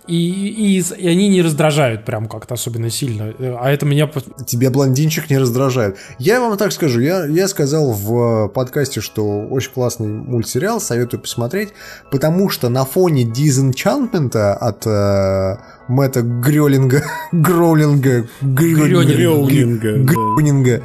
и, и, и они не раздражают прям как-то особенно сильно. А это меня... Тебя блондинчик не раздражает. Я вам так скажу, я, я сказал в подкасте, что очень классный мультсериал, советую посмотреть, потому что на фоне дизенчантмента от э, Мэтта Грёлинга, *laughs* Гроулинга, Грёнинга, Грёнинга,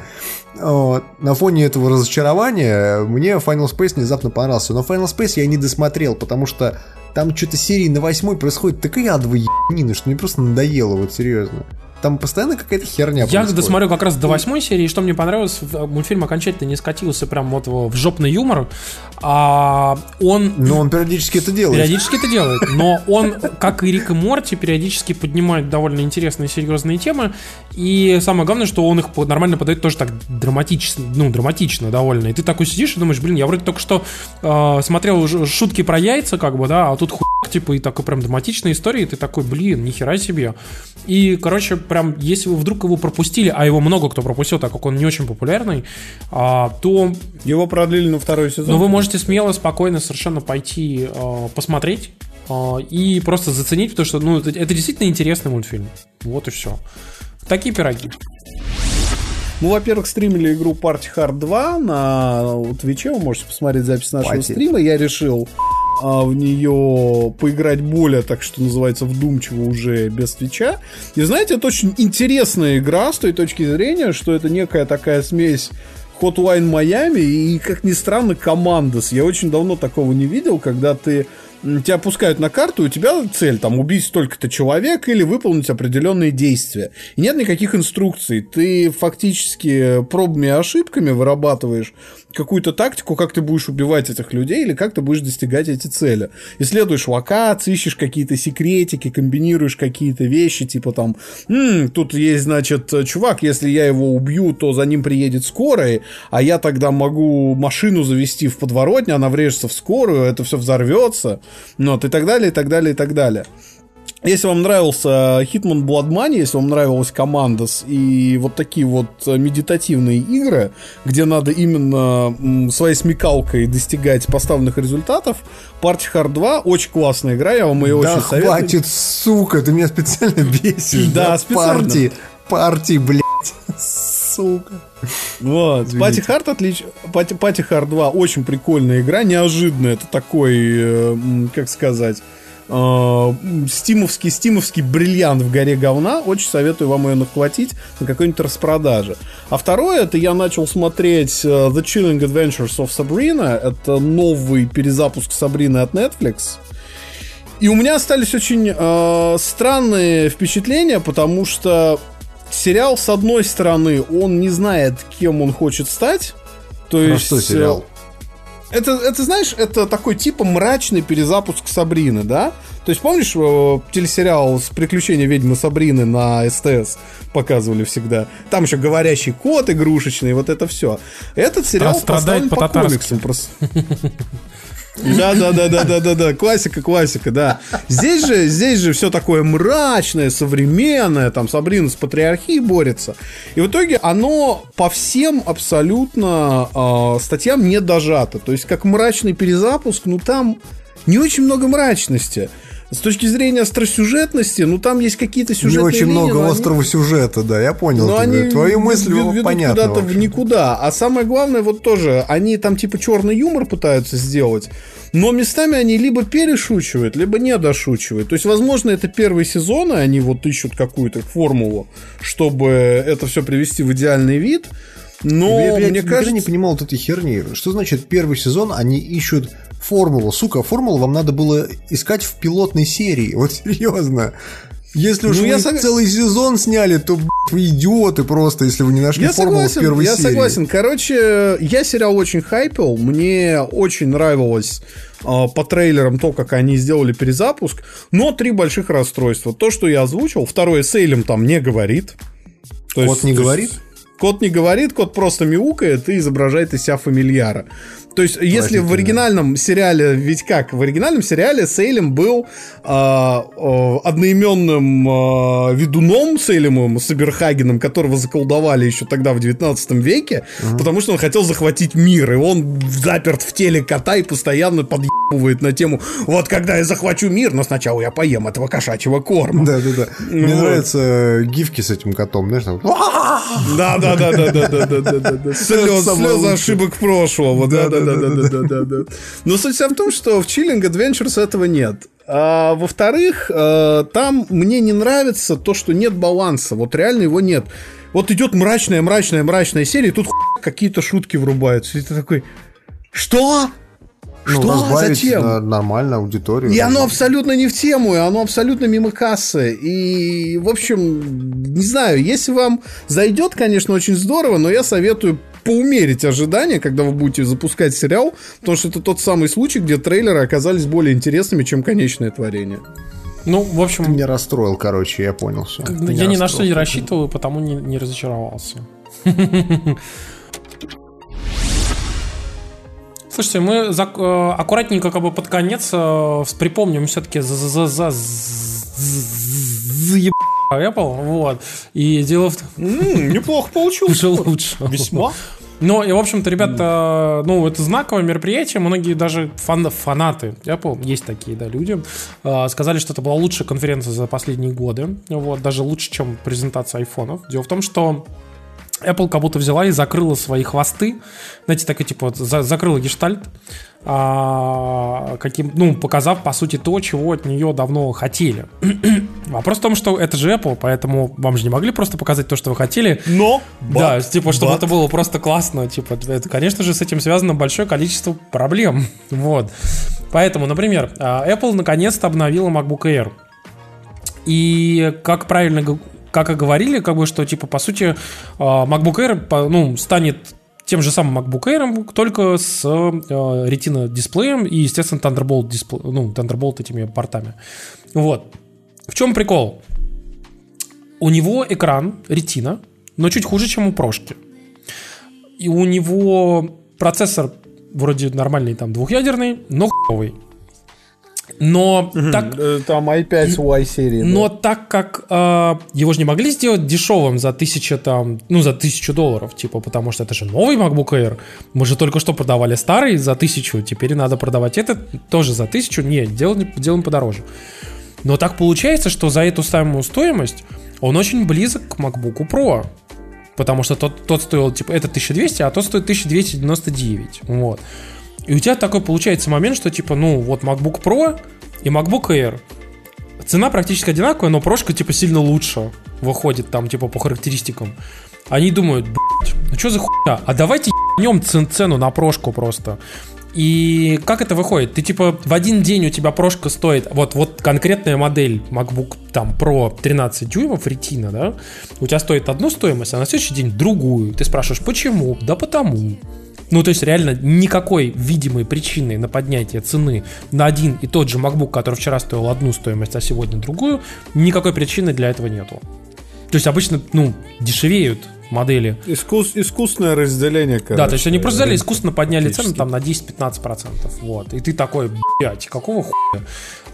На фоне этого разочарования мне Final Space внезапно понравился. Но Final Space я не досмотрел, потому что там что-то серии на восьмой происходит такая адовая ебанина, что мне просто надоело, вот серьезно. Там постоянно какая-то херня Я происходит. досмотрел как раз до восьмой серии, и что мне понравилось, мультфильм окончательно не скатился прям вот в жопный юмор, а он... Но он периодически это делает. Периодически это делает, но он, как и Рик и Морти, периодически поднимает довольно интересные, серьезные темы, и самое главное, что он их нормально подает тоже так драматично, ну, драматично довольно, и ты такой сидишь и думаешь, блин, я вроде только что э, смотрел шутки про яйца, как бы, да, а тут хуй, типа, и такой прям драматичная история, и ты такой, блин, нихера себе. И, короче, прям, если вы вдруг его пропустили, а его много кто пропустил, так как он не очень популярный, а, то... Его продлили на второй сезон. Но вы можете смело, спокойно совершенно пойти а, посмотреть а, и просто заценить, потому что, ну, это, это действительно интересный мультфильм. Вот и все. Такие пироги. Мы, во-первых, стримили игру Party Hard 2 на Твиче, вы можете посмотреть запись нашего Party. стрима. Я решил а, в нее поиграть более, так что называется, вдумчиво уже без свеча. И знаете, это очень интересная игра с той точки зрения, что это некая такая смесь Hotline Miami и, как ни странно, Командос. Я очень давно такого не видел, когда ты тебя пускают на карту, и у тебя цель там убить столько-то человек или выполнить определенные действия. И нет никаких инструкций. Ты фактически пробами и ошибками вырабатываешь какую-то тактику, как ты будешь убивать этих людей или как ты будешь достигать эти цели. Исследуешь локации, ищешь какие-то секретики, комбинируешь какие-то вещи, типа там, М, тут есть, значит, чувак, если я его убью, то за ним приедет скорая, а я тогда могу машину завести в подворотню, она врежется в скорую, это все взорвется, вот, и так далее, и так далее, и так далее. Если вам нравился Hitman Blood Money, если вам нравилась Командос и вот такие вот медитативные игры, где надо именно своей смекалкой достигать поставленных результатов, Party Hard 2 очень классная игра, я вам ее да очень советую. хватит, сука, ты меня специально *laughs* бесишь. Да, специально. Парти, парти, блядь, сука. *laughs* Вот. Пати Хард отлич... Пати, Хард 2 очень прикольная игра, неожиданная. Это такой, э, как сказать, э, стимовский, стимовский бриллиант в горе говна. Очень советую вам ее нахватить на какой-нибудь распродаже. А второе, это я начал смотреть uh, The Chilling Adventures of Sabrina. Это новый перезапуск Сабрины от Netflix. И у меня остались очень э, странные впечатления, потому что сериал, с одной стороны, он не знает, кем он хочет стать. То Про есть, что сериал? Это, это, знаешь, это такой типа мрачный перезапуск Сабрины, да? То есть, помнишь, э, телесериал с приключения ведьмы Сабрины на СТС показывали всегда? Там еще говорящий кот игрушечный, вот это все. Этот сериал страдает по, по комиксам. Просто. *laughs* Да, да, да, да, да, да, да. Классика, классика, да. Здесь же, здесь же все такое мрачное, современное. Там Сабрина с патриархией борется. И в итоге оно по всем абсолютно э, статьям не дожато. То есть, как мрачный перезапуск, ну там не очень много мрачности. С точки зрения остросюжетности, ну там есть какие-то сюжеты. Не очень линии, много острого они... сюжета, да, я понял. Но они Твои мысли ведут понятны. куда-то в никуда. А самое главное, вот тоже, они там типа черный юмор пытаются сделать. Но местами они либо перешучивают, либо не дошучивают. То есть, возможно, это первый сезон, и они вот ищут какую-то формулу, чтобы это все привести в идеальный вид. Но я, я, мне я кажется... не понимал вот этой херни. Что значит первый сезон они ищут формулу? Сука, формулу вам надо было искать в пилотной серии. *laughs* Вот серьезно. Если уж ну, вы сог... целый сезон сняли, то блядь, вы идиоты просто, если вы не нашли я формулу согласен, в первой я серии. Я согласен. Короче, я сериал очень хайпил. Мне очень нравилось э, по трейлерам то, как они сделали перезапуск. Но три больших расстройства. То, что я озвучил. Второе, Сейлем там не говорит. То Кот есть, не говорит? Есть, кот не говорит, кот просто мяукает и изображает из себя фамильяра. То есть, если в оригинальном сериале, ведь как, в оригинальном сериале Сейлем был э, э, одноименным э, ведуном Сейлемом Саберхагеном, которого заколдовали еще тогда в 19 веке, uh-huh. потому что он хотел захватить мир, и он заперт в теле кота и постоянно подъебывает на тему, вот когда я захвачу мир, но сначала я поем этого кошачьего корма. Да-да-да. Мне нравятся гифки с этим котом, знаешь, там... Да-да-да-да-да-да-да-да. Слезы ошибок прошлого, да-да да-да-да-да-да. Но суть вся в том, что в Chilling Adventures этого нет. А, во-вторых, а, там мне не нравится то, что нет баланса. Вот реально его нет. Вот идет мрачная, мрачная, мрачная серия, и тут какие-то шутки врубаются. И ты такой, что? Ну, что? Зачем? На нормально аудиторию. И оно абсолютно не в тему, и оно абсолютно мимо кассы. И, в общем, не знаю, если вам зайдет, конечно, очень здорово, но я советую поумерить ожидания, когда вы будете запускать сериал, потому что это тот самый случай, где трейлеры оказались более интересными, чем конечное творение. Ну, в общем... Ты меня расстроил, короче, я понял все. Я ни на что не рассчитываю, потому не, не разочаровался. *laughs* Слушайте, мы за, э, аккуратненько как бы под конец э, припомним все-таки за за за за Apple, вот. И дело в том... Неплохо получилось. *laughs* Уже лучше. Весьма. Ну, и, в общем-то, ребята, ну, это знаковое мероприятие. Многие даже фан фанаты Apple, есть такие, да, люди, э, сказали, что это была лучшая конференция за последние годы. Вот, даже лучше, чем презентация айфонов. Дело в том, что Apple как будто взяла и закрыла свои хвосты, знаете, такой типа вот за, закрыла гештальт, а, каким, ну, показав, по сути, то, чего от нее давно хотели. *clears throat* Вопрос в том, что это же Apple, поэтому вам же не могли просто показать то, что вы хотели. Но! Да, but, типа, чтобы but. это было просто классно. Типа, это, конечно же, с этим связано большое количество проблем. *laughs* вот. Поэтому, например, а, Apple наконец-то обновила MacBook Air. И, как правильно как и говорили, как бы, что, типа, по сути, а, MacBook Air, ну, станет тем же самым MacBook Air, только с э, Retina дисплеем и, естественно, Thunderbolt, дисплей, ну, Thunderbolt этими портами. Вот. В чем прикол? У него экран Retina, но чуть хуже, чем у прошки. И у него процессор вроде нормальный, там, двухъядерный, но хуевый. Но угу, так... Там i5 Y серии. Но да. так как э, его же не могли сделать дешевым за тысячу там, ну за тысячу долларов, типа, потому что это же новый MacBook Air. Мы же только что продавали старый за тысячу, теперь надо продавать этот тоже за тысячу. Нет, делаем, делаем подороже. Но так получается, что за эту самую стоимость он очень близок к MacBook Pro. Потому что тот, тот стоил, типа, это 1200, а тот стоит 1299. Вот. И у тебя такой получается момент, что типа, ну, вот MacBook Pro, и MacBook Air. Цена практически одинаковая, но прошка типа сильно лучше выходит там типа по характеристикам. Они думают, ну что за хуйня? А давайте ебнем цену на прошку просто. И как это выходит? Ты типа в один день у тебя прошка стоит, вот, вот конкретная модель MacBook там Pro 13 дюймов Retina, да, у тебя стоит одну стоимость, а на следующий день другую. Ты спрашиваешь, почему? Да потому. Ну, то есть реально никакой видимой причины на поднятие цены на один и тот же MacBook, который вчера стоил одну стоимость, а сегодня другую, никакой причины для этого нету. То есть обычно, ну, дешевеют модели. Искус, искусственное разделение, короче. Да, то есть они просто взяли искусственно подняли цену там на 10-15%. Вот. И ты такой, блядь, какого хуя?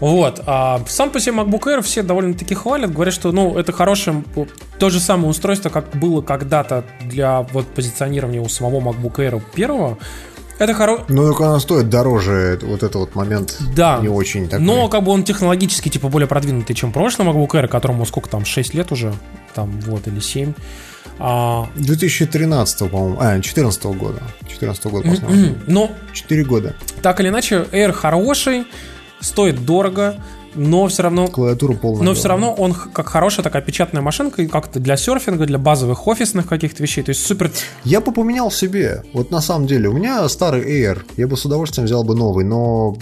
Вот. А сам по себе MacBook Air все довольно-таки хвалят, говорят, что, ну, это хорошее, то же самое устройство, как было когда-то для вот позиционирования у самого MacBook Air первого, это хоро... Ну, только она стоит дороже, вот этот вот момент да. не очень такой. Но как бы он технологически типа более продвинутый, чем прошлый MacBook Air, которому сколько там, 6 лет уже, там, вот, или 7. А... 2013, по-моему, а, 14 года. 14 года посмотрим. Но... 4 года. Так или иначе, Air хороший, стоит дорого, но все равно... Клавиатура полная. Но все равно он как хорошая такая печатная машинка, как-то для серфинга, для базовых офисных каких-то вещей. То есть супер... Я бы поменял себе. Вот на самом деле, у меня старый Air. Я бы с удовольствием взял бы новый, но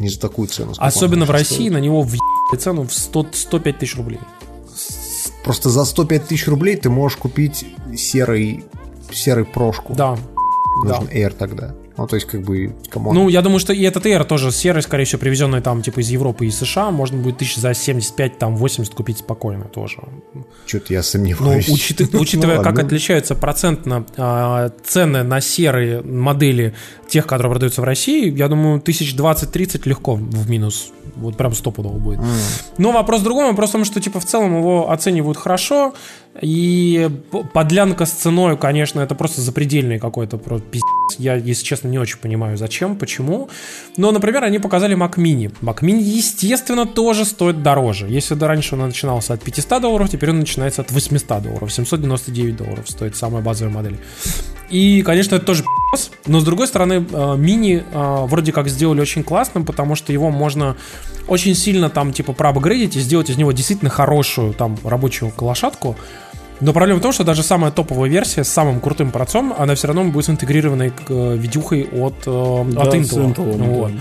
не за такую цену. Особенно в России стоит. на него в цену в 100, 105 тысяч рублей. Просто за 105 тысяч рублей ты можешь купить серый, серый прошку. Да. Нужен да. Air тогда. Ну, то есть, как бы, кому Ну, я думаю, что и этот Air тоже серый, скорее всего, привезенный там, типа, из Европы и США, можно будет тысяч за 75, там, 80 купить спокойно тоже. Что-то я сомневаюсь. Ну, учит, *laughs* учитывая, ну, как отличаются процентно э, цены на серые модели тех, которые продаются в России, я думаю, тысяч 20-30 легко в минус. Вот прям стопудово будет. Mm. Но вопрос в другом, вопрос в том, что, типа, в целом его оценивают хорошо, и подлянка с ценой, конечно, это просто запредельный какой-то пиздец. Я, если честно, не очень понимаю, зачем, почему. Но, например, они показали Mac Mini. Mac Mini, естественно, тоже стоит дороже. Если до раньше он начинался от 500 долларов, теперь он начинается от 800 долларов. 799 долларов стоит самая базовая модель. И, конечно, это тоже пи***ц, но, с другой стороны, э, мини э, вроде как сделали очень классным, потому что его можно очень сильно там, типа, проапгрейдить и сделать из него действительно хорошую там рабочую лошадку. Но проблема в том, что даже самая топовая версия с самым крутым процом, она все равно будет интегрированной к э, видюхой от, э, да, от Intel. Intel вот.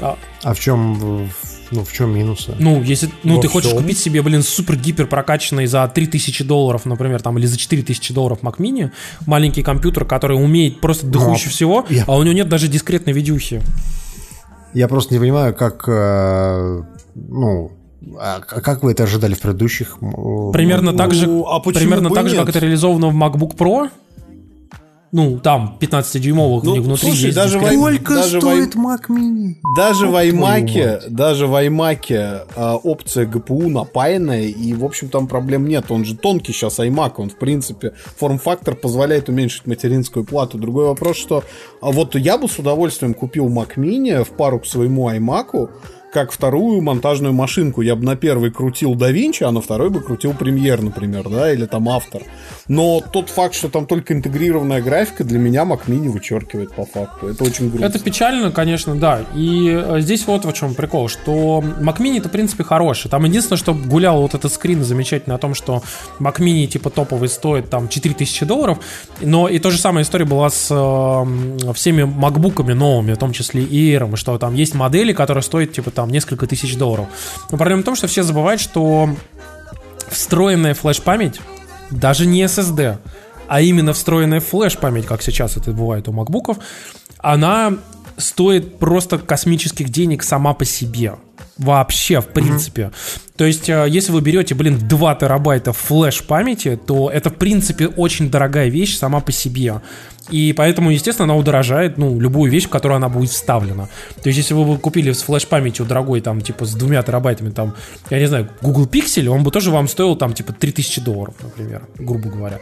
а, а в чем ну, в чем минусы? Ну, если ну, ты хочешь купить себе, блин, супер-гипер прокачанный за 3000 долларов, например, там, или за 4000 долларов Mac Mini, маленький компьютер, который умеет просто ну, всего, я... а у него нет даже дискретной видюхи. Я просто не понимаю, как, э, ну, а как вы это ожидали в предыдущих? Примерно ну, так же, а примерно так же, как это реализовано в MacBook Pro. Ну, там 15-дюймовых ну, внутри слушай, есть. Даже Сколько даже стоит Mac Mini? Даже в iMac, даже в iMac а, опция GPU напаянная, и, в общем, там проблем нет. Он же тонкий сейчас iMac, он, в принципе, форм-фактор позволяет уменьшить материнскую плату. Другой вопрос, что а вот я бы с удовольствием купил Mac Mini в пару к своему iMac, как вторую монтажную машинку. Я бы на первой крутил DaVinci, а на второй бы крутил Premiere, например, да, или там автор. Но тот факт, что там только интегрированная графика, для меня Mac Mini вычеркивает по факту. Это очень грустно. Это печально, конечно, да. И э, здесь вот в чем прикол, что Mac Mini это, в принципе, хороший. Там единственное, что гулял вот этот скрин замечательный о том, что Mac Mini, типа, топовый стоит там 4000 долларов. Но и то же самая история была с э, всеми макбуками новыми, в том числе и Air, что там есть модели, которые стоят, типа, там там несколько тысяч долларов. Но проблема в том, что все забывают, что встроенная флеш-память, даже не SSD, а именно встроенная флеш-память, как сейчас это бывает у макбуков, она стоит просто космических денег сама по себе. Вообще, в принципе. Mm-hmm. То есть, э, если вы берете, блин, 2 терабайта флеш памяти, то это, в принципе, очень дорогая вещь сама по себе. И поэтому, естественно, она удорожает, ну, любую вещь, в которую она будет вставлена. То есть, если вы бы купили с флеш-памятью дорогой, там, типа, с двумя терабайтами, там, я не знаю, Google Pixel, он бы тоже вам стоил, там, типа, 3000 долларов, например, грубо говоря.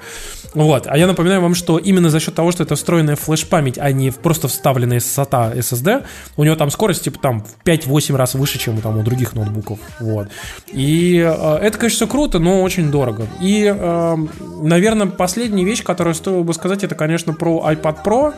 Вот. А я напоминаю вам, что именно за счет того, что это встроенная флеш-память, а не просто вставленная SATA SSD, у него там скорость, типа, там, в 5-8 раз выше, чем там у других ноутбуков. Вот. И э, это, конечно, все круто, но очень дорого. И, э, наверное, последняя вещь, которую стоило бы сказать, это, конечно, про iPad Pro.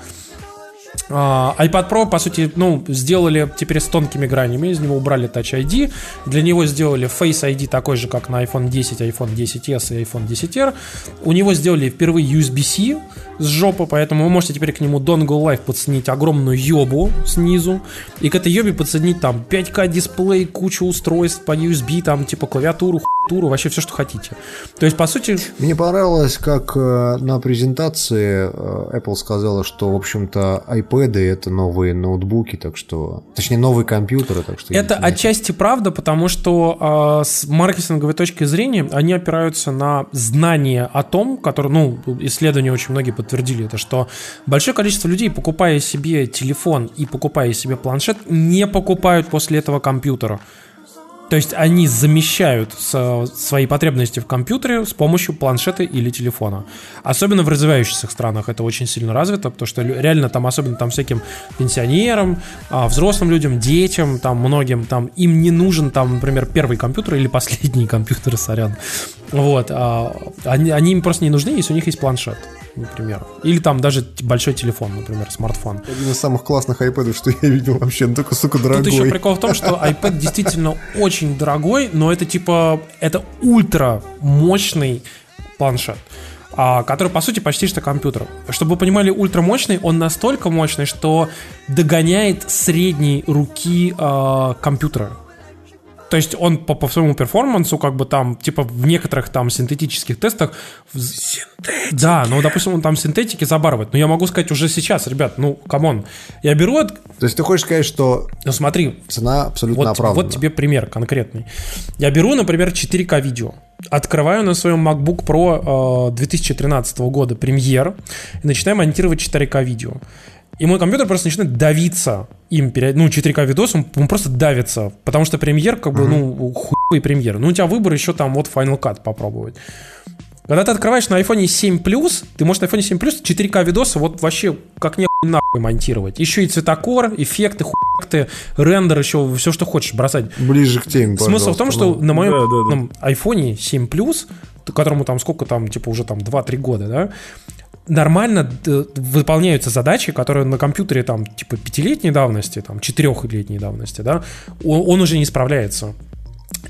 А, iPad Pro, по сути, ну, сделали теперь с тонкими гранями, из него убрали Touch ID, для него сделали Face ID такой же, как на iPhone 10, iPhone 10s и iPhone 10R. У него сделали впервые USB-C с жопы, поэтому вы можете теперь к нему Dongle Live подсоединить огромную ёбу снизу, и к этой ёбе подсоединить там 5К дисплей, кучу устройств по USB, там типа клавиатуру, туру, вообще все, что хотите. То есть, по сути... Мне понравилось, как э, на презентации э, Apple сказала, что, в общем-то, iPad это новые ноутбуки, так что... Точнее, новые компьютеры, так что... Это отчасти правда, потому что э, с маркетинговой точки зрения они опираются на знания о том, которые, ну, исследования очень многие подтвердили это, что большое количество людей, покупая себе телефон и покупая себе планшет, не покупают после этого компьютера. То есть они замещают свои потребности в компьютере с помощью планшета или телефона. Особенно в развивающихся странах это очень сильно развито, потому что реально там, особенно там всяким пенсионерам, а, взрослым людям, детям, там многим, там им не нужен там, например, первый компьютер или последний компьютер, *laughs* сорян. Вот. А, они, они им просто не нужны, если у них есть планшет например. Или там даже большой телефон, например, смартфон. Один из самых классных iPad, что я видел вообще, ну только, сука, дорогой. Тут еще прикол в том, что *laughs* iPad действительно очень дорогой, но это типа, это ультра мощный планшет а, который, по сути, почти что компьютер. Чтобы вы понимали, ультрамощный, он настолько мощный, что догоняет средней руки э, компьютера. То есть он по, по своему перформансу, как бы там, типа в некоторых там синтетических тестах... Синтетики. Да, ну, допустим, он там синтетики забарывает. Но я могу сказать уже сейчас, ребят, ну, come on. Я беру... То есть ты хочешь сказать, что... Ну, смотри. Цена абсолютно вот, оправдана. Вот тебе пример конкретный. Я беру, например, 4К видео. Открываю на своем MacBook Pro э, 2013 года премьер и начинаю монтировать 4К видео. И мой компьютер просто начинает давиться им, ну, 4К видос, он, он просто давится, потому что премьер, как бы, uh-huh. ну, хуевый премьер. Ну, у тебя выбор еще там вот Final Cut попробовать. Когда ты открываешь на iPhone 7 Plus, ты можешь на iPhone 7 Plus 4К видосы вот вообще как не нахуй монтировать. Еще и цветокор, эффекты, хуйты, рендер, еще все, что хочешь бросать. Ближе к теме, Смысл в том, что ну. на моем да, да, да. iPhone 7 Plus, которому там сколько там, типа уже там 2-3 года, да, нормально выполняются задачи, которые на компьютере там типа пятилетней давности, там четырехлетней давности, да, он, он уже не справляется.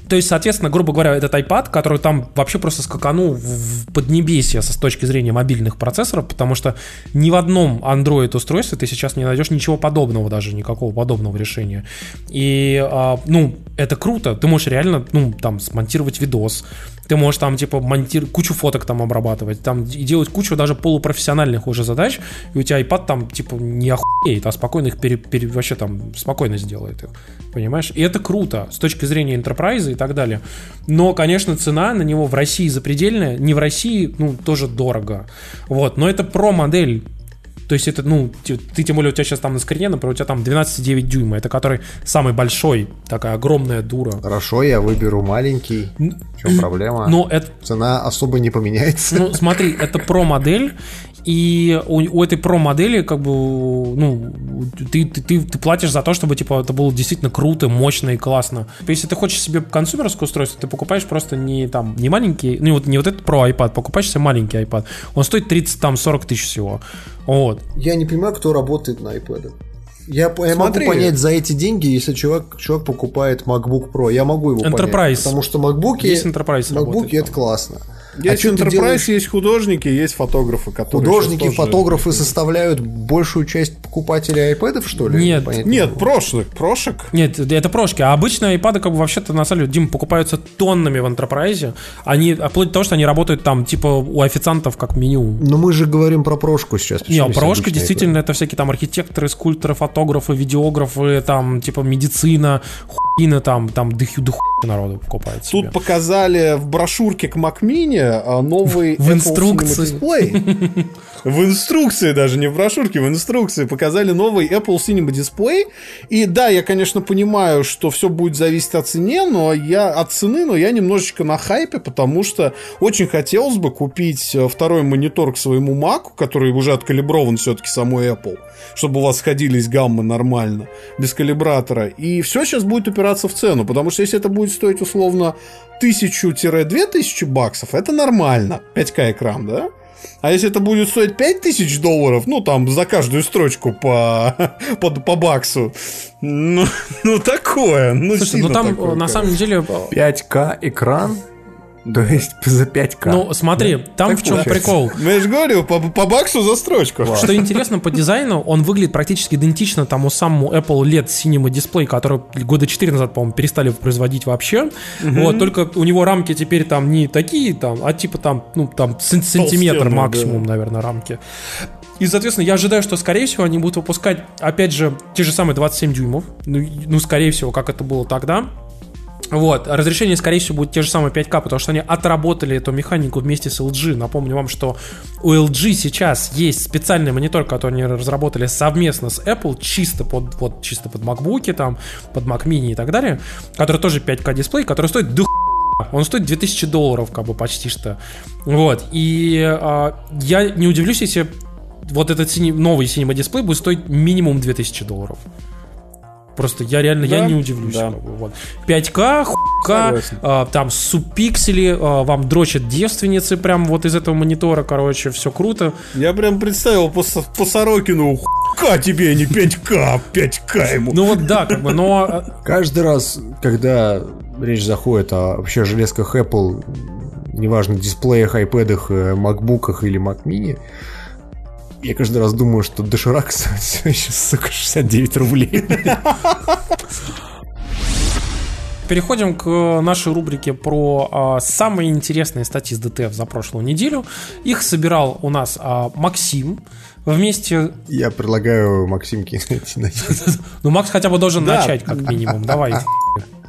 То есть, соответственно, грубо говоря, этот iPad, который там вообще просто скаканул в поднебесье с точки зрения мобильных процессоров, потому что ни в одном Android устройстве ты сейчас не найдешь ничего подобного даже, никакого подобного решения. И, а, ну, это круто. Ты можешь реально, ну, там, смонтировать видос, ты можешь там, типа, монтировать, кучу фоток там обрабатывать, там, и делать кучу даже полупрофессиональных уже задач, и у тебя iPad там, типа, не охуеет, а спокойно их пере, пере, вообще там, спокойно сделает их, понимаешь? И это круто с точки зрения enterprise и так далее. Но, конечно, цена на него в России запредельная, не в России, ну, тоже дорого. Вот, но это про-модель то есть это, ну, ты, тем более у тебя сейчас там на скрине, например, у тебя там 12,9 дюйма, это который самый большой, такая огромная дура. Хорошо, я выберу маленький. В чем проблема? Но это... Цена особо не поменяется. Ну, смотри, это про-модель, и у, у этой про-модели, как бы, ну, ты, ты, ты, ты платишь за то, чтобы, типа, это было действительно круто, мощно и классно. Если ты хочешь себе консумерское устройство, ты покупаешь просто не там, не маленький, ну, вот не вот этот про iPad, покупаешь себе маленький iPad. Он стоит 30, там, 40 тысяч всего. Вот. Я не понимаю, кто работает на iPad. Я, я могу понять за эти деньги, если чувак, чувак покупает MacBook Pro, я могу его Enterprise. понять. Потому что MacBook, есть Enterprise MacBook это классно. Есть а Enterprise, делаешь... есть художники, есть фотографы, которые... Художники, фотографы тоже... составляют большую часть покупателей iPad, что ли? Нет, Понятно. нет, прошлых, прошек. Нет, это прошки. А обычно iPad как бы вообще-то на самом деле, Дим, покупаются тоннами в Enterprise. Они, а вплоть до того, что они работают там, типа, у официантов как меню. Но мы же говорим про прошку сейчас. Не, прошка действительно iPad? это всякие там архитекторы, скульпторы, фотографы, видеографы, там, типа, медицина, хуйна, там, там, дыхю, дыху народу покупает Тут себе. показали в брошюрке к Mac Mini а, новый *laughs* в инструкции. дисплей. *laughs* В инструкции даже, не в брошюрке, в инструкции показали новый Apple Cinema Display. И да, я, конечно, понимаю, что все будет зависеть от цены, но я от цены, но я немножечко на хайпе, потому что очень хотелось бы купить э, второй монитор к своему Mac, который уже откалиброван все-таки самой Apple, чтобы у вас сходились гаммы нормально, без калибратора. И все сейчас будет упираться упираться в цену, потому что если это будет стоить условно 1000-2000 баксов, это нормально. 5К экран, да? А если это будет стоить 5000 долларов, ну там за каждую строчку по, *laughs* по, по баксу, ну, *laughs* ну такое. Ну, Слушай, ну там такое, на самом деле... 5К экран? То есть за 5К. Ну, смотри, да? там так в чем получается. прикол. Ну, я же говорю, по, по баксу за строчку. Что интересно по дизайну, он выглядит практически идентично тому самому Apple LED Cinema Display, который года 4 назад, по-моему, перестали производить вообще. Угу. Вот, только у него рамки теперь там не такие, там, а типа там, ну, там сантиметр максимум, да. наверное, рамки. И, соответственно, я ожидаю, что, скорее всего, они будут выпускать, опять же, те же самые 27 дюймов. Ну, ну скорее всего, как это было тогда. Вот, разрешение, скорее всего, будет те же самые 5К, потому что они отработали эту механику вместе с LG. Напомню вам, что у LG сейчас есть специальный монитор, который они разработали совместно с Apple, чисто под, вот, чисто под MacBook, там, под Mac Mini и так далее, который тоже 5К дисплей, который стоит до он стоит 2000 долларов, как бы почти что. Вот. И э, я не удивлюсь, если вот этот синий, новый Cinema дисплей будет стоить минимум 2000 долларов. Просто я реально да, я не удивлюсь. Да. Вот. 5К, хука, а, там субпиксели, а, вам дрочат девственницы прям вот из этого монитора, короче, все круто. Я прям представил по, по Сорокину, хука тебе, а не 5К, 5К ему. Ну вот да, как бы, но... А, Каждый раз, когда речь заходит о вообще железках Apple, неважно, дисплеях, айпэдах, э, макбуках или Mac Mini, я каждый раз думаю, что доширак *laughs* все еще, сука, 69 рублей. Переходим к нашей рубрике про а, самые интересные статьи с ДТФ за прошлую неделю. Их собирал у нас а, Максим вместе... Я предлагаю Максимке *laughs* Ну, Макс хотя бы должен начать, как минимум. Давай. *laughs*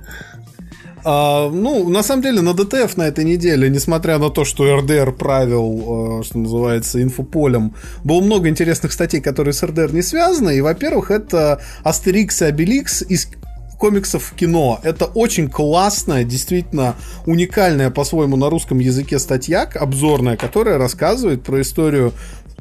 А, ну, на самом деле, на ДТФ на этой неделе, несмотря на то, что РДР правил, а, что называется, инфополем, было много интересных статей, которые с РДР не связаны. И, во-первых, это Астерикс и Обеликс из комиксов в кино. Это очень классная, действительно уникальная по-своему на русском языке статья, обзорная, которая рассказывает про историю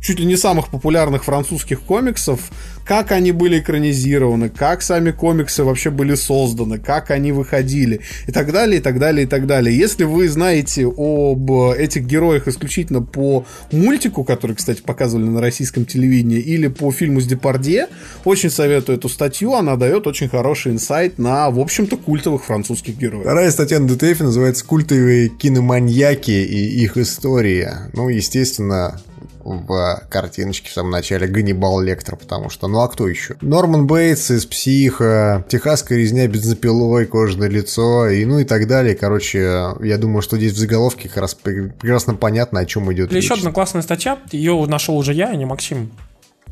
чуть ли не самых популярных французских комиксов, как они были экранизированы, как сами комиксы вообще были созданы, как они выходили и так далее, и так далее, и так далее. Если вы знаете об этих героях исключительно по мультику, который, кстати, показывали на российском телевидении, или по фильму с Депардье, очень советую эту статью, она дает очень хороший инсайт на, в общем-то, культовых французских героев. Вторая статья на ДТФ называется «Культовые киноманьяки и их история». Ну, естественно, в картиночке в самом начале Ганнибал Лектор, потому что, ну а кто еще? Норман Бейтс из Психа, Техасская резня бензопилой, кожаное лицо, и ну и так далее. Короче, я думаю, что здесь в заголовке как раз прекрасно понятно, о чем идет речь. Еще одна классная статья, ее нашел уже я, а не Максим.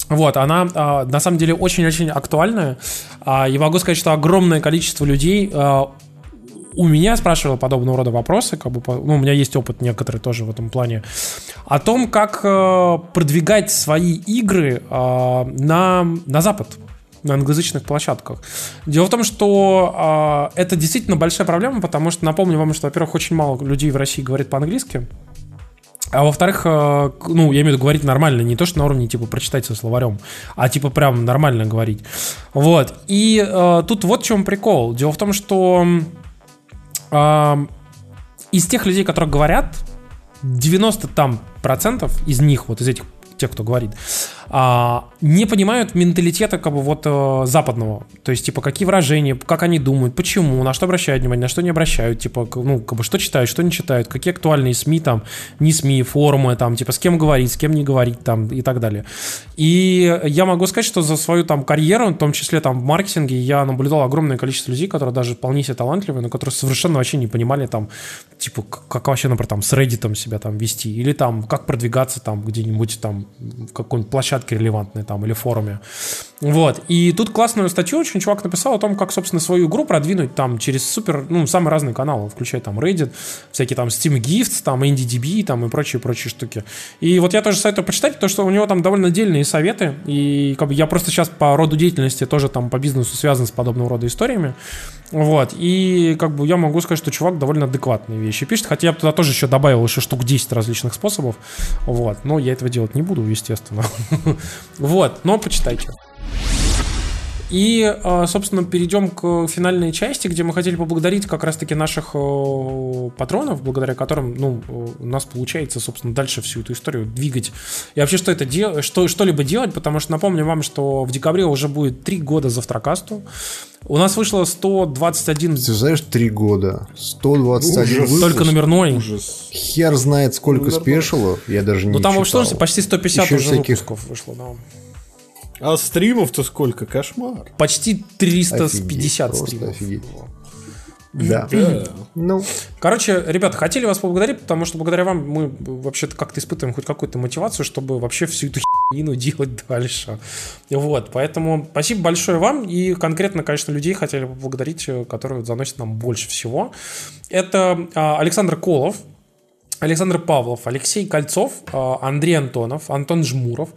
Вот, она а, на самом деле очень-очень актуальная. А, я могу сказать, что огромное количество людей а, у меня спрашивал подобного рода вопросы, как бы, ну, у меня есть опыт некоторый тоже в этом плане, о том, как э, продвигать свои игры э, на, на Запад на англоязычных площадках. Дело в том, что э, это действительно большая проблема, потому что напомню вам, что, во-первых, очень мало людей в России говорит по-английски. А во-вторых, э, ну, я имею в виду говорить нормально, не то, что на уровне, типа, прочитать со словарем, а, типа, прям нормально говорить. Вот. И э, тут вот в чем прикол. Дело в том, что из тех людей, которые говорят, 90 там процентов из них, вот из этих тех, кто говорит, а, не понимают менталитета как бы вот э, западного. То есть, типа, какие выражения, как они думают, почему, на что обращают внимание, на что не обращают, типа, ну, как бы, что читают, что не читают, какие актуальные СМИ там, не СМИ, форумы там, типа, с кем говорить, с кем не говорить там и так далее. И я могу сказать, что за свою там карьеру, в том числе там в маркетинге, я наблюдал огромное количество людей, которые даже вполне себе талантливые, но которые совершенно вообще не понимали там, типа, как вообще, например, там с Reddit себя там вести, или там, как продвигаться там где-нибудь там в какой-нибудь площадке релевантной там или форуме. Вот. И тут классную статью очень чувак написал о том, как, собственно, свою игру продвинуть там через супер, ну, самые разные каналы, включая там Reddit, всякие там Steam Gifts, там IndieDB, там и прочие-прочие штуки. И вот я тоже советую почитать, потому что у него там довольно отдельные советы, и как бы я просто сейчас по роду деятельности тоже там по бизнесу связан с подобного рода историями. Вот. И как бы я могу сказать, что чувак довольно адекватные вещи пишет, хотя я туда тоже еще добавил еще штук 10 различных способов. Вот. Но я этого делать не буду, естественно. *laughs* Вот. Но почитайте. И, э, собственно, перейдем к финальной части, где мы хотели поблагодарить как раз-таки наших патронов, благодаря которым ну, у нас получается, собственно, дальше всю эту историю двигать. И вообще что это делать, что, что-либо делать, потому что напомню вам, что в декабре уже будет три года завтракасту. У нас вышло 121... Ты знаешь, три года. 121 выпуск. Только номерной. Ужас. Хер знает, сколько ну, спешилов. Я даже не Ну, там в общем почти 150 Еще уже всяких... выпусков вышло, да. А стримов-то сколько? Кошмар. Почти 350 офигеть, стримов. Офигеть. Да. Ну. Короче, ребята, хотели вас поблагодарить, потому что благодаря вам мы вообще-то как-то испытываем хоть какую-то мотивацию, чтобы вообще всю эту херню делать дальше. Вот, поэтому спасибо большое вам и конкретно, конечно, людей хотели поблагодарить, э, которые заносят нам больше всего. Это а, Александр Колов, Александр Павлов, Алексей Кольцов, а, Андрей Антонов, Антон Жмуров,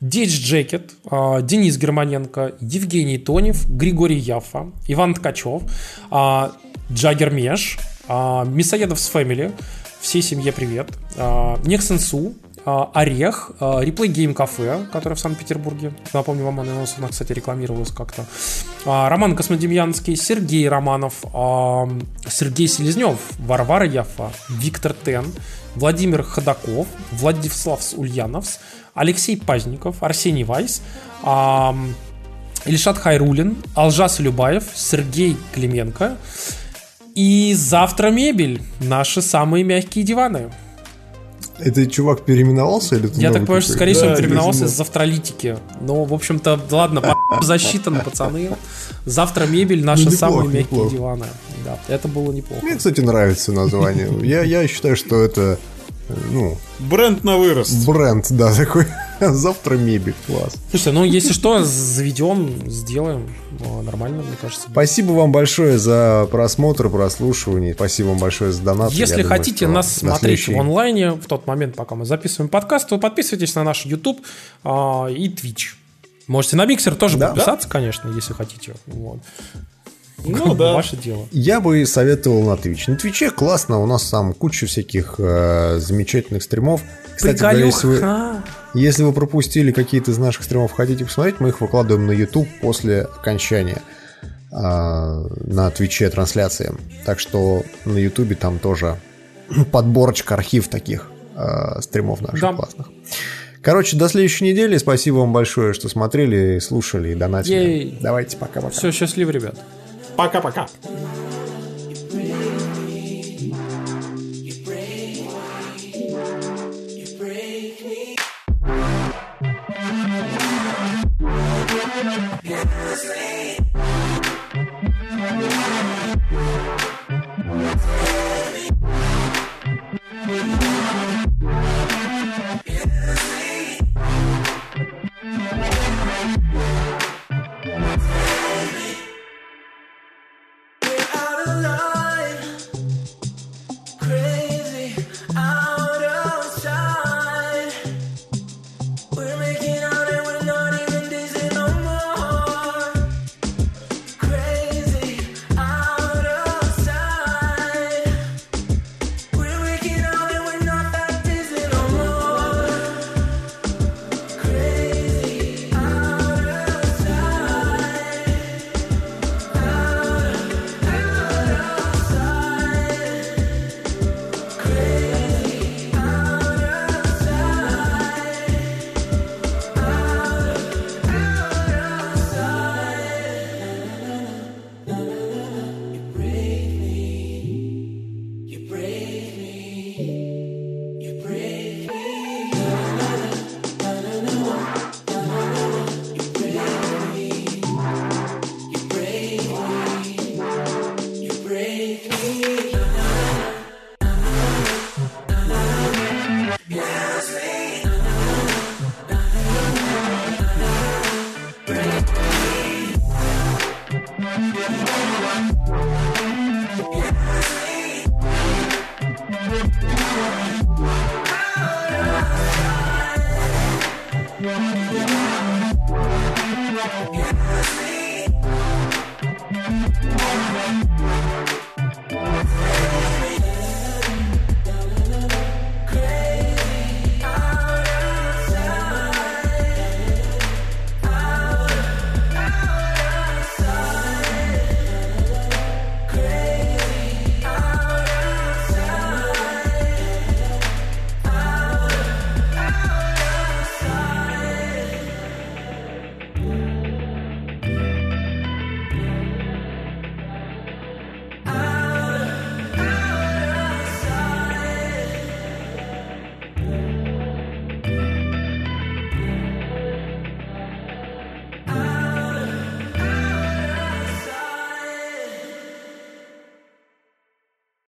Дич Джекет, а, Денис Германенко, Евгений Тонев, Григорий Яфа, Иван Ткачев, а, Джаггер Меш, Мясоедов с Фэмили, всей семье привет, Нексенсу, Орех, Реплей Гейм Кафе, который в Санкт-Петербурге. Напомню вам, она, она, кстати, рекламировалась как-то. Роман Космодемьянский, Сергей Романов, Сергей Селезнев, Варвара Яфа, Виктор Тен, Владимир Ходаков, Владислав Ульяновс, Алексей Пазников, Арсений Вайс, Ильшат Хайрулин, Алжас Любаев, Сергей Клименко. И завтра мебель. Наши самые мягкие диваны. Это чувак переименовался или Я так понимаю, что, скорее всего, да, он переименовался из завтралитики. Но, в общем-то, ладно, *laughs* засчитано, пацаны. Завтра мебель, наши ну, самые мягкие диваны. Да, это было неплохо. Мне, кстати, нравится название. Я, я считаю, что это ну... Бренд на вырост. Бренд, да, такой. *laughs* Завтра мебель, класс. Слушай, ну если что, заведем, сделаем. Ну, нормально, мне кажется. Спасибо вам большое за просмотр, прослушивание. Спасибо вам большое за донат. Если Я хотите думаю, нас смотреть следующий... в онлайне в тот момент, пока мы записываем подкаст, вы подписывайтесь на наш YouTube а, и Twitch. Можете на миксер тоже да, подписаться, да? конечно, если хотите. Вот. Ну, да. Ваше дело. Я бы советовал на Twitch. На Твиче классно, у нас там куча всяких э, замечательных стримов. Кстати говоря, если вы, если вы пропустили какие-то из наших стримов, хотите посмотреть, мы их выкладываем на YouTube после окончания э, на Твиче трансляции. Так что на YouTube там тоже подборочка, архив таких э, стримов наших да. классных. Короче, до следующей недели. Спасибо вам большое, что смотрели, слушали и донатили. Ей. Давайте пока-пока. Все, счастливо, ребят. Пока-пока. Thank